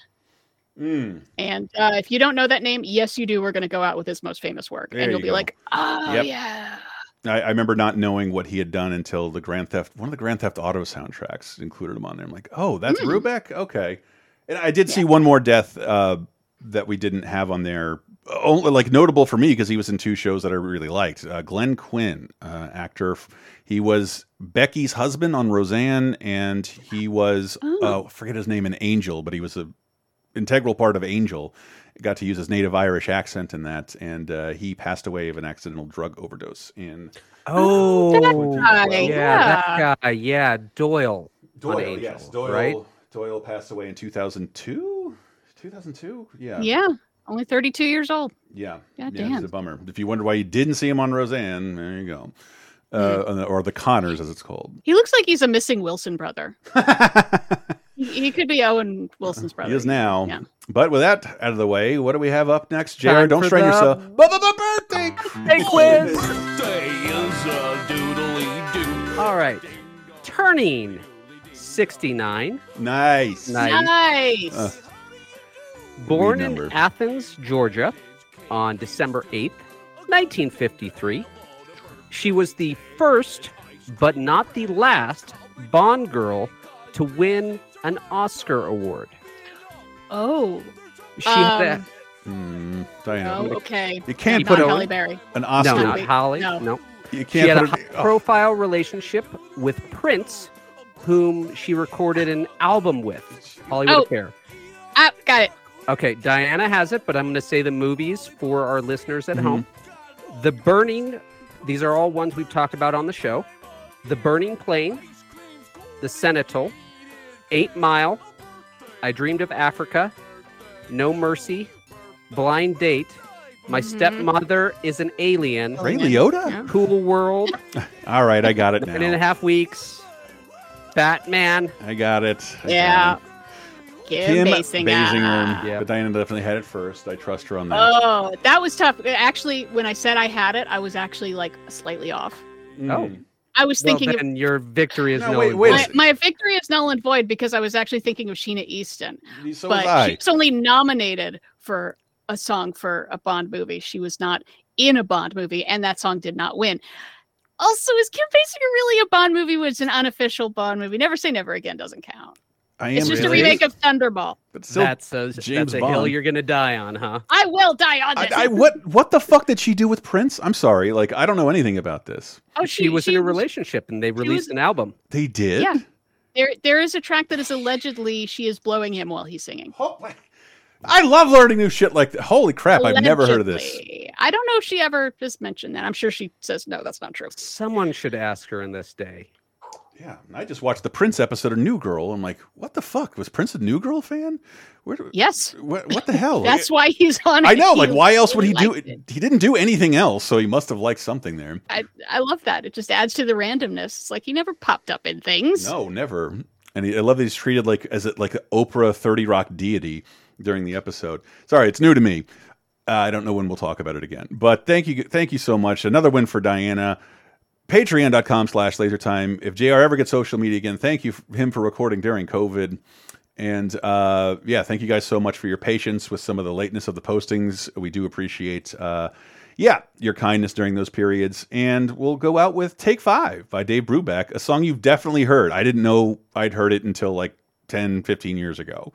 Mm. And uh, if you don't know that name, yes, you do. We're going to go out with his most famous work, There and you'll you be go. like, "Oh Yep. yeah." I, I remember not knowing what he had done until the Grand Theft, one of the Grand Theft Auto soundtracks included him on there. I'm like, oh, that's. Rubeck? Okay. And I did see one more death uh, that we didn't have on there. Only like notable for me because he was in two shows that I really liked. Uh, Glenn Quinn, uh, actor, he was Becky's husband on Roseanne, and he was uh, forget his name in Angel, but he was a integral part of Angel. Got to use his native Irish accent in that, and uh, he passed away of an accidental drug overdose in Oh, guy, yeah, that guy. Yeah, Doyle. Doyle. Angel, yes, Doyle. Right? Doyle passed away in 2002. 2002. Yeah. Yeah, only 32 years old. Yeah. God yeah, damn. It's a bummer. If you wonder why you didn't see him on Roseanne, there you go. Uh, Or the Connors, as it's called. He looks like he's a missing Wilson brother. he, he could be Owen Wilson's brother. He is now. Yeah. But with that out of the way, what do we have up next, Time Jared? Don't for strain the yourself. Birthday quiz. Birthday is a doodly doo. All right. Turning 69. Nice. Nice. Nice. Uh, Born in number. Athens, Georgia on December 8th, 1953. She was the first, but not the last, Bond girl to win an Oscar award. Oh. She had a- Um, Hmm, Diana. Oh, okay. You can't Not put a- Berry. An Oscar. No, not Holly. no. No. You can't had a put it. oh. profile relationship with Prince, whom she recorded an album with. Hollywood Oh. Affair. Ah, got it. Okay, Diana has it, but I'm going to say the movies for our listeners at Mhm. home. The Burning, these are all ones we've talked about on the show. The Burning Plain, The Sentinel, Eight Mile, I Dreamed of Africa, No Mercy, Blind Date, My Mhm. Stepmother is an Alien, Ray Liotta? Cool World, All right, I got it Nine a now. Half Weeks, Batman. I got it. I got Yeah. it. Kim, Kim Basinger. Basinger. Yeah. But Diana definitely had it first. I trust her on that. Oh, that was tough. Actually, when I said I had it, I was actually like slightly off. Mm. Oh. I was Well, thinking of your victory is No, null wait, and wait void. my, my victory is null and void because I was actually thinking of Sheena Easton. So but was I. she was only nominated for a song for a Bond movie. She was not in a Bond movie, and that song did not win. Also, is Kim Basinger really a Bond movie? Was an unofficial Bond movie? Never say never again doesn't count. I am It's just really- a remake of Thunderball. But still, that's a, James that's a hill Bond. you're gonna die on, huh? I will die on I, this. I what what the fuck did she do with Prince? I'm sorry, like I don't know anything about this. oh, She, was in a relationship and they released was- an album. They did. Yeah. There, there is a track that is allegedly she is blowing him while he's singing. I love learning new shit like that. Holy crap! I've never heard of this. I don't know if she ever just mentioned that. I'm sure she says no, that's not true. Someone should ask her in this day. Yeah, I just watched the Prince episode of New Girl. I'm like, what the fuck? Was Prince a New Girl fan? Where? do- Yes. What, what the hell? That's why he's on. I know. Like, why else would he do it? He didn't do anything else, so he must have liked something there. I, I love that. It just adds to the randomness. It's like he never popped up in things. No, never. And he, I love that he's treated like as a, like an Oprah Thirty Rock deity during the episode. Sorry, it's new to me. Uh, I don't know when we'll talk about it again. But thank you, thank you so much. Another win for Diana. Patreon.com slash lasertime. If JR ever gets social media again, thank you for him for recording during COVID. And uh, yeah, thank you guys so much for your patience with some of the lateness of the postings. We do appreciate, uh, yeah, your kindness during those periods. And we'll go out with Take Five by Dave Brubeck, a song you've definitely heard. I didn't know I'd heard it until like 10, 15 years ago.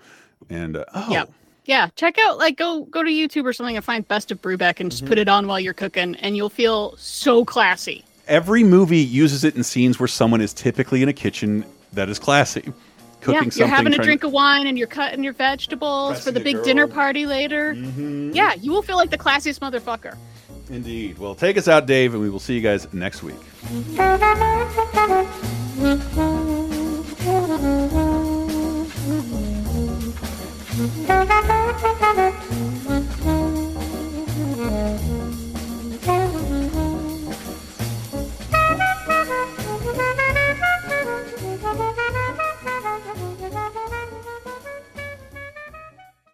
And uh, oh, Yeah. Yeah. Check out like go go to YouTube or something and find Best of Brubeck and just Mm-hmm. put it on while you're cooking and you'll feel so classy. Every movie uses it in scenes where someone is typically in a kitchen that is classy. Cooking yeah, you're having a trying- drink of wine and you're cutting your vegetables for the big girl. dinner party later. Mhm. Yeah, you will feel like the classiest motherfucker. Indeed. Well, take us out, Dave, and we will see you guys next week. Thank you.